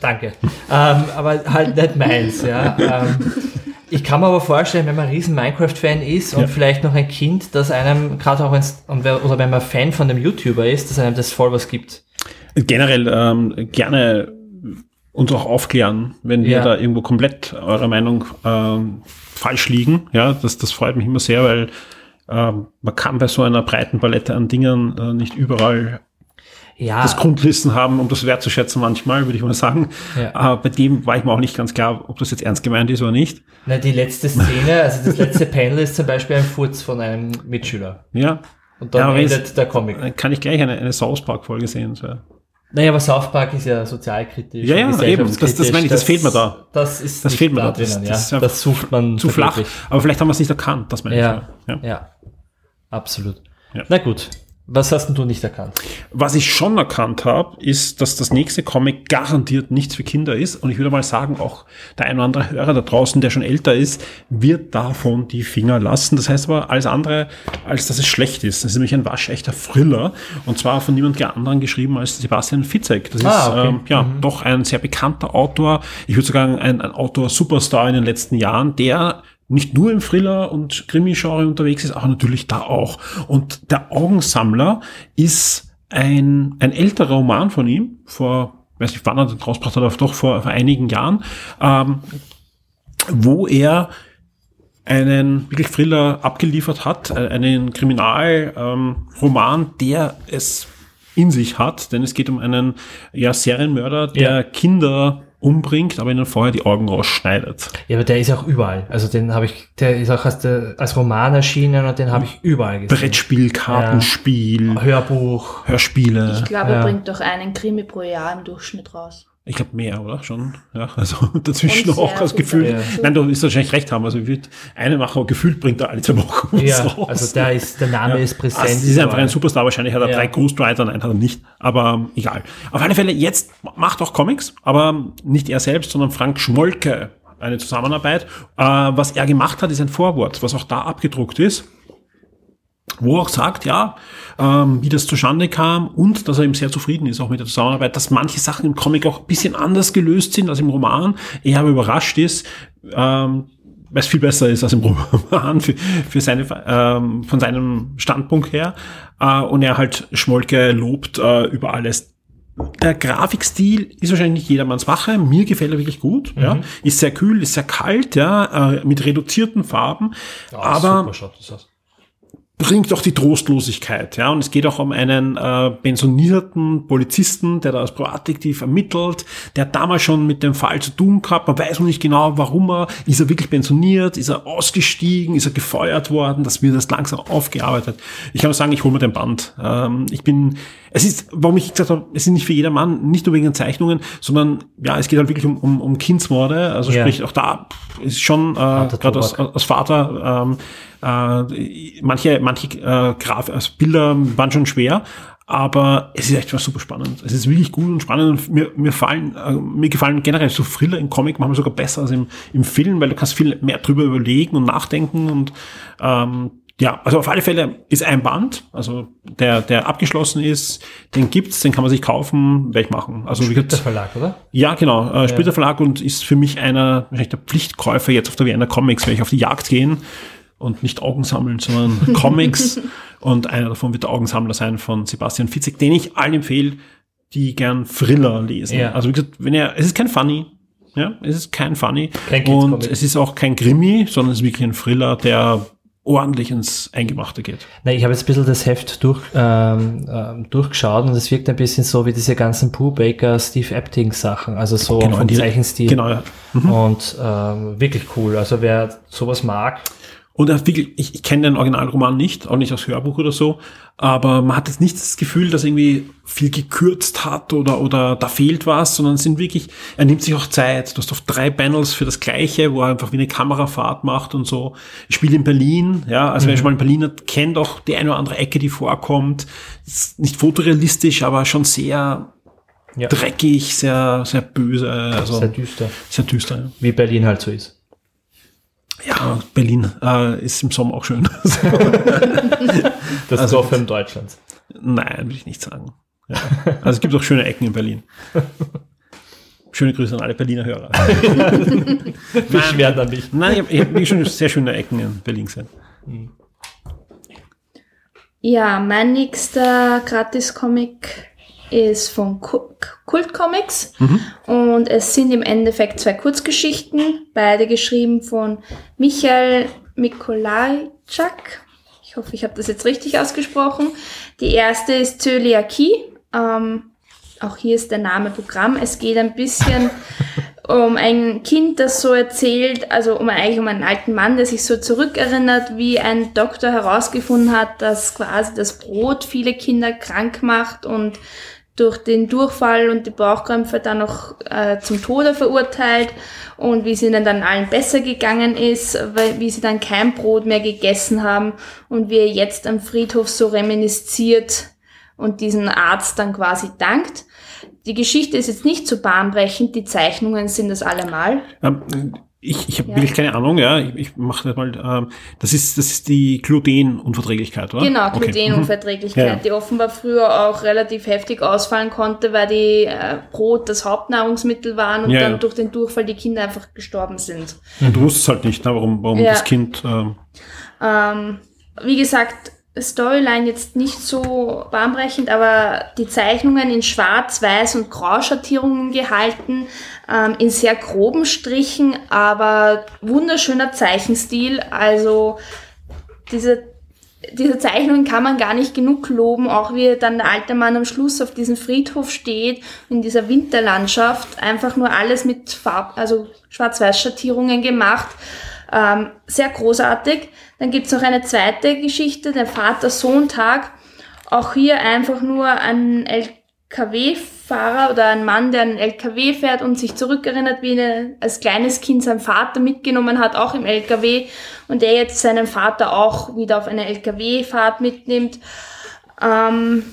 Danke. ähm, aber halt nicht meins, ja. Ähm, ich kann mir aber vorstellen, wenn man ein riesen Minecraft-Fan ist und Ja. vielleicht noch ein Kind, dass einem, gerade auch wenn's, und wer- oder wenn man Fan von dem YouTuber ist, dass einem das voll was gibt. Generell ähm, gerne uns auch aufklären, wenn wir Ja. da irgendwo komplett eurer Meinung ähm, falsch liegen. Ja, das, das freut mich immer sehr, weil ähm, man kann bei so einer breiten Palette an Dingen äh, nicht überall Ja, das Grundwissen haben, um das wertzuschätzen manchmal, würde ich mal sagen. Ja. Äh, bei dem war ich mir auch nicht ganz klar, ob das jetzt ernst gemeint ist oder nicht. na, die letzte Szene, also das letzte Panel ist zum Beispiel ein Furz von einem Mitschüler. Ja, Und dann Ja, aber endet der Comic. kann ich gleich eine, eine South Park-Folge sehen. So. Naja, aber South Park ist ja sozialkritisch. Ja, ja, eben. Das- das meine ich, das fehlt mir da. Das ist Das fehlt mir da da. Das- drinnen, das ja. Das sucht man Zu flach, aber vielleicht haben wir es nicht erkannt, das meine Ja, ich. Ja. ja, absolut. Ja. Na gut, was hast denn du nicht erkannt? Was ich schon erkannt habe, ist, dass das nächste Comic garantiert nichts für Kinder ist. Und ich würde mal sagen, auch der ein oder andere Hörer da draußen, der schon älter ist, wird davon die Finger lassen. Das heißt aber alles andere, als dass es schlecht ist. Das ist nämlich ein waschechter Thriller. Und zwar von niemand anderen geschrieben als Sebastian Fitzek. Das Ah, ist okay. ähm, ja doch ein sehr bekannter Autor. Ich würde sagen, ein, ein Autor-Superstar in den letzten Jahren, der nicht nur im Thriller- und Krimi-Genre unterwegs ist, aber natürlich da auch. Und der Augensammler ist ein, ein älterer Roman von ihm, vor, weiß nicht wann er den rausgebracht hat, aber doch vor, vor einigen Jahren, ähm, wo er einen wirklich Thriller abgeliefert hat, äh, einen Kriminalroman, ähm, der es in sich hat, denn es geht um einen ja, Serienmörder, der Ja. Kinder umbringt, aber ihnen vorher die Augen rausschneidet. Ja, aber der ist auch überall. Also den habe ich, der ist auch als, der, als Roman erschienen und den habe ich überall gesehen. Brettspiel, Kartenspiel, Hörbuch. Hörspiele. Ich glaube, Ja. er bringt doch einen Krimi pro Jahr im Durchschnitt raus. Ich glaube mehr, oder? Schon. Ja, also dazwischen Und auch gut Gefühl. dazu. Nein, du wirst wahrscheinlich recht haben. Also ich würde eine machen, gefühlt bringt er alle zwei Wochen was Ja, raus. also der ist, der Name ist präsent. Also, das ist einfach ein Superstar. Wahrscheinlich hat er Ja. drei Ghostwriter, nein, hat er nicht. Aber ähm, egal. Auf alle Fälle, jetzt macht auch Comics, aber nicht er selbst, sondern Frank Schmolke. Eine Zusammenarbeit. Äh, was er gemacht hat, ist ein Vorwort, was auch da abgedruckt ist wo er auch sagt, ja, ähm, wie das zustande kam und dass er eben sehr zufrieden ist auch mit der Zusammenarbeit, dass manche Sachen im Comic auch ein bisschen anders gelöst sind als im Roman. Er aber überrascht ist, ähm, weil es viel besser ist als im Roman für, für seine, ähm, von seinem Standpunkt her. Äh, und er halt Schmolke lobt äh, über alles. Der Grafikstil ist wahrscheinlich nicht jedermanns Wache. Mir gefällt er wirklich gut. Ja. Ist sehr kühl, ist sehr kalt, ja, äh, mit reduzierten Farben. Ja, aber super schaut das aus. Bringt doch die Trostlosigkeit, ja. Und es geht auch um einen äh, pensionierten Polizisten, der da als Privatdetektiv ermittelt, der damals schon mit dem Fall zu tun gehabt. Man weiß noch nicht genau, warum er, ist er wirklich pensioniert, ist er ausgestiegen, ist er gefeuert worden, das wird erst langsam aufgearbeitet. Ich kann nur sagen, ich hole mir den Band. Ähm, ich bin, es ist, warum ich gesagt habe, es ist nicht für jedermann, nicht nur wegen den Zeichnungen, sondern ja, es geht halt wirklich um, um, um Kindsmorde. Also Ja. sprich, auch da ist schon äh, gerade als, als Vater ähm, äh, manche manche äh, Graf also Bilder waren schon schwer, aber es ist echt was super spannend. Es ist wirklich gut und spannend. Und mir, mir fallen äh, mir gefallen generell so Thriller im Comic manchmal sogar besser als im, im Film, weil du kannst viel mehr drüber überlegen und nachdenken und ähm, ja, also auf alle Fälle ist ein Band, also der, der abgeschlossen ist, den gibt's, den kann man sich kaufen, werde ich machen. Also wie gesagt, Verlag, oder? ja, genau. Äh, Splitter Verlag und ist für mich einer wahrscheinlich der Pflichtkäufer jetzt auf der Vienna Comics, werde ich auf die Jagd gehen und nicht Augen sammeln, sondern Comics. Und einer davon wird der Augensammler sein von Sebastian Fitzek, den ich allen empfehle, die gern Thriller lesen. Ja. Also wie gesagt, wenn er, es ist kein Funny. Ja, es ist kein Funny. Kein und es ist auch kein Krimi, sondern es ist wirklich ein Thriller, der ordentlich ins Eingemachte geht. Na, ich habe jetzt ein bisschen das Heft durch, ähm, ähm, durchgeschaut und es wirkt ein bisschen so wie diese ganzen Pooh Baker, Steve Epting Sachen, also so vom die- Zeichenstil. Genau, ja. Und ähm, wirklich cool. Also wer sowas mag, Und er hat wirklich, ich, ich kenne den Originalroman nicht, auch nicht aus Hörbuch oder so, aber man hat jetzt nicht das Gefühl, dass irgendwie viel gekürzt hat oder, oder da fehlt was, sondern es sind wirklich, er nimmt sich auch Zeit. Du hast oft drei Panels für das Gleiche, wo er einfach wie eine Kamerafahrt macht und so. Ich spiele in Berlin, ja, also wer schon mal in Berlin hat, kennt auch die eine oder andere Ecke, die vorkommt. Ist nicht fotorealistisch, aber schon sehr Ja. dreckig, sehr, sehr böse, also Sehr düster. sehr düster. Ja. Wie Berlin halt so ist. Ja, Berlin äh, ist im Sommer auch schön. Das Also- Dorf in Deutschland. Nein, will ich nicht sagen. Ja. Also es gibt auch schöne Ecken in Berlin. Schöne Grüße an alle Berliner Hörer. Beschweren an mich. Nein, ich habe hab wirklich schon sehr schöne Ecken in Berlin gesehen. Ja, mein nächster Gratis-Comic ist von Ku- Kult Comics und es sind im Endeffekt zwei Kurzgeschichten, beide geschrieben von Michael Mikolajczak. Ich hoffe, ich habe das jetzt richtig ausgesprochen. Die erste ist Zöliakie. Ähm, auch hier ist der Name Programm. Es geht ein bisschen um ein Kind, das so erzählt, also um eigentlich um einen alten Mann, der sich so zurückerinnert, wie ein Doktor herausgefunden hat, dass quasi das Brot viele Kinder krank macht und durch den Durchfall und die Bauchkrämpfe dann noch äh, zum Tode verurteilt und wie es ihnen dann allen besser gegangen ist, weil, wie sie dann kein Brot mehr gegessen haben und wie er jetzt am Friedhof so reminisziert und diesen Arzt dann quasi dankt. Die Geschichte ist jetzt nicht so bahnbrechend, die Zeichnungen sind das allemal. Ich ich habe Ja. wirklich keine Ahnung, ja. Ich, ich mache das mal. Ähm, das ist das ist die Glutenunverträglichkeit, oder? Genau, Okay. Glutenunverträglichkeit, Ja, ja. die offenbar früher auch relativ heftig ausfallen konnte, weil die äh, Brot das Hauptnahrungsmittel waren und Ja, dann ja. durch den Durchfall die Kinder einfach gestorben sind. Und du wusstest halt nicht, ne, warum, warum das Kind. Ähm, Ähm, wie gesagt, Storyline jetzt nicht so bahnbrechend, aber die Zeichnungen in Schwarz, Weiß und Grauschattierungen gehalten, ähm, in sehr groben Strichen, aber wunderschöner Zeichenstil. Also diese, diese Zeichnungen kann man gar nicht genug loben, auch wie dann der alte Mann am Schluss auf diesem Friedhof steht, in dieser Winterlandschaft, einfach nur alles mit Farb, also Schwarz-Weiß-Schattierungen gemacht. Ähm, sehr großartig. Dann gibt's noch eine zweite Geschichte, der Vater-Sohn-Tag. Auch hier einfach nur ein LKW-Fahrer oder ein Mann, der einen LKW fährt und sich zurückerinnert, wie er als kleines Kind seinen Vater mitgenommen hat, auch im LKW, und der jetzt seinen Vater auch wieder auf eine LKW-Fahrt mitnimmt. Ähm,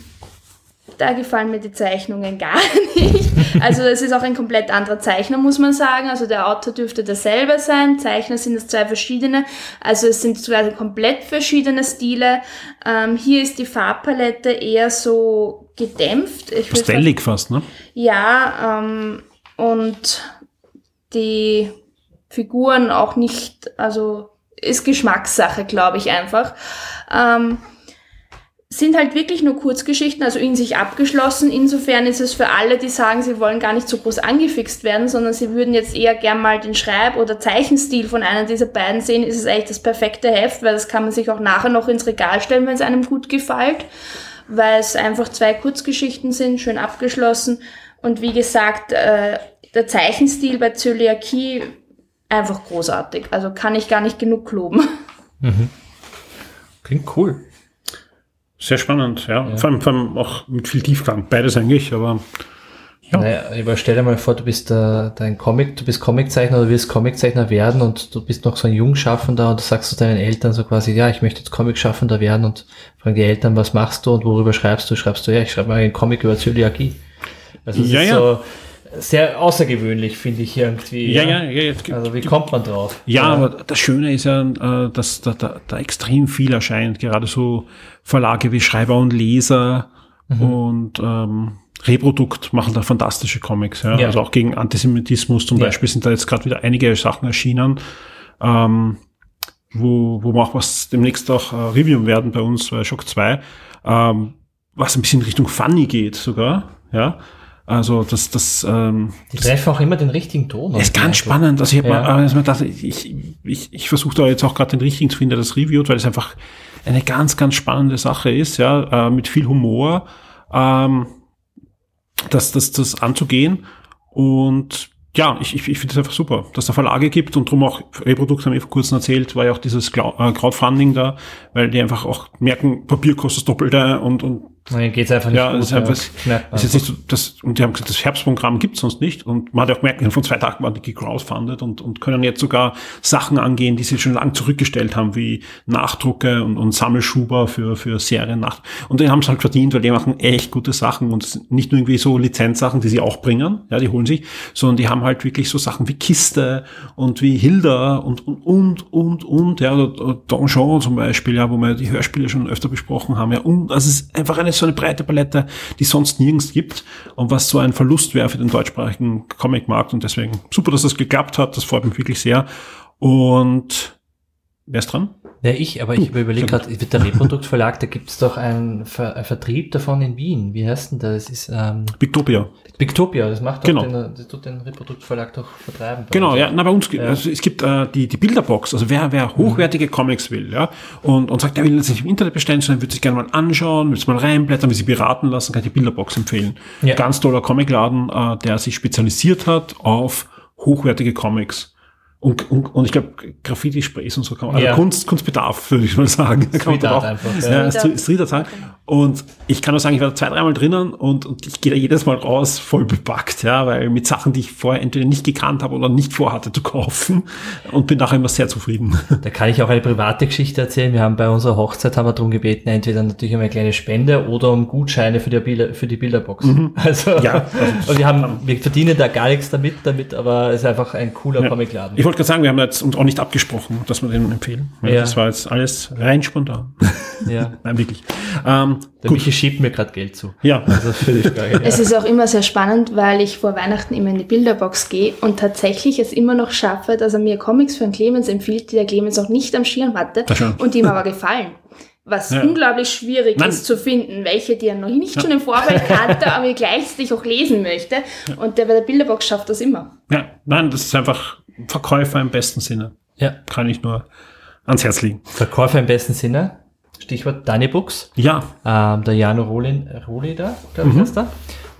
da gefallen mir die Zeichnungen gar nicht. Also das ist auch ein komplett anderer Zeichner, muss man sagen. Also der Autor dürfte derselbe sein. Zeichner sind es zwei verschiedene. Also es sind zwei komplett verschiedene Stile. Ähm, hier ist die Farbpalette eher so gedämpft. Ich pastellig fast, ne? ja, ähm, und die Figuren auch nicht, also ist Geschmackssache, glaube ich einfach. Ähm, sind halt wirklich nur Kurzgeschichten, also in sich abgeschlossen. Insofern ist es für alle, die sagen, sie wollen gar nicht so groß angefixt werden, sondern sie würden jetzt eher gern mal den Schreib- oder Zeichenstil von einer dieser beiden sehen, ist es eigentlich das perfekte Heft, weil das kann man sich auch nachher noch ins Regal stellen, wenn es einem gut gefällt, weil es einfach zwei Kurzgeschichten sind, schön abgeschlossen. Und wie gesagt, äh, der Zeichenstil bei Zöliakie einfach großartig. Also kann ich gar nicht genug loben. Klingt cool. Sehr spannend, ja. Vor, allem, vor allem auch mit viel Tiefgang. Beides eigentlich, aber Ja. Naja, aber stell dir mal vor, du bist äh, dein Comic, du bist Comiczeichner oder willst Comiczeichner werden und du bist noch so ein Jungschaffender und du sagst zu deinen Eltern so quasi, ja, ich möchte jetzt Comicschaffender werden und fragen die Eltern, was machst du und worüber schreibst du? Schreibst du, ja, ich schreibe mal einen Comic über Zöliakie. Also Ja, ja. so sehr außergewöhnlich, finde ich irgendwie. ja, ja, ja, jetzt, Also wie kommt man drauf? Ja, aber das Schöne ist ja, äh, dass da, da, da extrem viel erscheint. Gerade so Verlage wie Schreiber und Leser und ähm, Reprodukt machen da fantastische Comics. Ja? Ja. Also auch gegen Antisemitismus zum Ja. Beispiel sind da jetzt gerade wieder einige Sachen erschienen, ähm, wo, wo wir auch was demnächst auch äh, reviewen werden bei uns bei Shock 2, ähm, was ein bisschen Richtung Funny geht sogar. Ja, also das, das ähm, Die treffen auch immer den richtigen Ton. ist ganz spannend. Also ich habe Ja. mir gedacht, ich, ich, ich versuche da jetzt auch gerade den richtigen zu finden, der das reviewt, weil es einfach eine ganz, ganz spannende Sache ist, ja, äh, mit viel Humor, ähm, das, das, das anzugehen. Und ja, ich, ich, ich finde es einfach super, dass es Verlage gibt und darum auch Reprodukt haben wir vor kurzem erzählt, war ja auch dieses äh, Crowdfunding da, weil die einfach auch merken, Papier kostet das Doppelte und, und Dann geht's einfach nicht ja, gut. ist einfach, Ja. ist jetzt nicht so, das, und die haben gesagt, das Herbstprogramm gibt's sonst nicht. Und man hat ja auch gemerkt, von zwei Tagen waren die gecrowdfundet und, und können jetzt sogar Sachen angehen, die sie schon lang zurückgestellt haben, wie Nachdrucke und, und Sammelschuber für, für Serien. Und die haben es halt verdient, weil die machen echt gute Sachen und nicht nur irgendwie so Lizenzsachen, die sie auch bringen, ja, die holen sich, sondern die haben halt wirklich so Sachen wie Kiste und wie Hilda und, und, und, und, und, ja, Donjon zum Beispiel, ja, wo wir die Hörspiele schon öfter besprochen haben, ja, und das ist einfach eine so eine breite Palette, die sonst nirgends gibt. Und was so ein Verlust wäre für den deutschsprachigen Comicmarkt. Und deswegen super, dass das geklappt hat, das freut mich wirklich sehr. Und wer ist dran? Ja, ich, aber ich überlege gerade, wird der Reproduktverlag, da gibt's doch einen, Ver einen Vertrieb davon in Wien. Wie heißt denn das? Das ist ähm, Bigtopia. Bigtopia, das macht doch Genau. den, das tut den Reproduktverlag doch vertreiben. Genau, ja, na bei uns, Ja. also es gibt äh, die, die Bilderbox, also wer, wer hochwertige Comics will, ja, und, und sagt, er will das nicht im Internet bestellen, sondern würde sich gerne mal anschauen, will es mal reinblättern, will sich beraten lassen, kann ich die Bilderbox empfehlen. Ja. Ganz toller Comicladen, äh, der sich spezialisiert hat auf hochwertige Comics. Und, und, und ich glaube, Graffiti-Sprays und so kann man, also Ja. Kunst, Kunstbedarf, würde ich mal sagen. Street Art einfach, Ja, ja. Street Art sagen. Und ich kann nur sagen, ich war da zwei, dreimal drinnen und, und ich gehe da jedes Mal raus voll bepackt, ja, weil mit Sachen, die ich vorher entweder nicht gekannt habe oder nicht vorhatte zu kaufen und bin nachher immer sehr zufrieden. Da kann ich auch eine private Geschichte erzählen. Wir haben bei unserer Hochzeit haben wir darum gebeten, entweder natürlich um eine kleine Spende oder um Gutscheine für die, Bilder, für die Bilderbox. Also, Mhm. Ja, und wir haben, wir verdienen da gar nichts damit, damit, aber es ist einfach ein cooler Ja. Comicladen. Ich wollte gerade sagen, wir haben jetzt uns auch nicht abgesprochen, dass wir den empfehlen. Ja. Das war jetzt alles rein spontan. Ja. Nein, wirklich. Ähm, Der gut, Michi schiebt mir gerade Geld zu. ja. Also für die Frage. Es ist auch immer sehr spannend, weil ich vor Weihnachten immer in die Bilderbox gehe und tatsächlich es immer noch schaffe, dass er mir Comics von Clemens empfiehlt, die der Clemens auch nicht am Schirm hatte und die ihm aber gefallen. Was Ja. unglaublich schwierig Nein. ist zu finden, welche die er noch nicht schon im Vorfeld kannte, aber gleichzeitig auch lesen möchte. Und der bei der Bilderbox schafft das immer. ja. Nein, das ist einfach Verkäufer im besten Sinne. Ja. Kann ich nur ans Herz legen. Verkäufer im besten Sinne. Stichwort Danny Books. Ja, Ähm, der Jano Rolin, Roli da, glaube Mhm. ich, heißt er.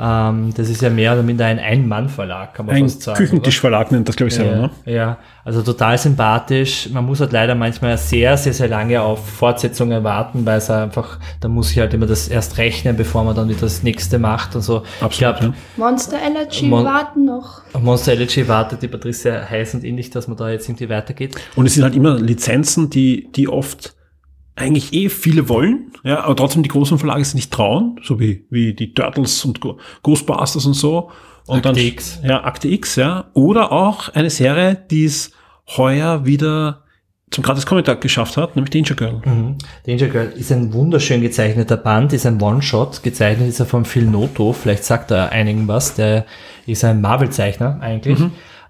Ähm, das ist ja mehr oder minder ein Ein-Mann-Verlag, kann man ein fast sagen. Küchentischverlag nennt das, glaube ich, selber, Ja, ne? ja, also total sympathisch. Man muss halt leider manchmal sehr, sehr, sehr lange auf Fortsetzungen warten, weil es einfach, da muss ich halt immer das erst rechnen, bevor man dann wieder das nächste macht und so. Absolut, ich glaube, ja. Monster Allergy Mon- warten noch. Monster Elegy wartet die Patricia heiß und innig, dass man da jetzt irgendwie weitergeht. Und es sind halt immer Lizenzen, die, die oft eigentlich eh viele wollen, ja, aber trotzdem die großen Verlage sich nicht trauen, so wie, wie die Turtles und Ghostbusters und so. Und Akte dann, X. Ja, Akte X, ja. Oder auch eine Serie, die es heuer wieder zum gratis Comic geschafft hat, nämlich Danger Girl. Mhm. Danger Girl ist ein wunderschön gezeichneter Band, ist ein One-Shot. Gezeichnet ist er von Phil Noto. Vielleicht sagt er einigen was. Der ist ein Marvel-Zeichner eigentlich.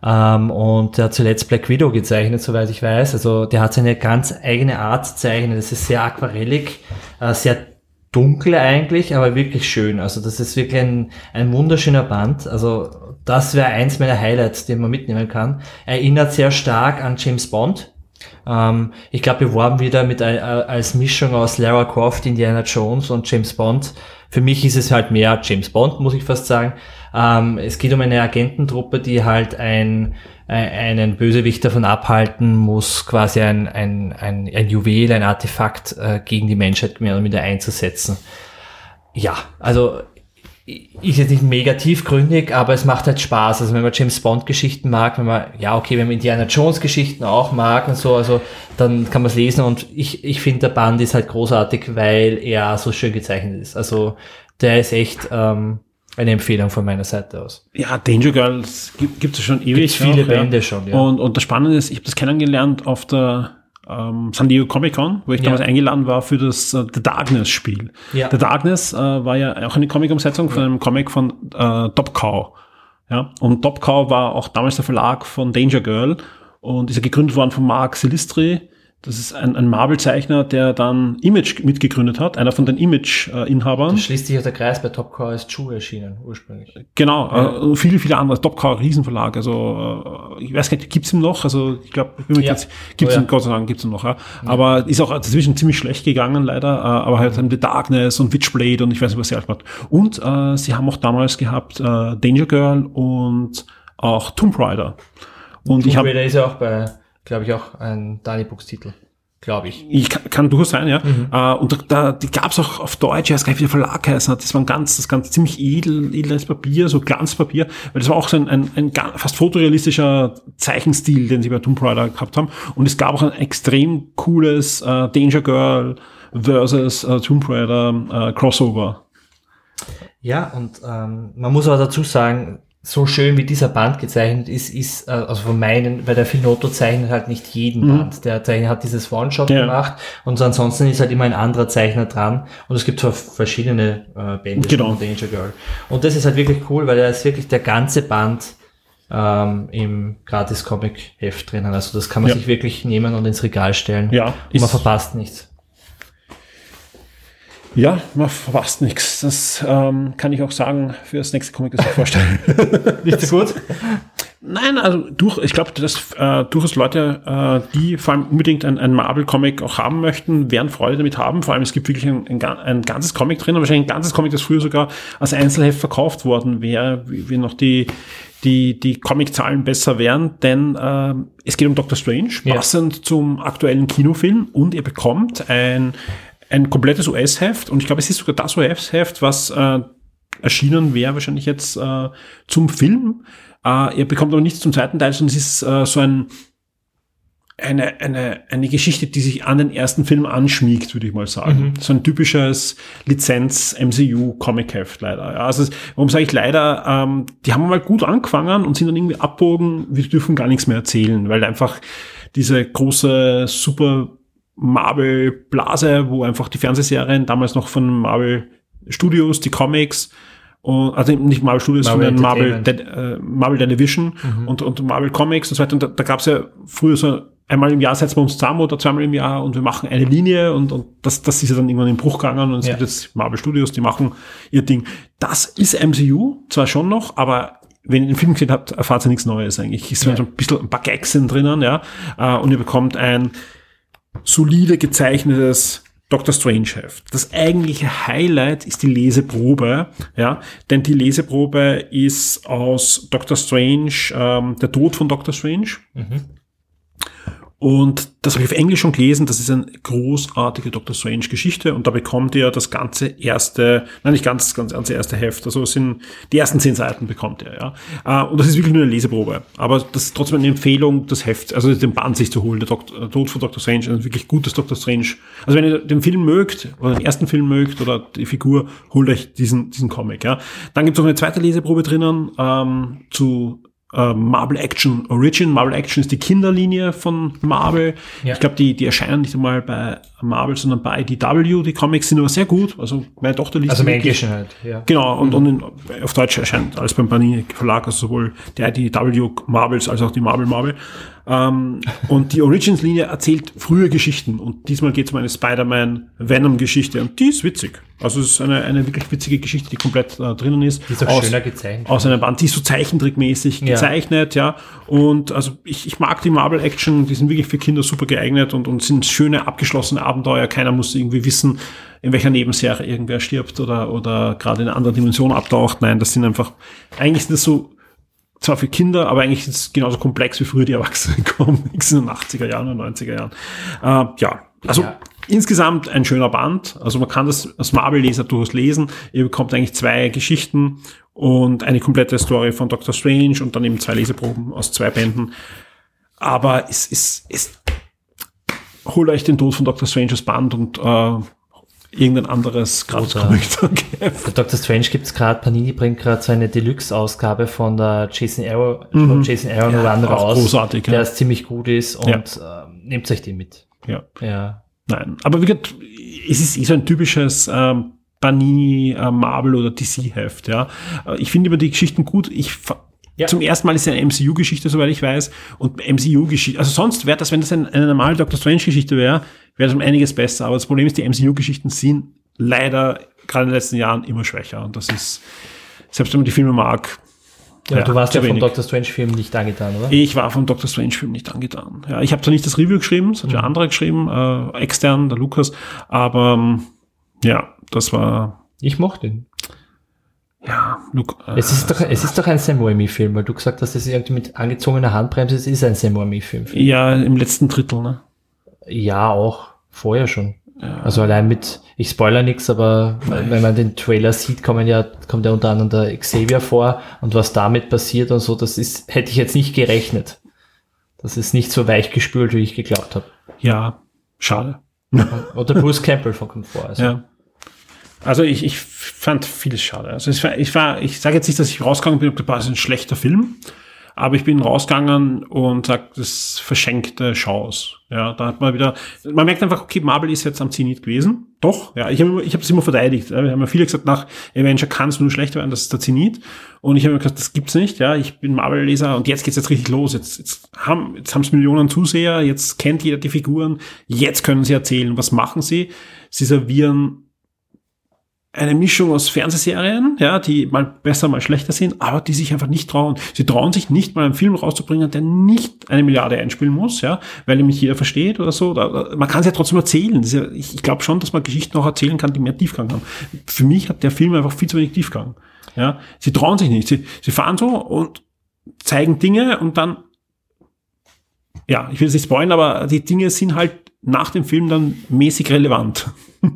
Ähm, und der hat zuletzt Black Widow gezeichnet, soweit ich weiß. Also der hat seine ganz eigene Art zu zeichnen. Das ist sehr aquarellig, äh, sehr dunkel eigentlich, aber wirklich schön. Also das ist wirklich ein, ein wunderschöner Band. Also das wäre eins meiner Highlights, den man mitnehmen kann. Erinnert sehr stark an James Bond. Ähm, ich glaube, beworben wieder mit ein- äh, als Mischung aus Lara Croft, Indiana Jones und James Bond. Für mich ist es halt mehr James Bond, muss ich fast sagen. Ähm, es geht um eine Agententruppe, die halt ein, ein, einen Bösewicht davon abhalten muss, quasi ein, ein, ein, ein Juwel, ein Artefakt äh, gegen die Menschheit mehr oder minder einzusetzen. Ja, also ist jetzt nicht mega tiefgründig, aber es macht halt Spaß. Also wenn man James Bond Geschichten mag, wenn man, ja okay, wenn man Indiana Jones Geschichten auch mag und so, also dann kann man es lesen und ich, ich finde der Band ist halt großartig, weil er so schön gezeichnet ist. Also der ist echt ähm, eine Empfehlung von meiner Seite aus. Ja, Danger Girls gibt es schon ewig. Gibt's viele auch, Bände schon, ja. Und, und das Spannende ist, ich habe das kennengelernt auf der ähm, San Diego Comic Con, wo ich Ja. damals eingeladen war für das äh, The Darkness Spiel. Ja. The Darkness äh, war ja auch eine Comic-Umsetzung von einem Comic von äh, Top Cow. Ja, und Top Cow war auch damals der Verlag von Danger Girl und ist ja gegründet worden von Mark Silistri. Das ist ein, ein Marvel-Zeichner, der dann Image mitgegründet hat, einer von den Image-Inhabern. Da schließt sich auch der Kreis bei Top Car ist Chu erschienen, ursprünglich. Genau, äh, viele, viele andere. Topcar, Riesenverlag. Also äh, ich weiß gar nicht, gibt's ihn noch? Also ich glaube, Ja. gibt's Oh ja. ihn, Gott sei Dank gibt's ihn noch. Ja. Aber ist auch dazwischen ziemlich schlecht gegangen, leider. Äh, aber halt The Darkness und Witchblade und ich weiß nicht, was sie alles macht. Und äh, sie haben auch damals gehabt äh, Danger Girl und auch Tomb Raider. Und ich Tomb habe Raider ist ja auch bei, glaube ich, auch ein Danny Books Titel. Glaube ich. Ich kann, kann durchaus sein, ja. Äh, und da, die gab's auch auf Deutsch, ich weiß gar nicht, wie der Verlag heißen hat. Das war ein ganz, das ganz ziemlich edel, edles Papier, so Glanzpapier, weil das war auch so ein, ein, ein fast fotorealistischer Zeichenstil, den sie bei Tomb Raider gehabt haben. Und es gab auch ein extrem cooles äh, Danger Girl versus äh, Tomb Raider äh, Crossover. Ja, und ähm, man muss aber dazu sagen, so schön wie dieser Band gezeichnet ist, ist, äh, also von meinen, weil der Philotto zeichnet halt nicht jeden Band. Der Zeichner hat dieses One-Shot Ja. gemacht und ansonsten ist halt immer ein anderer Zeichner dran und es gibt so verschiedene äh, Bände Genau. von Danger Girl. Und das ist halt wirklich cool, weil da ist wirklich der ganze Band ähm, im Gratis-Comic-Heft drinnen. Also das kann man Ja. sich wirklich nehmen und ins Regal stellen. Ja, und man verpasst nichts. Ja, man verpasst nichts. Das ähm, kann ich auch sagen für das nächste Comic, das ich vorstelle. Nicht so gut? Nein, also durch, ich glaube, dass äh, durchaus Leute, äh, die vor allem unbedingt ein, ein Marvel-Comic auch haben möchten, werden Freude damit haben. Vor allem, es gibt wirklich ein, ein, ein ganzes Comic drin, wahrscheinlich ein ganzes Comic, das früher sogar als Einzelheft verkauft worden wäre, wie, wie noch die, die, die Comic-Zahlen besser wären, denn äh, es geht um Doctor Strange, Ja. passend zum aktuellen Kinofilm und ihr bekommt ein, ein komplettes US-Heft und ich glaube, es ist sogar das US-Heft, was äh, erschienen wäre wahrscheinlich jetzt äh, zum Film. Äh, ihr bekommt aber nichts zum zweiten Teil, sondern es ist äh, so ein eine, eine, eine Geschichte, die sich an den ersten Film anschmiegt, würde ich mal sagen. So ein typisches Lizenz-MCU-Comic-Heft leider. Ja, also warum sage ich leider? Ähm, die haben mal gut angefangen und sind dann irgendwie abbogen, wir dürfen gar nichts mehr erzählen, weil einfach diese große Super Marvel-Blase, wo einfach die Fernsehserien damals noch von Marvel Studios, die Comics, und, also nicht Marvel Studios, Marvel sondern Marvel. De, äh, Marvel Television und, und Marvel Comics und so weiter. Und da, da gab es ja früher so einmal im Jahr setzen wir uns zusammen oder zweimal im Jahr und wir machen eine Linie und, und das, das ist ja dann irgendwann in den Bruch gegangen und es Ja. gibt jetzt Marvel Studios, die machen ihr Ding. Das ist MCU, zwar schon noch, aber wenn ihr den Film gesehen habt, erfahrt ihr nichts Neues eigentlich. Es sind Ja. so ein bisschen ein paar Gags sind drinnen, ja, äh, und ihr bekommt ein solide gezeichnetes Dr. Strange Heft. Das eigentliche Highlight ist die Leseprobe, ja, denn die Leseprobe ist aus Dr. Strange, ähm, der Tod von Dr. Strange. Und das habe ich auf Englisch schon gelesen. Das ist eine großartige Dr. Strange Geschichte. Und da bekommt ihr das ganze erste, nein, nicht ganz, ganz ganze erste Heft. Also es sind die ersten zehn Seiten bekommt ihr, ja. Äh, Und das ist wirklich nur eine Leseprobe. Aber das ist trotzdem eine Empfehlung, das Heft, also den Band sich zu holen. Der Tod von Dr. Strange, ein wirklich gutes Dr. Strange. Also wenn ihr den Film mögt, oder den ersten Film mögt, oder die Figur, holt euch diesen, diesen Comic, ja. Dann gibt es noch eine zweite Leseprobe drinnen, ähm, zu äh, Marvel Action Origin. Marvel Action ist die Kinderlinie von Marvel. Ja. Ich glaube, die, die erscheinen nicht einmal bei Marvel, sondern bei IDW. Die Comics sind aber sehr gut. Also meine Tochter liest Also im Englischen halt, ja. Genau, und, und in, auf Deutsch erscheint alles beim Panini Verlag, also sowohl der IDW Marvels als auch die Marvel Marvel. Ähm, und die Origins-Linie erzählt frühe Geschichten und diesmal geht es um eine Spider-Man-Venom-Geschichte und die ist witzig. Also es ist eine, eine wirklich witzige Geschichte, die komplett äh, drinnen ist. Die ist auch schöner gezeichnet. Aus einem Band, die ist so zeichentrickmäßig Ja. gezeichnet, ja. Und also ich, ich mag die Marvel-Action, die sind wirklich für Kinder super geeignet und, und sind schöne, abgeschlossene Abenteuer. Keiner muss irgendwie wissen, in welcher Nebenserie irgendwer stirbt oder, oder gerade in einer anderen Dimension abtaucht. Nein, das sind einfach, eigentlich sind das so, zwar für Kinder, aber eigentlich ist es genauso komplex wie früher die Erwachsenen Comics in den 80er Jahren und 90er Jahren. Äh, ja, also Ja. insgesamt ein schöner Band. Also man kann das als Marvel-Leser durchaus lesen. Ihr bekommt eigentlich zwei Geschichten und eine komplette Story von Doctor Strange und dann eben zwei Leseproben aus zwei Bänden. Aber es ist, es, holt euch den Tod von Doctor Stranges Band und äh, irgendein anderes gratis Oder- Comic Bei Doctor Strange gibt's gerade, Panini bringt gerade so eine Deluxe-Ausgabe von der Jason Arrow, glaub, Jason Aaron Ja, Run auch raus, großartig, ja. der ist ziemlich gut ist und ähm, nehmt euch den mit. Ja. Ja. Nein, aber wie gesagt, es ist eh so ein typisches ähm, Panini, äh, Marvel oder DC-Heft. Ja, Äh, ich finde immer die Geschichten gut. Ich Ja. Zum ersten Mal ist es eine MCU-Geschichte, soweit ich weiß. Und MCU-Geschichte, also sonst wäre das, wenn das ein, eine normale Doctor Strange-Geschichte wäre, wäre das um einiges besser. Aber das Problem ist, die MCU-Geschichten sind leider gerade in den letzten Jahren immer schwächer. Und das ist, selbst wenn man die Filme mag, Ja, Ja, du warst ja vom wenig. Doctor Strange-Film nicht angetan, oder? ich war vom Doctor Strange-Film nicht angetan. Ja, ich habe zwar nicht das Review geschrieben, es hat ja andere geschrieben, äh, extern, der Lukas, aber ähm, ja, das war Ich mochte ihn. Ja, Luke, äh, Es ist doch, es ist doch ein Sam Raimi-Film, weil du gesagt hast, das ist irgendwie mit angezogener Handbremse, es ist ein Sam Raimi-Film. ja, im letzten Drittel, ne? Ja, auch. Vorher schon. Also allein mit, ich spoiler nichts, aber wenn man den Trailer sieht, kommen ja, kommt ja unter anderem der Xavier vor und was damit passiert und so, das ist, hätte ich jetzt nicht gerechnet. Das ist nicht so weich gespült, wie ich geglaubt habe. Ja, schade. Oder Bruce Campbell von kommt vor. Also. Ja. Also ich, ich fand vieles schade. Also war, ich war, ich sage jetzt nicht, dass ich rausgegangen bin und gesagt, das ist ein schlechter Film, aber ich bin rausgegangen und sage, das verschenkte Chance. Ja, da hat man wieder, man merkt einfach, okay, Marvel ist jetzt am Zenit gewesen. Doch, ja, ich habe ich es immer verteidigt. Wir haben ja viele gesagt, nach Avenger kann es nur schlechter werden, das ist der Zenit. Und ich habe mir gesagt, das gibt's nicht. Ja, ich bin Marvel-Leser und jetzt geht's jetzt richtig los. Jetzt, jetzt haben jetzt haben's Millionen Zuseher, jetzt kennt jeder die Figuren, jetzt können sie erzählen. Was machen sie? Sie servieren eine Mischung aus Fernsehserien, ja, die mal besser, mal schlechter sind, aber die sich einfach nicht trauen. Sie trauen sich nicht mal einen Film rauszubringen, der nicht eine Milliarde einspielen muss, ja, weil nämlich jeder versteht oder so. Man kann es ja trotzdem erzählen. Ja, ich ich glaube schon, dass man Geschichten auch erzählen kann, die mehr Tiefgang haben. Für mich hat der Film einfach viel zu wenig Tiefgang. Ja, sie trauen sich nicht. Sie, sie fahren so und zeigen Dinge und dann, ja, ich will es nicht spoilern, aber die Dinge sind halt nach dem Film dann mäßig relevant.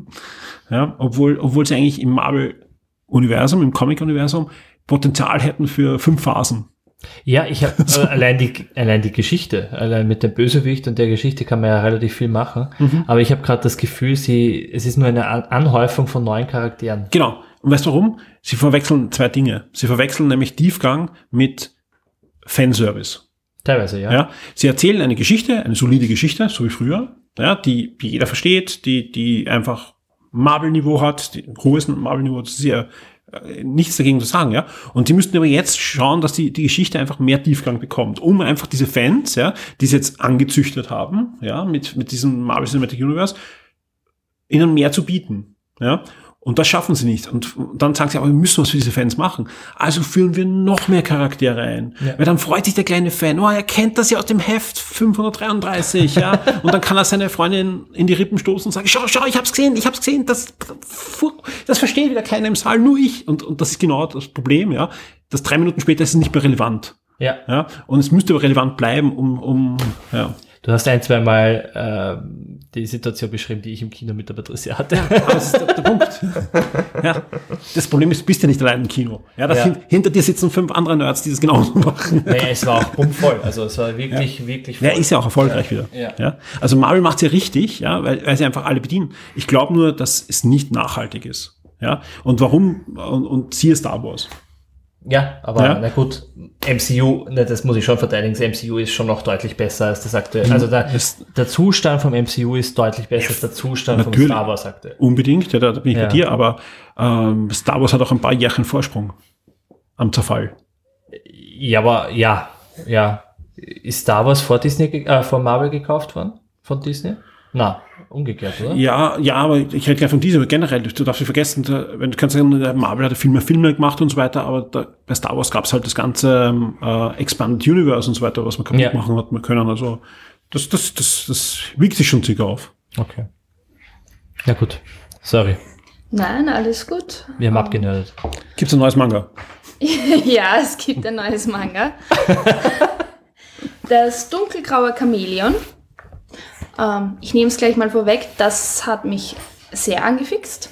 Ja, obwohl, obwohl sie eigentlich im Marvel-Universum, im Comic-Universum Potenzial hätten für fünf Phasen. Ja, ich habe äh, allein die allein die Geschichte, allein mit dem Bösewicht und der Geschichte kann man ja relativ viel machen. Aber ich habe gerade das Gefühl, sie es ist nur eine An Anhäufung von neuen Charakteren. Genau. Und weißt du warum? Sie verwechseln zwei Dinge. Sie verwechseln nämlich Tiefgang mit Fanservice. Teilweise, ja. Ja, sie erzählen eine Geschichte, eine solide Geschichte, so wie früher, ja, die, die jeder versteht, die, die einfach Marvel-Niveau hat, die hohes Marvel-Niveau, ja äh, nichts dagegen zu sagen, ja. Und sie müssten aber jetzt schauen, dass die, die Geschichte einfach mehr Tiefgang bekommt, um einfach diese Fans, ja, die sie jetzt angezüchtet haben, ja, mit, mit diesem Marvel Cinematic Universe, ihnen mehr zu bieten, ja. Und das schaffen sie nicht. Und dann sagen sie, aber wir müssen was für diese Fans machen. Also führen wir noch mehr Charaktere ein. Ja. Weil dann freut sich der kleine Fan, oh, er kennt das ja aus dem Heft 533, ja. Und dann kann er seine Freundin in die Rippen stoßen und sagen, schau, schau, ich hab's gesehen, ich hab's gesehen, das, das versteht wieder keiner im Saal, nur ich. Und, und das ist genau das Problem, ja. Das drei Minuten später ist es nicht mehr relevant. Ja. Ja. Und es müsste aber relevant bleiben, um, um, ja. Du hast ein, zwei Mal äh, die Situation beschrieben, die ich im Kino mit der Patricia hatte. Aber das ist der, der Punkt. Ja. Das Problem ist, du bist ja nicht allein im Kino. Ja, Ja. hin- hinter dir sitzen fünf andere Nerds, die das genauso machen. Naja, es war auch bummvoll. Also es war wirklich, wirklich voll. Ja, ist ja auch erfolgreich wieder. Ja. Ja. Also Marvel macht's ja richtig, ja, weil, weil sie einfach alle bedienen. Ich glaube nur, dass es nicht nachhaltig ist. Ja. Und warum? Und, und siehe Star Wars. Ja, aber Ja. na gut, MCU, ne, das muss ich schon verteidigen, das MCU ist schon noch deutlich besser als das aktuelle. Also der, Es- der Zustand vom MCU ist deutlich besser als der Zustand vom Star Wars aktuell. Unbedingt, ja, da, da bin ich Ja. bei dir, aber ähm, Star Wars hat auch ein paar Jährchen Vorsprung am Zerfall. Ja, aber ja, ja. Ist Star Wars vor Disney, äh, vor Marvel gekauft worden? Von Disney? Na, umgekehrt, oder? Ja, ja, aber ich rede gleich von dieser, aber generell, du darfst nicht vergessen, da, wenn du kannst sagen, der Marvel hat viel mehr Filme gemacht und so weiter, aber da, bei Star Wars gab's halt das ganze ähm, äh, Expanded Universe und so weiter, was man kaputt Ja. machen hat man können. Also das, das, das, das wiegt sich schon circa auf. Okay. Ja gut. Sorry, Nein, alles gut. wir haben abgenördet. Gibt's ein neues Manga? Ja, es gibt ein neues Manga. Das dunkelgraue Chamäleon. Ähm, ich nehme es gleich mal vorweg, das hat mich sehr angefixt.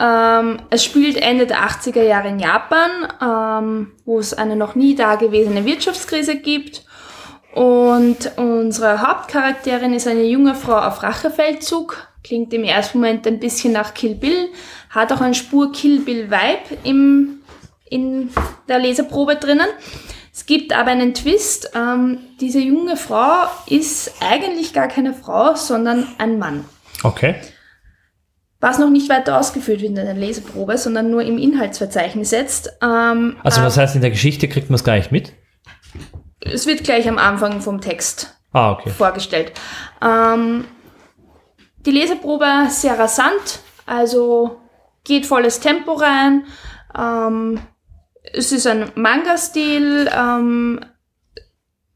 Ähm, es spielt Ende der 80er Jahre in Japan, ähm, wo es eine noch nie dagewesene Wirtschaftskrise gibt. Und unsere Hauptcharakterin ist eine junge Frau auf Rachefeldzug. Klingt im ersten Moment ein bisschen nach Kill Bill, hat auch eine Spur Kill Bill Vibe im, in der Leseprobe drinnen. Es gibt aber einen Twist. Ähm, diese junge Frau ist eigentlich gar keine Frau, sondern ein Mann. Okay. Was noch nicht weiter ausgeführt wird in der Leseprobe, sondern nur im Inhaltsverzeichnis jetzt. Ähm, Also was heißt, in der Geschichte kriegt man es gar nicht mit? es wird gleich am Anfang vom Text Ah, okay. vorgestellt. Ähm, die Leseprobe sehr rasant, also geht volles Tempo rein. Ähm, es ist ein Manga-Stil. Ähm,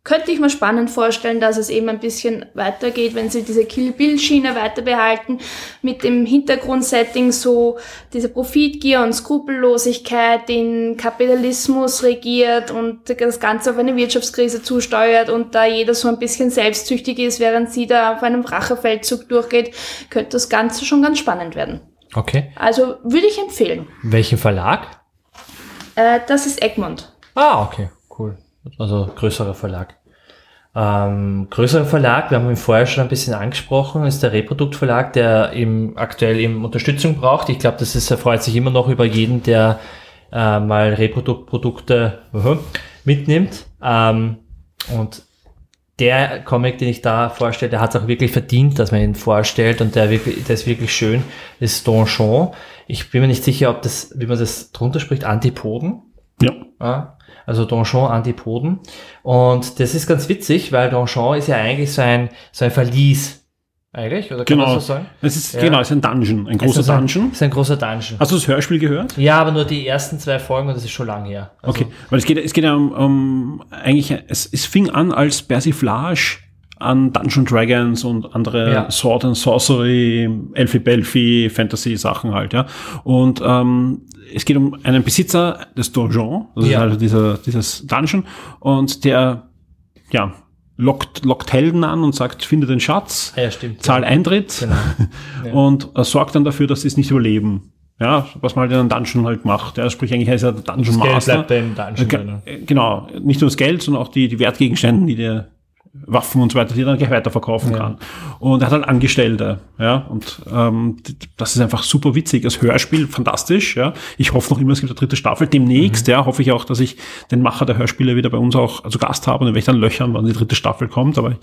könnte ich mir spannend vorstellen, dass es eben ein bisschen weitergeht, wenn sie diese Kill-Bill-Schiene weiter behalten, mit dem Hintergrundsetting so diese Profitgier und Skrupellosigkeit, den Kapitalismus regiert und das Ganze auf eine Wirtschaftskrise zusteuert und da jeder so ein bisschen selbstsüchtig ist, während sie da auf einem Rachefeldzug durchgeht, könnte das Ganze schon ganz spannend werden. Okay. Also würde ich empfehlen. Welchen Verlag? Äh, das ist Egmont. Ah, okay, cool. Also größerer Verlag. Ähm, größerer Verlag, wir haben ihn vorher schon ein bisschen angesprochen, ist der Reprodukt Verlag, der eben aktuell eben Unterstützung braucht. Ich glaube, das ist, er freut sich immer noch über jeden, der äh, mal Reproduktprodukte uh, mitnimmt. Ähm, und der Comic, den ich da vorstelle, der hat es auch wirklich verdient, dass man ihn vorstellt und der, wirklich, der ist wirklich schön, das ist Donjon. Ich bin mir nicht sicher, ob das, wie man das drunter spricht, Antipoden. Ja. Ja, also Donjon Antipoden. Und das ist ganz witzig, weil Donjon ist ja eigentlich so ein, so ein Verlies. Eigentlich, oder kann Genau. man so sagen? Es ist, Ja. genau, es ist ein Dungeon, ein großer Es ist ein, Dungeon. ist ein großer Dungeon. Hast du das Hörspiel gehört? Ja, aber nur die ersten zwei Folgen und das ist schon lang her. Also, Okay, weil es geht, es geht ja um, um eigentlich, es, es fing an als Persiflage an Dungeon Dragons und andere Ja. Sword and Sorcery, Elfie Belfi, Fantasy Sachen halt, ja. Und ähm, es geht um einen Besitzer des Donjon, das Ja. ist also dieser, dieses Dungeon, und der, ja, lockt, lockt Helden an und sagt, finde den Schatz, ja, stimmt. zahl Eintritt Genau. und äh, sorgt dann dafür, dass sie es nicht überleben. Ja, was man halt in einem Dungeon halt macht. Ja, sprich, eigentlich heißt er Dungeon Geld Master. bleibt beim Dungeon Ge- drin. äh, Genau, nicht nur das Geld, sondern auch die, die Wertgegenstände, die der Waffen und so weiter, die er dann gleich weiterverkaufen kann. Und er hat halt Angestellte, ja, und ähm, das ist einfach super witzig. Das Hörspiel, fantastisch, ja. Ich hoffe noch immer, es gibt eine dritte Staffel. Demnächst, Mhm. ja, hoffe ich auch, dass ich den Macher der Hörspiele wieder bei uns auch also Gast habe und dann werde ich dann löchern, wann die dritte Staffel kommt, aber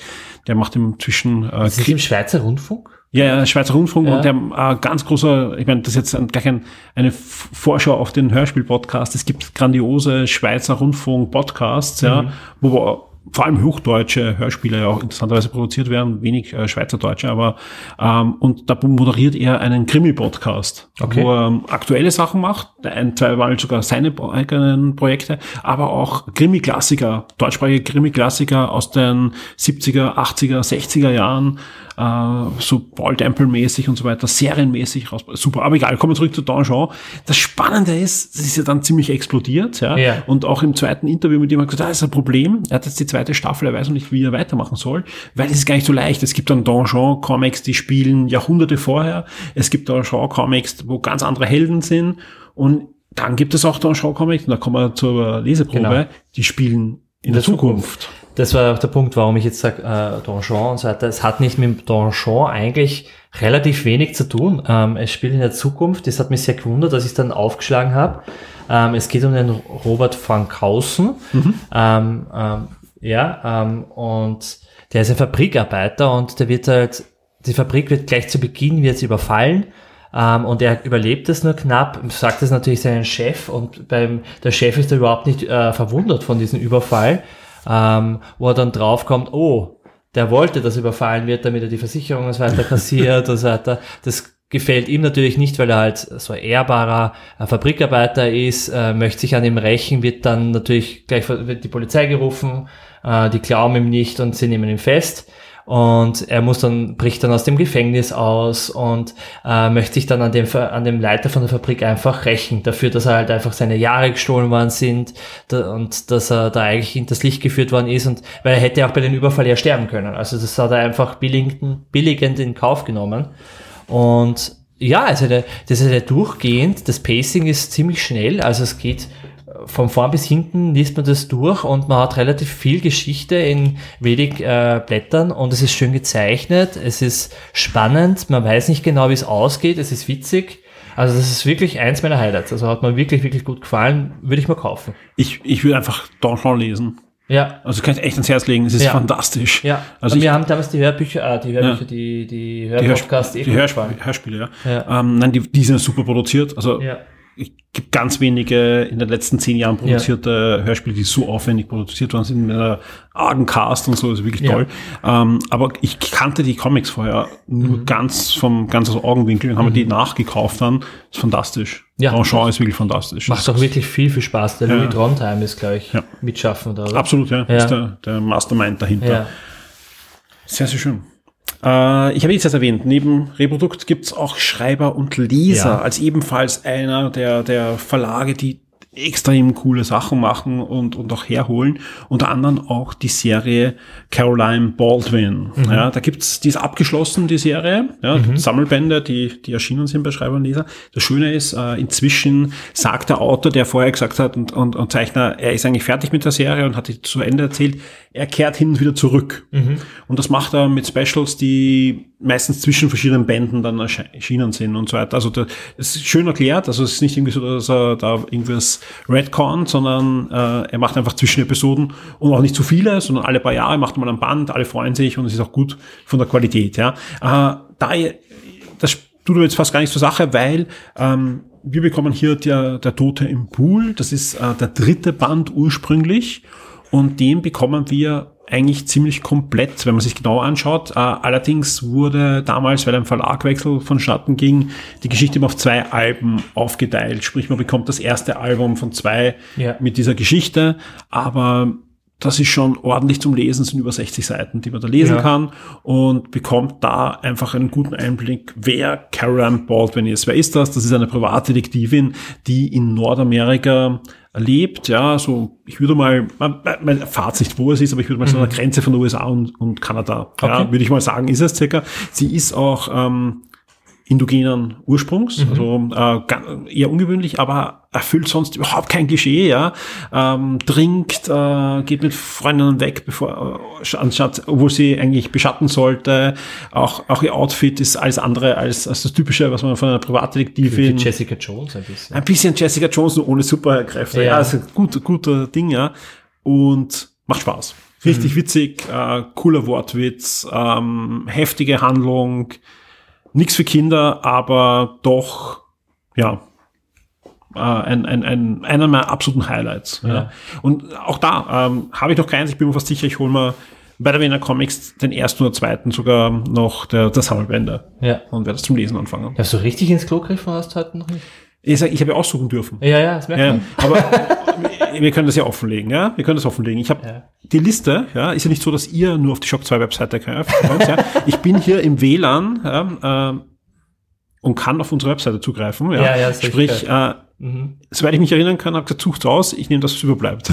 der macht inzwischen äh, ist im Schweizer Rundfunk? ja, ja, Schweizer Rundfunk Ja. und der äh, ganz großer, ich meine, das ist jetzt ein, gar kein, eine Vorschau auf den Hörspiel-Podcast. Es gibt grandiose Schweizer Rundfunk-Podcasts, Mhm. ja, wo wir vor allem hochdeutsche Hörspiele ja auch interessanterweise produziert werden, wenig äh, Schweizerdeutsche, aber ähm, und da moderiert er einen Krimi-Podcast, Okay. wo er ähm, aktuelle Sachen macht, ein, zwei Mal sogar seine eigenen Projekte, aber auch Krimi-Klassiker, deutschsprachige Krimi-Klassiker aus den 70er, 80er, 60er Jahren, äh, so Paul Temple-mäßig und so weiter, serienmäßig raus. Super, aber egal, kommen wir zurück zu Donjon. Das Spannende ist, das ist ja dann ziemlich explodiert, ja. Ja. Und auch im zweiten Interview mit ihm hat gesagt, ah, das ist ein Problem. Er hat jetzt die zweite Staffel, er weiß noch nicht, wie er weitermachen soll, weil es ist gar nicht so leicht. Es gibt dann Donjon-Comics, die spielen Jahrhunderte vorher. Es gibt Donjon-Comics, wo ganz andere Helden sind. Und dann gibt es auch Donjon-Comics, und da kommen wir zur Leseprobe, Genau. die spielen in der der Zukunft. Zukunft. Das war auch der Punkt, warum ich jetzt sage, äh, Donjon und so weiter. Es hat nicht mit dem Donjon eigentlich relativ wenig zu tun. Ähm, es spielt in der Zukunft. Das hat mich sehr gewundert, dass ich es dann aufgeschlagen habe. Ähm, es geht um den Robert van Kausen. Ähm, ähm, ja, ähm, und der ist ein Fabrikarbeiter und der wird halt, die Fabrik wird gleich zu Beginn wird überfallen. Ähm, und er überlebt es nur knapp, sagt es natürlich seinen Chef und beim, der Chef ist da überhaupt nicht äh, verwundert von diesem Überfall, ähm, wo er dann draufkommt, oh, der wollte, dass überfallen wird, damit er die Versicherung und so weiter kassiert und so weiter. Das gefällt ihm natürlich nicht, weil er halt so ein ehrbarer äh, Fabrikarbeiter ist, äh, möchte sich an ihm rächen, wird dann natürlich gleich wird die Polizei gerufen, äh, die glauben ihm nicht und sie nehmen ihn fest. Und er muss dann, bricht dann aus dem Gefängnis aus und äh, möchte sich dann an dem, an dem Leiter von der Fabrik einfach rächen, dafür, dass er halt einfach seine Jahre gestohlen worden sind da, und dass er da eigentlich hinters Licht geführt worden ist und weil er hätte auch bei dem Überfall ja sterben können. Also das hat er einfach billigend, billigend in Kauf genommen. Und ja, also der, das ist ja durchgehend, das Pacing ist ziemlich schnell, also es geht von vorn bis hinten liest man das durch und man hat relativ viel Geschichte in wenig äh, Blättern und es ist schön gezeichnet, es ist spannend, man weiß nicht genau, wie es ausgeht, es ist witzig. Also das ist wirklich eins meiner Highlights. Also hat mir wirklich, wirklich gut gefallen, würde ich mal kaufen. Ich, ich würde einfach Donjon lesen. Ja, Also kann ich echt ans Herz legen, es ist Ja. fantastisch. ja. Also wir haben damals die Hörbücher, äh, die Hörbücher, Ja. die, die die, Hörsp Hörpodcasts eh die Hörsp. Hörspiele, ja. Ja. Ähm, nein, die, die sind super produziert. Also Ja. Es gibt ganz wenige in den letzten zehn Jahren produzierte Hörspiele, die so aufwendig produziert worden sind, mit einer argen Cast und so, ist wirklich Ja. toll. Ähm, aber ich kannte die Comics vorher nur Mhm. ganz vom, ganz aus Augenwinkel und haben mir die nachgekauft dann. ist fantastisch. Ja. Grandjean ist wirklich fantastisch. Macht auch wirklich viel, viel Spaß. Der Ja. Louis Trondheim ist, glaube ich, Ja. mitschaffen da. Oder? Absolut, ja. Ja. Ist der, der Mastermind dahinter. Ja. Sehr, sehr schön. Äh, ich habe jetzt erwähnt, neben Reprodukt gibt's auch Schreiber und Leser Ja. als ebenfalls einer der, der Verlage, die extrem coole Sachen machen und, und auch herholen. Unter anderem auch die Serie Caroline Baldwin. Mhm. Ja, da gibt's, die ist abgeschlossen, die Serie. Ja, Sammelbände, die, die erschienen sind bei Schreiber und Leser. Das Schöne ist, äh, inzwischen sagt der Autor, der vorher gesagt hat und, und, und Zeichner, er ist eigentlich fertig mit der Serie und hat die zu Ende erzählt, er kehrt hin und wieder zurück. Und das macht er mit Specials, die meistens zwischen verschiedenen Bänden dann erschienen sind und so weiter. Also da- das ist schön erklärt. Also es ist nicht irgendwie so, dass er da irgendwas Redcon, sondern äh, er macht einfach zwischen Episoden und auch nicht zu viele, sondern alle paar Jahre macht mal ein Band, alle freuen sich und es ist auch gut von der Qualität. Ja, äh, da das tut aber jetzt fast gar nicht zur Sache, weil ähm, wir bekommen hier der, der Tote im Pool. Das ist äh, der dritte Band ursprünglich und den bekommen wir eigentlich ziemlich komplett, wenn man sich genau anschaut. Äh, allerdings wurde damals, weil ein Verlagwechsel vonstatten ging, die Geschichte immer auf zwei Alben aufgeteilt. Sprich, man bekommt das erste Album von zwei Ja. mit dieser Geschichte, aber das ist schon ordentlich zum Lesen, es sind über 60 Seiten, die man da lesen Ja. kann und bekommt da einfach einen guten Einblick, wer Caroline Baldwin ist. Wer ist das? Das ist eine Privatdetektivin, die in Nordamerika lebt, ja, so, ich würde mal, man, man erfahrt nicht, wo es ist, aber ich würde mal so an der Grenze von den USA und, und Kanada, ja, Okay. würde ich mal sagen, ist es circa. Sie ist auch, ähm, indogenen Ursprungs, also äh, eher ungewöhnlich, aber erfüllt sonst überhaupt kein Klischee, ja. Ähm, trinkt, äh, geht mit Freundinnen weg, bevor äh, anstatt, obwohl sie eigentlich beschatten sollte. Auch auch ihr Outfit ist alles andere als, als das typische, was man von einer Wie Privatdetektivin. Jessica Jones ein bisschen. Ein bisschen Jessica Jones nur ohne Superkräfte. Ja, Ja. also gut, guter Ding, ja. Und macht Spaß. Richtig witzig, äh, cooler Wortwitz, ähm, heftige Handlung, nichts für Kinder, aber doch, ja, äh, ein, ein, ein, einer meiner absoluten Highlights. Ja. Ja. Und auch da ähm, habe ich noch keins, ich bin mir fast sicher, ich hole mir bei der Wiener Comics den ersten oder zweiten sogar noch der, der Sammelbände Ja. und werde das zum Lesen anfangen. Ja, so richtig ins Klo griffen hast du heute noch nicht. Ich, sag, ich habe ja aussuchen dürfen. Ja, ja, das merkt Ja, man. aber wir können das ja offenlegen, ja? Wir können das offenlegen. Ich habe Ja. die Liste, ja, ist ja nicht so, dass ihr nur auf die Shock 2 Webseite greift. ja? Ich bin hier im WLAN ja, ähm, und kann auf unsere Webseite zugreifen. Ja? Ja, ja, das Sprich, äh, Mhm. soweit ich mich erinnern kann, habe gesagt, sucht's aus, ich nehme das, was überbleibt.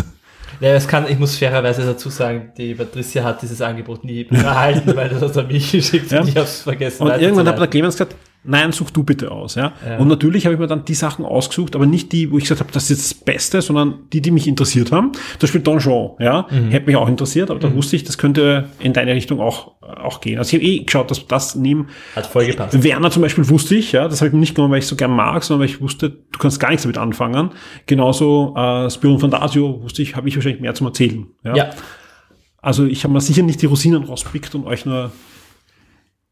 Ja, es kann, ich muss fairerweise dazu sagen, die Patricia hat dieses Angebot nie erhalten, weil das hat er mich geschickt Ja. und ich habe es vergessen. Und irgendwann hat der. Clemens gesagt, nein, such du bitte aus. Ja? Ja. Und natürlich habe ich mir dann die Sachen ausgesucht, aber nicht die, wo ich gesagt habe, das ist jetzt das Beste, sondern die, die mich interessiert haben. Zum Beispiel Donjon, ja, Mhm. hätte mich auch interessiert, aber da wusste ich, das könnte in deine Richtung auch, auch gehen. Also ich habe eh geschaut, dass das neben Hat voll gepasst. Werner zum Beispiel wusste ich, ja, das habe ich mir nicht genommen, weil ich so gern mag, sondern weil ich wusste, du kannst gar nichts damit anfangen. Genauso äh, Spion Fantasio wusste ich, habe ich wahrscheinlich mehr zum Erzählen. Ja. Ja. Also ich habe mir sicher nicht die Rosinen rauspickt und euch nur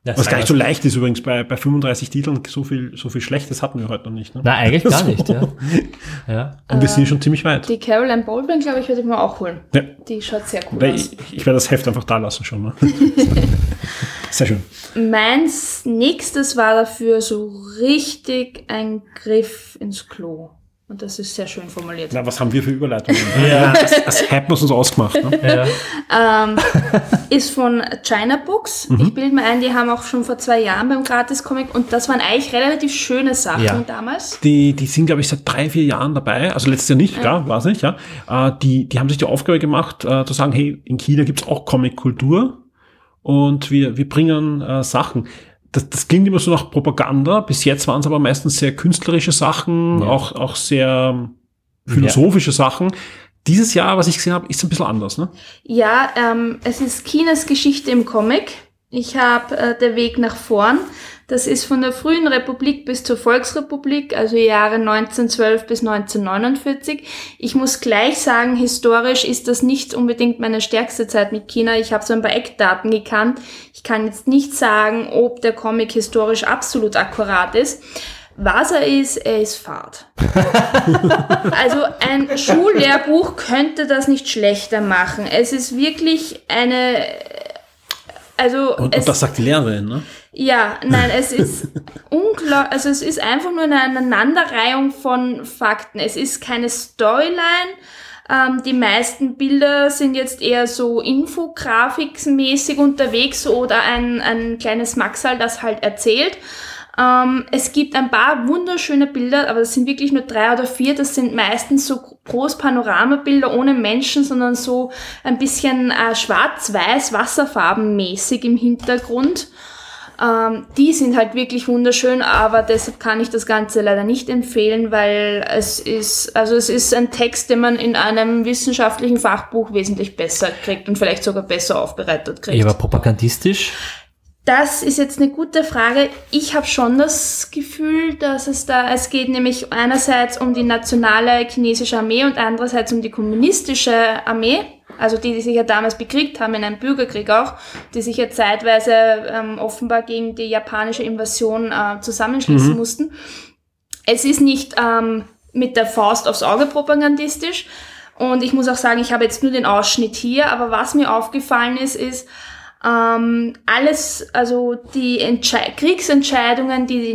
Ja, was gar nicht so leicht ist übrigens bei, bei 35 Titeln, so viel, so viel Schlechtes hatten wir heute noch nicht. Ne? Nein, eigentlich gar So. nicht, ja. ja. Und wir sind schon ziemlich weit. Die Caroline Baldwin, glaube ich, würde ich mir auch holen. Ja. Die schaut sehr cool Weil aus. ich, ich werde das Heft einfach da lassen schon. Ne? Sehr schön. Meins nächstes war dafür so richtig ein Griff ins Klo. Und das ist sehr schön formuliert. Na, was haben wir für Überleitungen? Ja. Das, das hätten wir uns ausgemacht. Ne? ja. Ähm, ist von China Books. Mhm. Ich bilde mir ein, die haben auch schon vor zwei Jahren beim Gratis-Comic und das waren eigentlich relativ schöne Sachen Ja. damals. Die, die sind, glaube ich, seit drei, vier Jahren dabei. Also letztes Jahr nicht, klar, war es nicht. Ja. Äh, die, die haben sich die Aufgabe gemacht, äh, zu sagen, hey, in China gibt's auch Comic-Kultur und wir, wir bringen äh, Sachen. Das, das klingt immer so nach Propaganda. Bis jetzt waren es aber meistens sehr künstlerische Sachen, Ja. auch, auch sehr philosophische Sachen. Dieses Jahr, was ich gesehen habe, ist ein bisschen anders. Ne? Ja, ähm, es ist Chinas Geschichte im Comic. Ich habe äh, Der Weg nach vorn. Das ist von der frühen Republik bis zur Volksrepublik, also Jahre 1912 bis 1949. Ich muss gleich sagen, historisch ist das nicht unbedingt meine stärkste Zeit mit China. Ich habe so ein paar Eckdaten gekannt. Ich kann jetzt nicht sagen, ob der Comic historisch absolut akkurat ist. Was er ist, er ist Fahrt. also ein Schullehrbuch könnte das nicht schlechter machen. Es ist wirklich eine, also Und, es, und das sagt die Lehrerin, ne? ja, nein, es ist unglaublich, also es ist einfach nur eine Aneinanderreihung von Fakten. Es ist keine Storyline. Ähm, die meisten Bilder sind jetzt eher so infografiksmäßig unterwegs oder ein, ein kleines Maxal, das halt erzählt. Ähm, es gibt ein paar wunderschöne Bilder, aber das sind wirklich nur drei oder vier. Das sind meistens so groß Panoramabilder ohne Menschen, sondern so ein bisschen äh, schwarz-weiß, wasserfarbenmäßig im Hintergrund. Ähm, die sind halt wirklich wunderschön, aber deshalb kann ich das Ganze leider nicht empfehlen, weil es ist, also es ist ein Text, den man in einem wissenschaftlichen Fachbuch wesentlich besser kriegt und vielleicht sogar besser aufbereitet kriegt. Ja, aber propagandistisch. Das ist jetzt eine gute Frage. Ich habe schon das Gefühl, dass es da, es geht nämlich einerseits um die nationale chinesische Armee und andererseits um die kommunistische Armee, also die, die sich ja damals bekriegt haben, in einem Bürgerkrieg auch, die sich ja zeitweise ähm, offenbar gegen die japanische Invasion äh, zusammenschließen mussten. Es ist nicht ähm, mit der Faust aufs Auge propagandistisch. Und ich muss auch sagen, ich habe jetzt nur den Ausschnitt hier, aber was mir aufgefallen ist, ist, ähm, alles, also die Entschei Kriegsentscheidungen, die die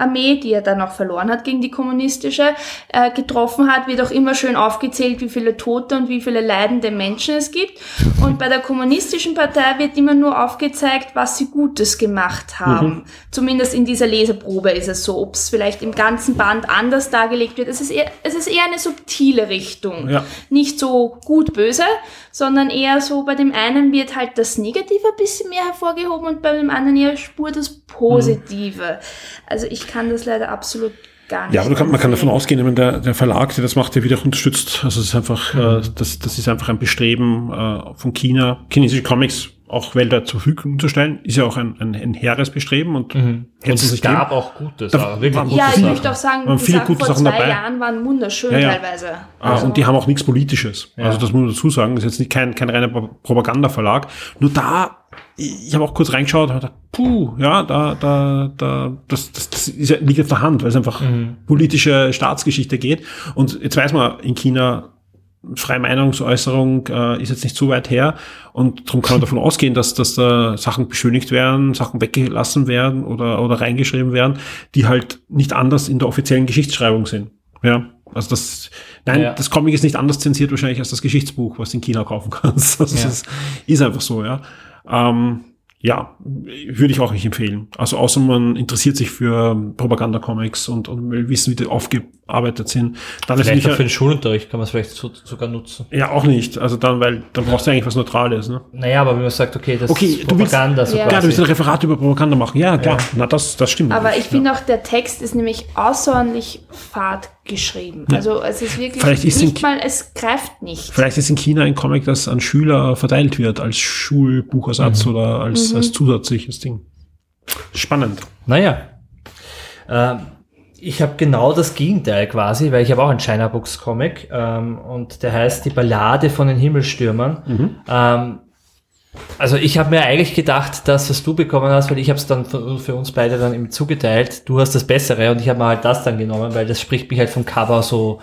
Nationalarmee, die ja dann auch verloren hat gegen die kommunistische, äh, getroffen hat, wird auch immer schön aufgezählt, wie viele Tote und wie viele leidende Menschen es gibt. Und bei der kommunistischen Partei wird immer nur aufgezeigt, was sie Gutes gemacht haben. Zumindest in dieser Leseprobe ist es so. Ob es vielleicht im ganzen Band anders dargelegt wird, es ist eher, es ist eher eine subtile Richtung. Ja. Nicht so gut-böse, sondern eher so, bei dem einen wird halt das Negative ein bisschen mehr hervorgehoben und bei dem anderen eher Spur das Positive. Also ich kann das leider absolut gar nicht. Ja, aber du kann, man kann davon ausgehen, wenn der, der Verlag, der das macht, der wird auch unterstützt. Also es ist einfach, äh, das, das ist einfach ein Bestreben äh, von China, chinesische Comics auch weltweit zur Verfügung zu stellen. Ist ja auch ein, ein, ein hehres Bestreben und sie es sich gab geben. auch Gutes. Da aber wirklich waren gute Ja, ich Sachen. möchte auch sagen, waren die viele Sachen gute vor Sachen zwei dabei. Jahren waren wunderschön Ja, ja. teilweise. Ah, Also, und die haben auch nichts Politisches. Also das muss man dazu sagen. Das ist jetzt nicht kein, kein reiner Pro- Propagandaverlag. Nur da, ich habe auch kurz reingeschaut und gedacht, puh, ja, da, da, da, das, das, das ist ja, liegt auf der Hand, weil es einfach politische Staatsgeschichte geht. Und jetzt weiß man in China, freie Meinungsäußerung äh, ist jetzt nicht so weit her und darum kann man davon ausgehen, dass, dass da Sachen beschönigt werden, Sachen weggelassen werden oder, oder reingeschrieben werden, die halt nicht anders in der offiziellen Geschichtsschreibung sind. Ja, also das, nein, Ja. das Comic ist nicht anders zensiert wahrscheinlich als das Geschichtsbuch, was du in China kaufen kannst. Also Ja. das ist, einfach so, ja. Ähm, ja, würde ich auch nicht empfehlen. Also außer man interessiert sich für Propaganda-Comics und, und will wissen, wie die aufgearbeitet sind. Dann ist Vielleicht nicht, auch für den Schulunterricht kann man es vielleicht so, sogar nutzen. ja, auch nicht. Also dann, weil dann brauchst du eigentlich was Neutrales, ne? Naja, aber wenn man sagt, okay, das Okay, ist du willst- Propaganda, so Ja. Ja, du willst ein Referat über Propaganda machen. Ja, klar. Na, das, das stimmt. aber ich Ja. finde auch, der Text ist nämlich außerordentlich fad geschrieben. Also es ist wirklich Vielleicht ist nicht in- mal, es greift nicht. Vielleicht ist in China ein Comic, das an Schüler verteilt wird, als Schulbuchersatz oder als, als zusätzliches Ding. Spannend. Naja. Ähm, ich habe genau das Gegenteil quasi, weil ich habe auch einen China Books Comic ähm, und der heißt Die Ballade von den Himmelstürmern. Ähm, also ich habe mir eigentlich gedacht, dass was du bekommen hast, weil ich habe es dann für, für uns beide dann eben zugeteilt. Du hast das Bessere und ich habe mir halt das dann genommen, weil das spricht mich halt vom Cover so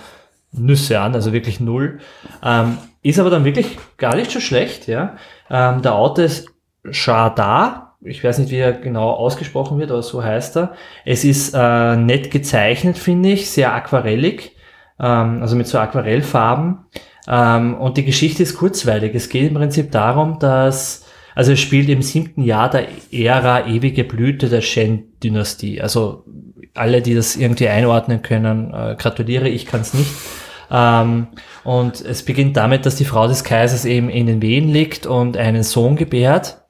Nüsse an, also wirklich null. Ähm, ist aber dann wirklich gar nicht so schlecht, ja. Ähm, der Autor ist Shada. Ich weiß nicht, wie er genau ausgesprochen wird, aber so heißt er. Es ist äh, nett gezeichnet, finde ich, sehr aquarellig, ähm, also mit so Aquarellfarben. Ähm, und die Geschichte ist kurzweilig. Es geht im Prinzip darum, dass, also es spielt im siebten Jahr der Ära ewige Blüte der Shen-Dynastie. Also alle, die das irgendwie einordnen können, äh, gratuliere, ich kann es nicht. Ähm, und es beginnt damit, dass die Frau des Kaisers eben in den Wehen liegt und einen Sohn gebärt.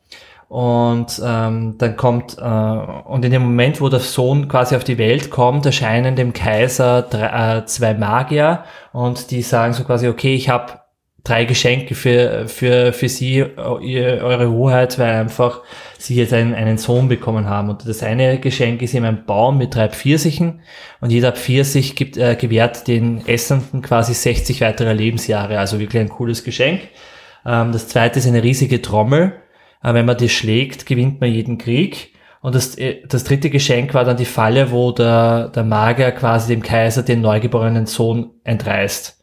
Und ähm, dann kommt, äh, und in dem Moment, wo der Sohn quasi auf die Welt kommt, erscheinen dem Kaiser drei, äh, zwei Magier und die sagen so quasi, okay, ich habe drei Geschenke für, für, für sie, eu- ihr, eure Hoheit, weil einfach sie jetzt einen, einen Sohn bekommen haben. Und das eine Geschenk ist eben ein Baum mit drei Pfirsichen und jeder Pfirsich gibt, äh, gewährt den Essenden quasi 60 weitere Lebensjahre, also wirklich ein cooles Geschenk. Ähm, das zweite ist eine riesige Trommel. Wenn man die schlägt, gewinnt man jeden Krieg. Und das, äh, das dritte Geschenk war dann die Falle, wo der, der Magier quasi dem Kaiser den neugeborenen Sohn entreißt.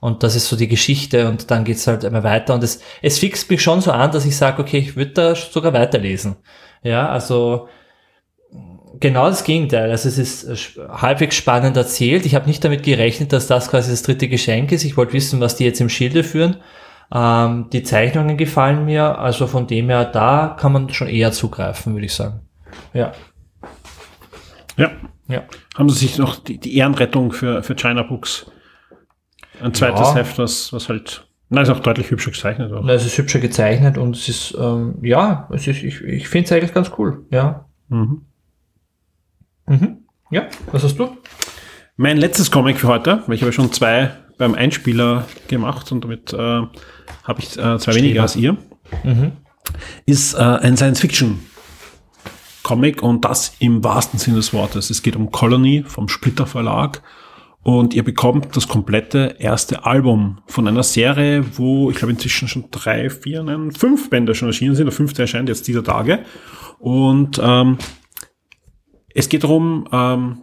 Und das ist so die Geschichte und dann geht's halt immer weiter. Und es, es fixt mich schon so an, dass ich sage, okay, ich würde da sogar weiterlesen. Ja, also genau das Gegenteil. Also es ist halbwegs spannend erzählt. Ich habe nicht damit gerechnet, dass das quasi das dritte Geschenk ist. Ich wollte wissen, was die jetzt im Schilde führen. Ähm, die Zeichnungen gefallen mir, also von dem her, da kann man schon eher zugreifen, würde ich sagen. Ja. Ja. Ja. Haben sie sich noch die, die Ehrenrettung für, für China Books. Ein zweites Ja. Heft, was, was halt, na, ist auch deutlich hübscher gezeichnet. Auch. Na, Es ist hübscher gezeichnet und es ist, ähm, ja, es ist, ich, ich finde es eigentlich ganz cool. Ja. Mhm. Mhm. Ja, was hast du? Mein letztes Comic für heute, weil ich habe schon zwei beim Einspieler gemacht und damit äh, habe ich äh, zwei weniger als ihr, ist äh, ein Science-Fiction-Comic und das im wahrsten Sinne des Wortes. Es geht um Colony vom Splitter Verlag und ihr bekommt das komplette erste Album von einer Serie, wo ich glaube inzwischen schon drei, vier, nein, fünf Bände schon erschienen sind. Der fünfte erscheint jetzt dieser Tage und ähm, es geht darum, ähm,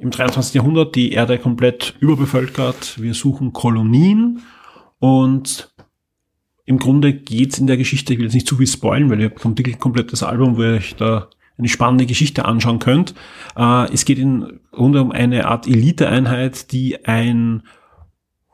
im 23. Jahrhundert die Erde komplett überbevölkert. Wir suchen Kolonien und im Grunde geht's in der Geschichte, ich will jetzt nicht zu viel spoilen, weil ihr wirklich ein komplettes Album, wo ihr euch da eine spannende Geschichte anschauen könnt. Äh, es geht im Grunde um eine Art Eliteeinheit, die ein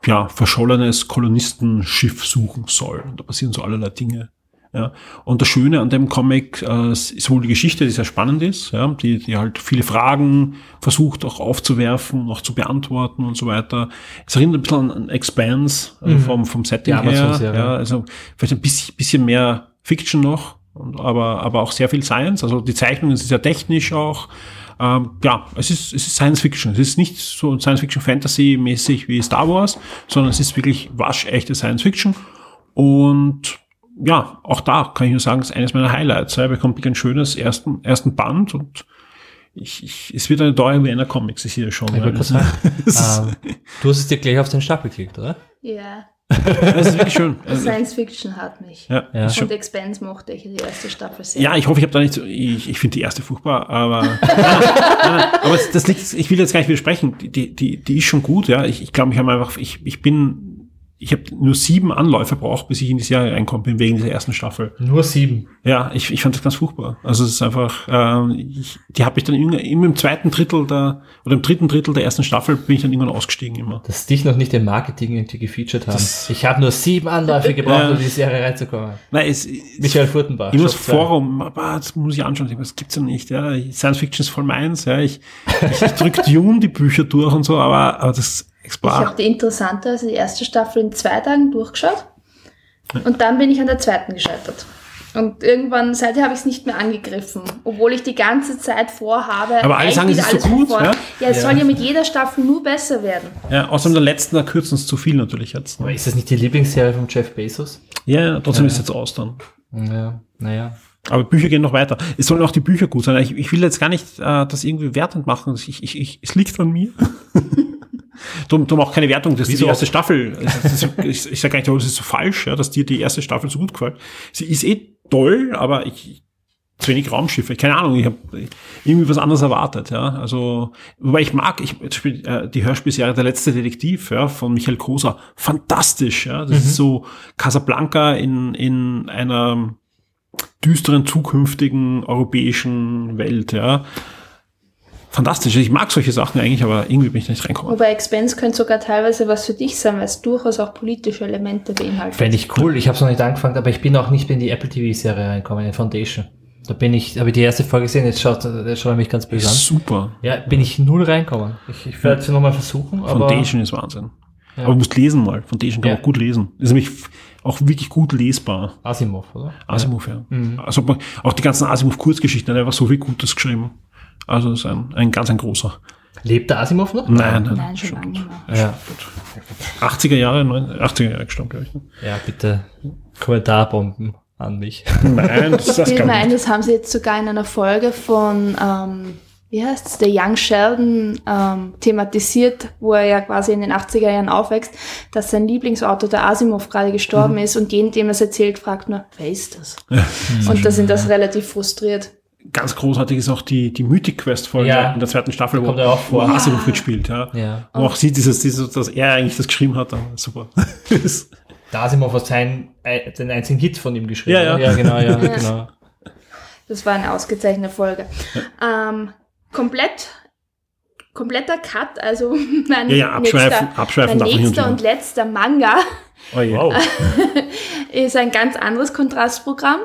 ja, verschollenes Kolonistenschiff suchen soll. Und da passieren so allerlei Dinge. Ja. Und das Schöne an dem Comic äh, ist wohl die Geschichte, die sehr spannend ist, ja, die, die halt viele Fragen versucht auch aufzuwerfen, auch zu beantworten und so weiter. Es erinnert ein bisschen an Expanse also vom, vom Setting Die her. Ja, also vielleicht ein bisschen, bisschen mehr Fiction noch, und, aber, aber auch sehr viel Science. Also die Zeichnungen sind sehr technisch auch. Ähm, ja, es ist, es ist Science Fiction. Es ist nicht so Science Fiction Fantasy mäßig wie Star Wars, sondern es ist wirklich waschechte Science Fiction. Und ja, auch da kann ich nur sagen, es ist eines meiner Highlights. Er bekommt wirklich ein schönes ersten, ersten Band und ich, ich, es wird eine Dauer wie einer Comics, ich sehe das schon. Ich Das kurz sagen, ähm, du hast es dir gleich auf den Stapel geklickt, oder? Ja, ist wirklich schön. Science Fiction hat mich. ja, Ja. Und Expense mochte ich die erste Staffel sehr. Ja, ich hoffe, ich habe da nicht so, ich, ich finde die erste furchtbar, aber, nein, nein, aber das, das liegt, ich will jetzt gar nicht widersprechen, die, die, die, die ist schon gut, ja. Ich, ich glaube, ich habe einfach, ich, ich bin, ich habe nur sieben Anläufe braucht, bis ich in die Serie reinkommen bin, wegen dieser ersten Staffel. Nur sieben. Ja, ich, ich fand das ganz furchtbar. Also es ist einfach, ähm, ich, die habe ich dann immer, immer im zweiten Drittel der, oder im dritten Drittel der ersten Staffel bin ich dann irgendwann ausgestiegen immer. Dass dich noch nicht im Marketing irgendwie gefeatured haben. Das- ich habe nur sieben Anläufe gebraucht, Ja. um in die Serie reinzukommen. Nein, es, Michael Furtenbach. Immer das. Forum, aber das muss ich anschauen. Das gibt's ja nicht. Ja. Science Fiction ist voll meins. Ja. Ich, ich, ich drück Dune die Bücher durch und so, aber, aber das Ich Expar. habe die interessante, also die erste Staffel in zwei Tagen durchgeschaut. Und dann bin ich an der zweiten gescheitert. Und irgendwann, seither habe ich es nicht mehr angegriffen, obwohl ich die ganze Zeit vorhabe. Aber alle sagen, es ist so gut, vorn. ja? Ja, es soll ja mit jeder Staffel nur besser werden. Ja, außerdem der letzten, da kürzen es zu viel natürlich jetzt. Aber ist das nicht die Lieblingsserie von Jeff Bezos? Ja, ja, trotzdem ist es jetzt aus dann. Ja, naja. Aber Bücher gehen noch weiter. Es sollen auch die Bücher gut sein. Ich, ich will jetzt gar nicht äh, das irgendwie wertend machen. Ich, ich, ich, es liegt an mir. Drum, drum auch keine Wertung, dass Wieso? die erste Staffel, das ist, ich, ich sage gar nicht, das ist so falsch, ja, dass dir die erste Staffel so gut gefällt. Sie ist eh toll, aber ich, zu wenig Raumschiffe, keine Ahnung, ich habe irgendwie was anderes erwartet, ja. Also, wobei ich mag, ich zum Beispiel, äh, die Hörspielserie Der letzte Detektiv, ja, von Michael Koser, fantastisch, ja. Das ist so Casablanca in, in einer düsteren zukünftigen europäischen Welt, ja. Fantastisch. Ich mag solche Sachen eigentlich, aber irgendwie bin ich nicht reinkommen. Wobei Expense könnte sogar teilweise was für dich sein, weil es durchaus auch politische Elemente beinhaltet. Fände ich cool. Ich habe es noch nicht angefangen, aber ich bin auch nicht in die Apple TV-Serie reingekommen, in Foundation. Da bin ich, habe ich die erste Folge gesehen, jetzt schaut, jetzt schaut er mich ganz böse an. Super. Ja, bin ich null reinkommen. Ich, ich werde es nochmal versuchen, aber Foundation ist Wahnsinn. Ja. Aber du musst lesen mal. Foundation kann Ja. man auch gut lesen. Ist nämlich auch wirklich gut lesbar. Asimov, oder? Asimov, ja. Mhm. Also auch die ganzen Asimov-Kurzgeschichten, hat einfach so viel Gutes geschrieben. Also ist ein, ein ganz ein großer. Lebt der Asimov noch? Nein, nein, Nein, schon lange nicht mehr. Ja. 80er Jahre, 90, 80er Jahre gestorben, glaube ich. ne? ja, bitte Kommentarbomben an mich. Nein, das das mir ein, nicht. das haben sie jetzt sogar in einer Folge von, ähm, wie heißt es, der Young Sheldon ähm, thematisiert, wo er ja quasi in den 80er Jahren aufwächst, dass sein Lieblingsautor, der Asimov, gerade gestorben Mhm. ist und jeden, dem er es erzählt, fragt nur, wer ist das? und da sind das relativ frustriert. Ganz großartig ist auch die, die Mythic Quest Folge Ja. in der zweiten Staffel, wo, Kommt ja auch vor. wo Asimov mitspielt, ja. Ja. Wo auch sieht, dieses, dieses, dass er eigentlich das geschrieben hat, dann super. Da sind wir fast sein, äh, den einzigen Hit von ihm geschrieben. Ja, ja. ja genau, ja, genau. Das war eine ausgezeichnete Folge. Ähm, komplett, kompletter Cut, also mein Ja, ja, abschweifen- nächster, abschweifen mein nächster und letzter Manga Oh. Wow. ist ein ganz anderes Kontrastprogramm.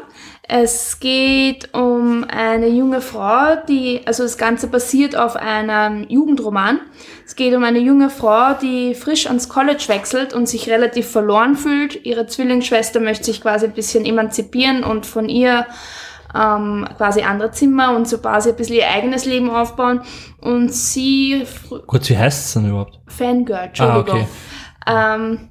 Es geht um eine junge Frau, die, also das Ganze basiert auf einem Jugendroman. Es geht um eine junge Frau, die frisch ans College wechselt und sich relativ verloren fühlt. Ihre Zwillingsschwester möchte sich quasi ein bisschen emanzipieren und von ihr ähm, quasi andere Zimmer und so quasi ein bisschen ihr eigenes Leben aufbauen. Und sie, Kurz, wie heißt es denn überhaupt? Fangirl, Ah, Entschuldigung. okay. ähm,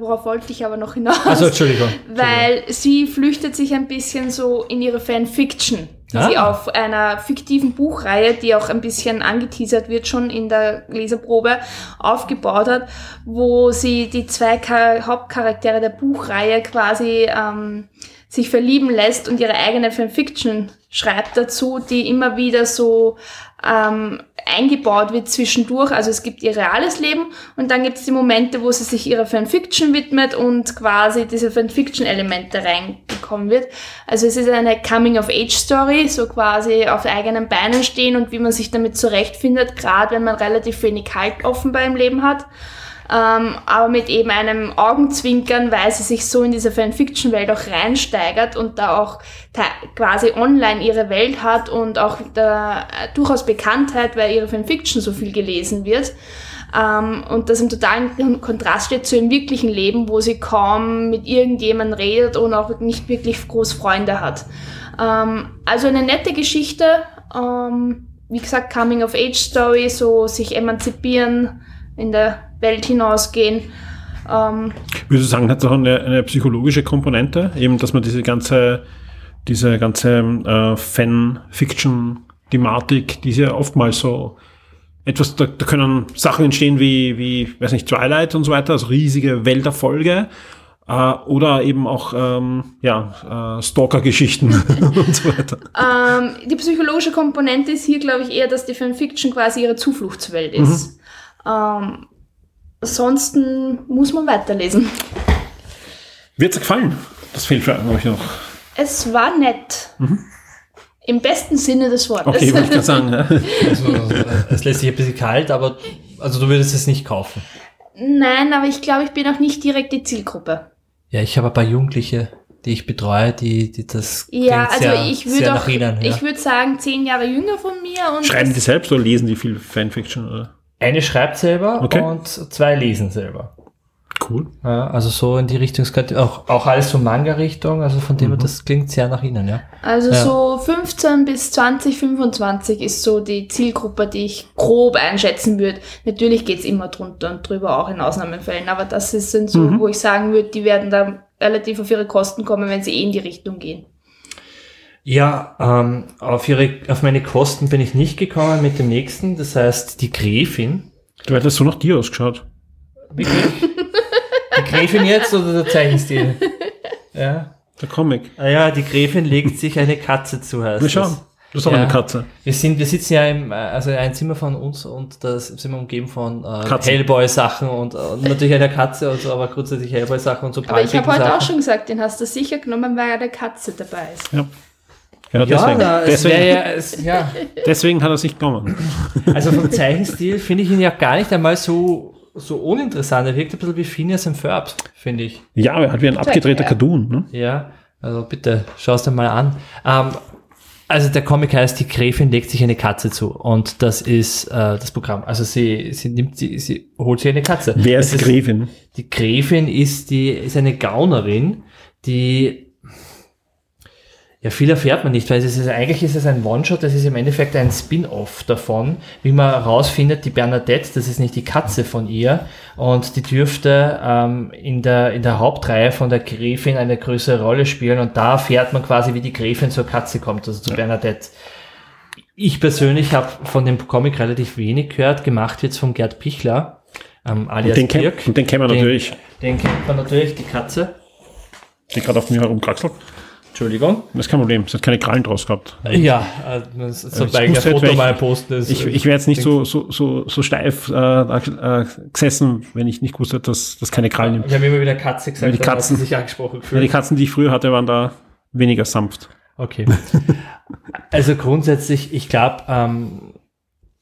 worauf wollte ich aber noch hinaus? Also, Entschuldigung. Weil sie flüchtet sich ein bisschen so in ihre Fanfiction, die Ah. sie auf einer fiktiven Buchreihe, die auch ein bisschen angeteasert wird, schon in der Leserprobe aufgebaut hat, wo sie die zwei Char Hauptcharaktere der Buchreihe quasi ähm, sich verlieben lässt und ihre eigene Fanfiction schreibt dazu, die immer wieder so ähm, eingebaut wird zwischendurch. Also es gibt ihr reales Leben und dann gibt es die Momente, wo sie sich ihrer Fanfiction widmet und quasi diese Fanfiction-Elemente reingekommen wird. Also es ist eine Coming-of-Age-Story, so quasi auf eigenen Beinen stehen und wie man sich damit zurechtfindet, gerade wenn man relativ wenig Halt offenbar im Leben hat. Ähm, aber mit eben einem Augenzwinkern, weil sie sich so in diese Fanfiction-Welt auch reinsteigert und da auch quasi online ihre Welt hat und auch da, äh, durchaus Bekanntheit, weil ihre Fanfiction so viel gelesen wird. Ähm, und das im totalen Kontrast steht zu ihrem wirklichen Leben, wo sie kaum mit irgendjemandem redet und auch nicht wirklich groß Freunde hat. Ähm, also eine nette Geschichte, ähm, wie gesagt, Coming-of-Age-Story, so sich emanzipieren, in der Welt hinausgehen. Ähm, Würdest du sagen, hat es auch eine, eine psychologische Komponente, eben, dass man diese ganze, diese ganze äh, Fan-Fiction-Thematik, die ist ja oftmals so etwas, da, da können Sachen entstehen wie, wie, weiß nicht, Twilight und so weiter, also riesige Welterfolge, äh, oder eben auch, ähm, ja, äh, Stalker-Geschichten und so weiter. ähm, die psychologische Komponente ist hier, glaube ich, eher, dass die Fanfiction quasi ihre Zufluchtswelt ist. Ähm, ansonsten muss man weiterlesen. Wird's dir gefallen? Das fehlt für euch noch. Es war nett. Im besten Sinne des Wortes. Okay, wollte ich gerade sagen. Ja. Also, es lässt sich ein bisschen kalt, aber also du würdest es nicht kaufen. Nein, aber ich glaube, ich bin auch nicht direkt die Zielgruppe. Ja, ich habe ein paar Jugendliche, die ich betreue, die, die das Ja, also sehr, ich sehr würde nach auch, ihnen. Ja. ich würde sagen, zehn Jahre jünger von mir und Schreiben die selbst oder lesen die viel Fanfiction? Oder? Eine schreibt selber Okay. und zwei lesen selber. Cool. Ja, also so in die Richtung, auch, auch alles so Manga-Richtung, also von Mhm. dem her, das klingt sehr nach ihnen, ja. also Ja. so 15 bis 20, 25 ist so die Zielgruppe, die ich grob einschätzen würde. Natürlich geht's immer drunter und drüber, auch in Ausnahmefällen, aber das ist, sind so, Mhm. wo ich sagen würde, die werden da relativ auf ihre Kosten kommen, wenn sie eh in die Richtung gehen. Ja, ähm, auf, ihre, auf meine Kosten bin ich nicht gekommen mit dem nächsten, das heißt die Gräfin. Du hättest so nach dir ausgeschaut. Wirklich? die Gräfin jetzt oder der Zeichenstil? Ja. Der Comic. Ah ja, die Gräfin legt sich eine Katze zu, heißt Na schau, das. du hast auch Ja. eine Katze. Wir sind, wir sitzen ja im, äh, also ein Zimmer von uns und da sind wir umgeben von äh. Hellboy-Sachen und, und natürlich eine Katze und so, aber grundsätzlich Hellboy-Sachen und so Aber ich habe heute auch schon gesagt, den hast du sicher genommen, weil eine Katze dabei ist. Ja. Ja, Ja, deswegen. na, es deswegen, ja, es, ja, deswegen hat er sich genommen. also vom Zeichenstil finde ich ihn ja gar nicht einmal so, so uninteressant. Er wirkt ein bisschen wie Phineas and Ferb, finde ich. Ja, er hat wie ein abgedrehter ja. Cartoon. Ne? Ja, also bitte, schau es dir mal an. Ähm, also der Comic heißt, die Gräfin legt sich eine Katze zu und das ist äh, das Programm. Also sie, sie nimmt sie, sie holt sich eine Katze. Wer ist die Gräfin? Die Gräfin ist die ist eine Gaunerin, die ja viel erfährt man nicht, weil es ist eigentlich ist es ein One-Shot, das ist im Endeffekt ein Spin-off davon, wie man herausfindet, die Bernadette, das ist nicht die Katze von ihr und die dürfte ähm, in der in der Hauptreihe von der Gräfin eine größere Rolle spielen und da erfährt man quasi, wie die Gräfin zur Katze kommt, also zu Bernadette. Ich persönlich habe von dem Comic relativ wenig gehört, gemacht wird's von Gerd Pichler, ähm, alias Den kennt, Dirk. und den kennen wir Den- natürlich, Den kennt man natürlich, die Katze. die gerade auf mir herumkraxelt. Entschuldigung. Das ist kein Problem. Es hat keine Krallen draus gehabt. Ja, äh, das zum ich Beispiel ein Foto weil mal ich- posten. das- Ich, ich wäre jetzt nicht so, so, so, so steif äh, äh, gesessen, wenn ich nicht gewusst hätte, dass das keine Krallen nimmt. Wir haben immer wieder Katze gesagt, Weil die Katzen- sich angesprochen Ja, die gefühlt. Katzen, die ich früher hatte, waren da weniger sanft. Okay. Also grundsätzlich, ich glaube, ähm,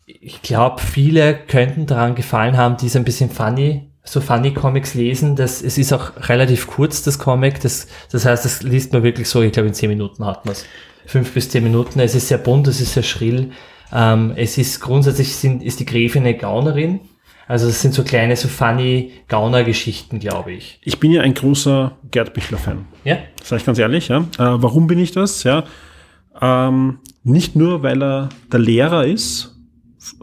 ich glaube, viele könnten daran gefallen haben, die so ein bisschen funny, so funny Comics lesen. Das, es ist auch relativ kurz, das Comic. Das, das heißt, das liest man wirklich so, ich glaube, in zehn Minuten hat man es. Fünf bis zehn Minuten. Es ist sehr bunt, es ist sehr schrill. Ähm, es ist grundsätzlich sind, ist die Gräfin eine Gaunerin. Also es sind so kleine, so funny Gauner-Geschichten, glaube ich. Ich bin ja ein großer Gerd Bichler-Fan. Ja? Sag ich ganz ehrlich, ja. Äh, warum bin ich das? Ja. Ähm, nicht nur, weil er der Lehrer ist,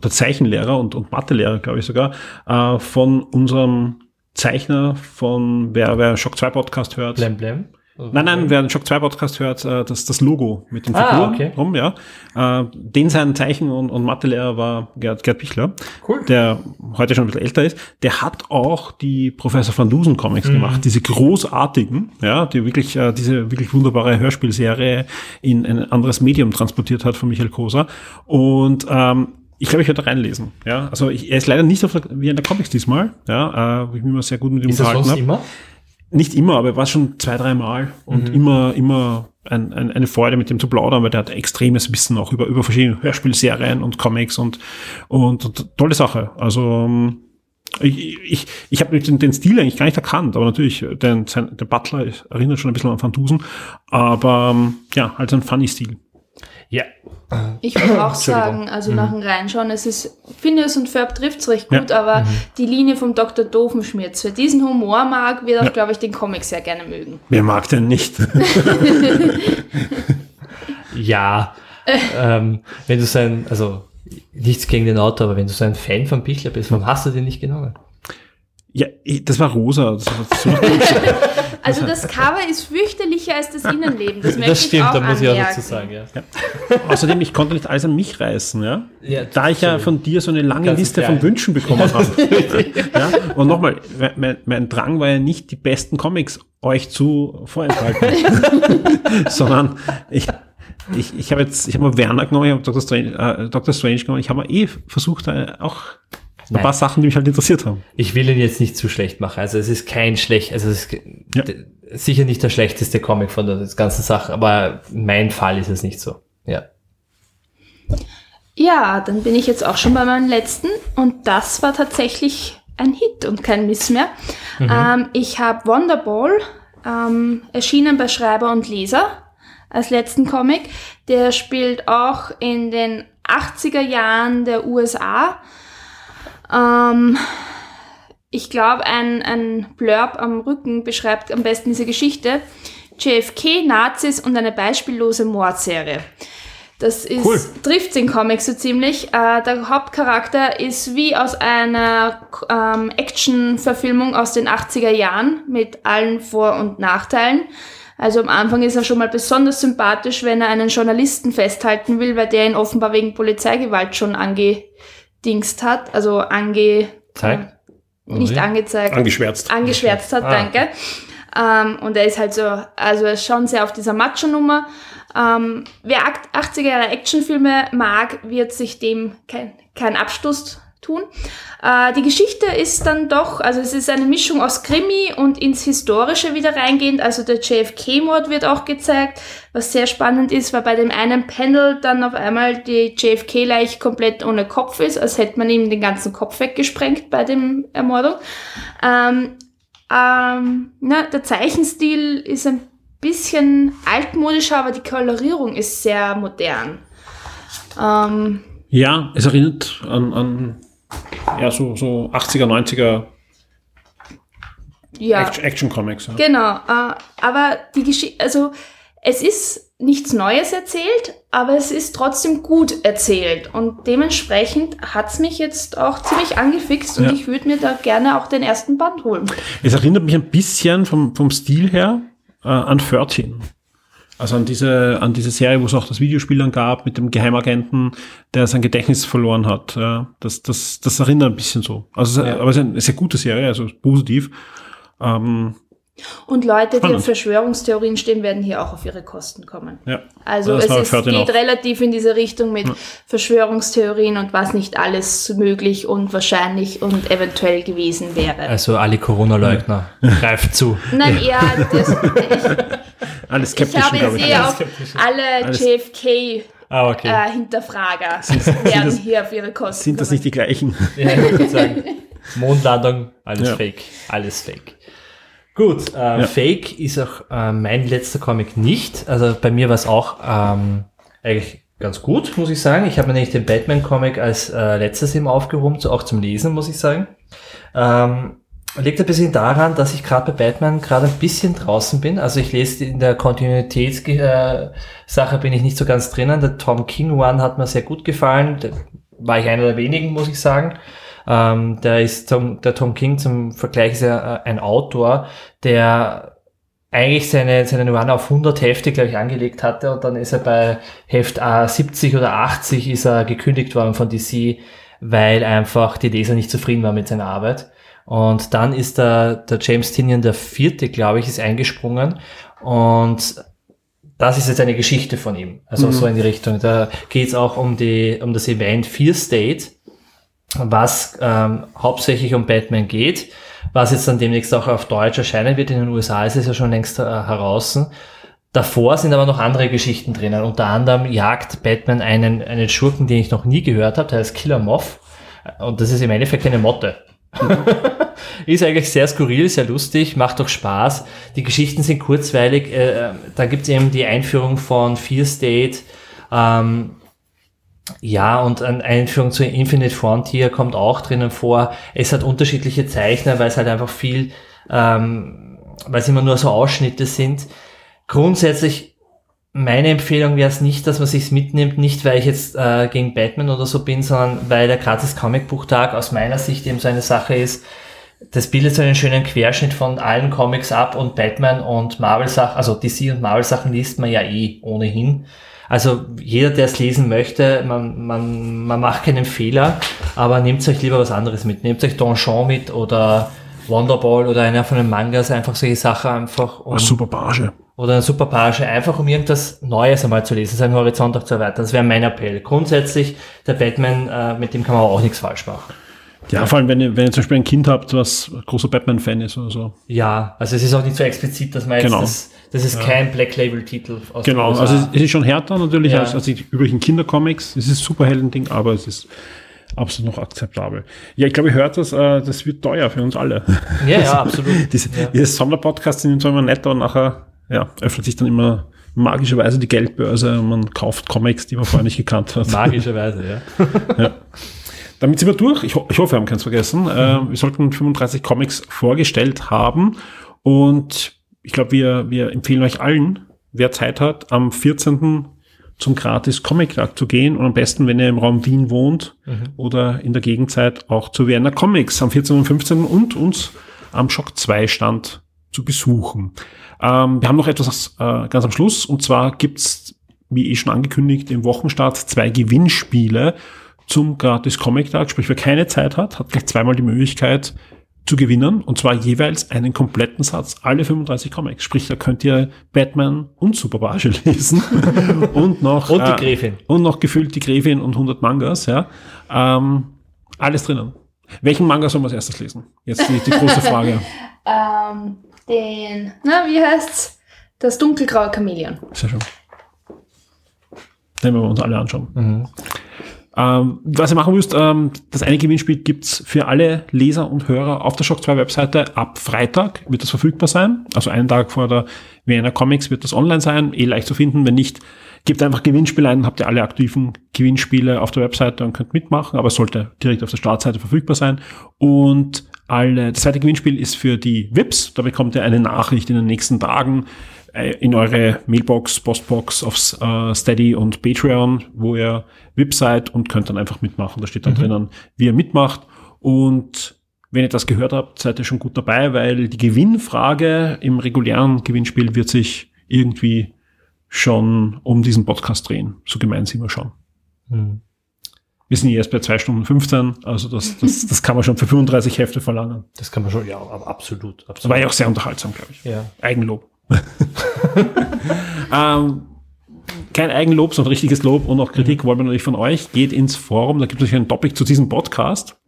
der Zeichenlehrer und, und Mathelehrer, glaube ich sogar, äh, von unserem Zeichner von, wer, wer Shock 2 Podcast hört. Blem Blem. Nein, nein, wer den Shock 2 Podcast hört, äh, das, das Logo mit den Ah, Figuren okay. rum, ja. Äh, den sein Zeichen- und, und Mathelehrer war Gerd, Gerd Bichler, Cool. der heute schon ein bisschen älter ist. Der hat auch die Professor van Dusen Comics Mhm. gemacht, diese großartigen, ja, die wirklich, äh, diese wirklich wunderbare Hörspielserie in ein anderes Medium transportiert hat von Michael Koser. Und ähm, ich glaube, ich werde reinlesen. Ja, also ich, er ist leider nicht auf der, wie in der Comics diesmal, ja, äh, wo ich mich immer sehr gut mit ihm Ist unterhalten habe. immer? Nicht immer, aber er war schon zwei, drei Mal und Mhm. immer, immer ein, ein, eine Freude mit dem zu plaudern, weil der hat extremes Wissen auch über, über verschiedene Hörspielserien und Comics und, und, und tolle Sache. Also ähm, ich, ich, ich habe den, den Stil eigentlich gar nicht erkannt, aber natürlich, den, sein, der Butler erinnert schon ein bisschen an Van Dusen, aber ähm, ja, halt so ein funny Stil. Ja. Ich würde auch sagen, also nach dem Reinschauen, es ist, Phineas und Ferb trifft es recht gut, aber die Linie vom Dr. Doofenschmirz, wer diesen Humor mag, wird auch, glaube ich, den Comic sehr gerne mögen. Wer mag denn nicht? Ja, ähm, wenn du so ein, also nichts gegen den Autor, aber wenn du so ein Fan von Pichler bist, warum hast du den nicht genommen? Ja, ich, das war rosa. Das war so Also das Cover ist fürchterlicher als das Innenleben, das Das stimmt, ich auch da muss ich auch anmerken. dazu sagen, ja. Außerdem, ich konnte nicht alles an mich reißen, ja. Ja, da ich ja von dir so eine lange Liste klein. von Wünschen bekommen habe. ja? Und nochmal, mein, mein Drang war ja nicht, die besten Comics euch zu vorenthalten, sondern ich, ich, ich habe jetzt, ich habe mal Werner genommen, ich habe Dr. Strange, äh, Dr. Strange genommen, ich habe mal eh versucht, äh, auch ein Nein. paar Sachen, die mich halt interessiert haben. Ich will ihn jetzt nicht zu schlecht machen. Also es ist kein schlecht, also es ist Ja. sicher nicht der schlechteste Comic von der ganzen Sache, aber in meinem Fall ist es nicht so. Ja. Ja, dann bin ich jetzt auch schon bei meinem letzten und das war tatsächlich ein Hit und kein Miss mehr. Ähm, ich habe Wonderball, ähm, erschienen bei Schreiber und Leser als letzten Comic. Der spielt auch in den 80er Jahren der USA. Ähm, ich glaube, ein, ein Blurb am Rücken beschreibt am besten diese Geschichte. JFK, Nazis und eine beispiellose Mordserie. Das ist, Cool. trifft den Comic so ziemlich. Äh, der Hauptcharakter ist wie aus einer ähm, Action-Verfilmung aus den 80er Jahren mit allen Vor- und Nachteilen. Also am Anfang ist er schon mal besonders sympathisch, wenn er einen Journalisten festhalten will, weil der ihn offenbar wegen Polizeigewalt schon angedingst hat, also ange... Zeigt? Nicht ja. angezeigt Angeschwärzt. angeschwärzt hat, Ah, danke. Ähm, und er ist halt so, also er ist schon sehr auf dieser Macho-Nummer. Ähm, wer akt- 80er Jahre Actionfilme mag, wird sich dem kein, kein Abstoß tun. Äh, die Geschichte ist dann doch, also es ist eine Mischung aus Krimi und ins Historische wieder reingehend. Also der JFK-Mord wird auch gezeigt, was sehr spannend ist, weil bei dem einen Panel dann auf einmal die JFK-Leich komplett ohne Kopf ist, als hätte man ihm den ganzen Kopf weggesprengt bei dem Ermordung. Ähm, ähm, na, der Zeichenstil ist ein bisschen altmodischer, aber die Kolorierung ist sehr modern. Ähm, Ja, es erinnert an, an ja, so, so 80er, 90er ja, Action- Action-Comics. Ja. genau. Äh, aber die Geschichte, also es ist nichts Neues erzählt, aber es ist trotzdem gut erzählt. Und dementsprechend hat's mich jetzt auch ziemlich angefixt und Ja. ich würde mir da gerne auch den ersten Band holen. Es erinnert mich ein bisschen vom, vom Stil her äh, an 13. Also an diese, an diese Serie, wo es auch das Videospiel dann gab mit dem Geheimagenten, der sein Gedächtnis verloren hat. Ja, das, das, das erinnert ein bisschen so. Also, ist- aber es ist eine sehr gute Serie, also positiv. Ähm, Und Leute, die Spannend. auf Verschwörungstheorien stehen, werden hier auch auf ihre Kosten kommen. Ja. Also Das es ist, geht auch. relativ in diese Richtung mit Verschwörungstheorien und was nicht alles möglich und wahrscheinlich und eventuell gewesen wäre. Also alle Corona-Leugner, greift zu. Nein, eher das, ich, Alles ich skeptischen, habe glaube ich. sehr auf alle JFK Ah, okay. äh, Hinterfrager werden das- hier auf ihre Kosten Sind das nicht die gleichen? Ja, ich würde sagen, Mondlandung, alles Ja. fake. Alles fake. Gut, äh, Fake ist auch äh, mein letzter Comic nicht. Also bei mir war es auch ähm, eigentlich ganz gut, muss ich sagen. Ich habe mir nämlich den Batman-Comic als äh, letztes eben aufgehoben, so auch zum Lesen, muss ich sagen. Ähm, liegt ein bisschen daran, dass ich gerade bei Batman gerade ein bisschen draußen bin. Also ich lese in der Kontinuitätssache Sache bin ich nicht so ganz drinnen. Der Tom King One hat mir sehr gut gefallen. Da war ich einer der wenigen, muss ich sagen. Ähm, der ist Tom, der Tom King zum Vergleich ist ja äh, ein Autor, der eigentlich seine, seine Run auf 100 Hefte, glaube ich, angelegt hatte und dann ist er bei Heft A 70 oder 80 ist er gekündigt worden von DC, weil einfach die Leser nicht zufrieden waren mit seiner Arbeit. Und dann ist der, der James Tinian der vierte, glaube ich, ist eingesprungen und das ist jetzt eine Geschichte von ihm. Also so in die Richtung. Da geht es auch um die, um das Event Fear State, was ähm, hauptsächlich um Batman geht, was jetzt dann demnächst auch auf Deutsch erscheinen wird. In den USA ist es ja schon längst äh, heraus. Davor sind aber noch andere Geschichten drinnen. Unter anderem jagt Batman einen, einen Schurken, den ich noch nie gehört habe, der heißt Killer Moth. Und das ist im Endeffekt eine Motte. ist eigentlich sehr skurril, sehr lustig, macht doch Spaß. Die Geschichten sind kurzweilig. Äh, da gibt es eben die Einführung von Fear State. Ähm, ja, und eine Einführung zu Infinite Frontier kommt auch drinnen vor. Es hat unterschiedliche Zeichner, weil es halt einfach viel, ähm, weil es immer nur so Ausschnitte sind. Grundsätzlich, meine Empfehlung wäre es nicht, dass man sich's mitnimmt, nicht weil ich jetzt äh, gegen Batman oder so bin, sondern weil der gratis Comicbuchtag aus meiner Sicht eben so eine Sache ist. Das bildet so einen schönen Querschnitt von allen Comics ab und Batman und Marvel-Sachen, also DC und Marvel-Sachen liest man ja eh ohnehin. Also jeder, der es lesen möchte, man, man, man macht keinen Fehler, aber nehmt euch lieber was anderes mit. Nehmt euch Donjon mit oder Wonderball oder einer von den Mangas, einfach solche Sachen einfach. Um, Oh, super Page. oder eine super Page, einfach um irgendwas Neues einmal zu lesen, seinen Horizont auch zu erweitern. Das wäre mein Appell. Grundsätzlich, der Batman, äh, mit dem kann man auch nichts falsch machen. Ja, vor allem, wenn ihr, wenn ihr zum Beispiel ein Kind habt, was großer Batman-Fan ist oder so. Ja, also es ist auch nicht so explizit, dass man jetzt Genau. das, das ist kein Black Label Titel aus den Genau, also es ist schon härter natürlich Ja. als, als die übrigen Kindercomics. Es ist Superhelden-Ding, aber es ist absolut noch akzeptabel. Ja, ich glaube, ihr hört das, äh, das wird teuer für uns alle. ja, ja, absolut. Diese, Ja. Diese Sonderpodcasts sind immer nett, aber nachher ja, öffnet sich dann immer magischerweise die Geldbörse und man kauft Comics, die man vorher nicht gekannt hat. Magischerweise, ja. Damit sind wir durch. Ich, ho ich hoffe, wir haben keins vergessen. Äh, wir sollten 35 Comics vorgestellt haben. Und ich glaube, wir, wir empfehlen euch allen, wer Zeit hat, am 14. zum gratis Comic Tag zu gehen und am besten, wenn ihr im Raum Wien wohnt oder in der Gegenzeit auch zu Vienna Comics am 14. und 15. und uns am Shock 2 Stand zu besuchen. Ähm, wir haben noch etwas äh, ganz am Schluss und zwar gibt's wie eh schon angekündigt, im Wochenstart zwei Gewinnspiele zum gratis Comic Tag. Sprich, wer keine Zeit hat, hat gleich zweimal die Möglichkeit zu gewinnen und zwar jeweils einen kompletten Satz, alle 35 Comics. Sprich, da könnt ihr Batman und Superbarge lesen und noch Und die äh, Gräfin. und noch gefüllt die Gräfin und 100 Mangas. Ja, ähm, alles drinnen. Welchen Manga sollen wir als erstes lesen? Jetzt die, die große Frage. Ähm, den, na, wie heißt's? Das dunkelgraue Chamäleon. Sehr schön. Den werden wir uns alle anschauen. Mhm. Ähm, was ihr machen müsst, ähm, das eine Gewinnspiel gibt's für alle Leser und Hörer auf der Shock 2 Webseite. Ab Freitag wird das verfügbar sein. Also einen Tag vor der Vienna Comics wird das online sein. Eh leicht zu finden. Wenn nicht, gebt einfach Gewinnspiel ein, habt ihr alle aktiven Gewinnspiele auf der Webseite und könnt mitmachen, aber es sollte direkt auf der Startseite verfügbar sein. Und alle, das zweite Gewinnspiel ist für die VIPs. Da bekommt ihr eine Nachricht in den nächsten Tagen in eure Mailbox, Postbox aufs äh, Steady und Patreon, wo ihr VIP seid und könnt dann einfach mitmachen. Da steht dann drinnen, wie ihr mitmacht. Und wenn ihr das gehört habt, seid ihr schon gut dabei, weil die Gewinnfrage im regulären Gewinnspiel wird sich irgendwie schon um diesen Podcast drehen. So gemein sind wir schon. Mhm. Wir sind erst bei zwei Stunden 15, also das, das, das kann man schon für 35 Hefte verlangen. Das kann man schon, ja, absolut. absolut. Das war ja auch sehr unterhaltsam, glaube ich. Ja. Eigenlob. ähm, kein Eigenlob, sondern richtiges Lob und auch Kritik wollen wir natürlich von euch. Geht ins Forum, da gibt es natürlich ein Topic zu diesem Podcast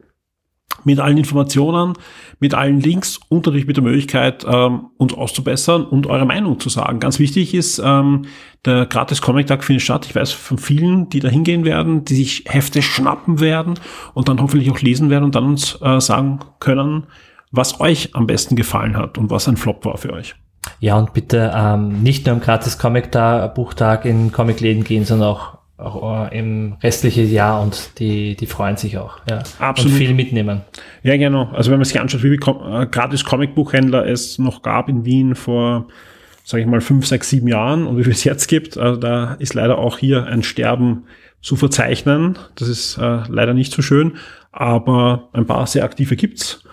mit allen Informationen, mit allen Links und natürlich mit der Möglichkeit, ähm, uns auszubessern und eure Meinung zu sagen. Ganz wichtig ist, ähm, der gratis Comic Tag findet statt. Ich weiß von vielen, die da hingehen werden, die sich Hefte schnappen werden und dann hoffentlich auch lesen werden und dann uns äh, sagen können, was euch am besten gefallen hat und was ein Flop war für euch. Ja, und bitte ähm, nicht nur am gratis Comic Tag, Buchtag in Comicläden gehen, sondern auch, auch äh, im restlichen Jahr und die, die freuen sich auch. Ja. Absolut. Und viel mitnehmen. Ja, genau. Also wenn man sich anschaut, wie viele Com äh, gratis Comicbuchhändler es noch gab in Wien vor, sage ich mal, fünf, sechs, sieben Jahren und wie viel es jetzt gibt, also da ist leider auch hier ein Sterben zu verzeichnen. Das ist äh, leider nicht so schön, aber ein paar sehr aktive gibt's.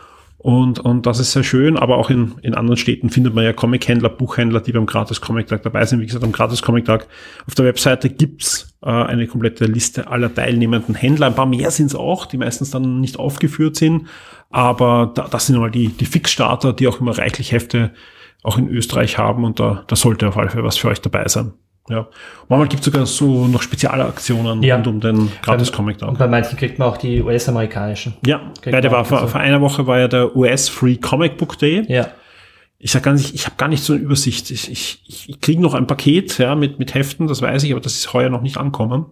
Und, und das ist sehr schön, aber auch in, in anderen Städten findet man ja Comichändler, Buchhändler, die beim Gratis Comic Tag dabei sind. Wie gesagt, am Gratis Comic Tag auf der Webseite gibt's äh, eine komplette Liste aller teilnehmenden Händler. Ein paar mehr sind's auch, die meistens dann nicht aufgeführt sind. Aber da, das sind mal die, die Fixstarter, die auch immer reichlich Hefte auch in Österreich haben. Und da, da sollte auf alle Fälle was für euch dabei sein. Ja. Manchmal gibt's sogar so noch Spezialaktionen Ja. rund um den Gratis Comic Tag. Und bei manchen kriegt man auch die US-amerikanischen. Ja, weil der war vor, so. vor einer Woche war ja der US Free Comic Book Day. Ja. Ich sag gar nicht, ich habe gar nicht so eine Übersicht. Ich, ich, ich, kriege noch ein Paket ja, mit, mit Heften, das weiß ich, aber das ist heuer noch nicht ankommen.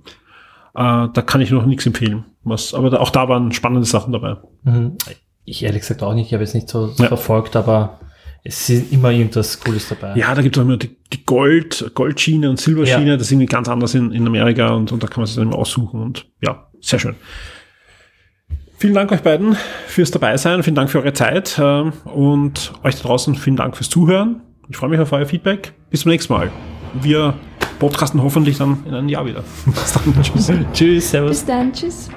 Äh, da kann ich noch nichts empfehlen. Was, aber da, auch da waren spannende Sachen dabei. Mhm. Ich ehrlich gesagt auch nicht, ich habe es nicht so Ja. verfolgt, aber es ist immer irgendwas Cooles dabei. Ja, da gibt es auch immer die, die Gold, Goldschiene und Silberschiene. Ja. Das ist irgendwie ganz anders in, in Amerika und, und da kann man sich dann immer aussuchen. Und ja, sehr schön. Vielen Dank euch beiden fürs Dabeisein. Vielen Dank für eure Zeit. ähm, Und euch da draußen vielen Dank fürs Zuhören. Ich freue mich auf euer Feedback. Bis zum nächsten Mal. Wir podcasten hoffentlich dann in einem Jahr wieder. Bis dann. Tschüss. Tschüss, servus. Bis dann, tschüss.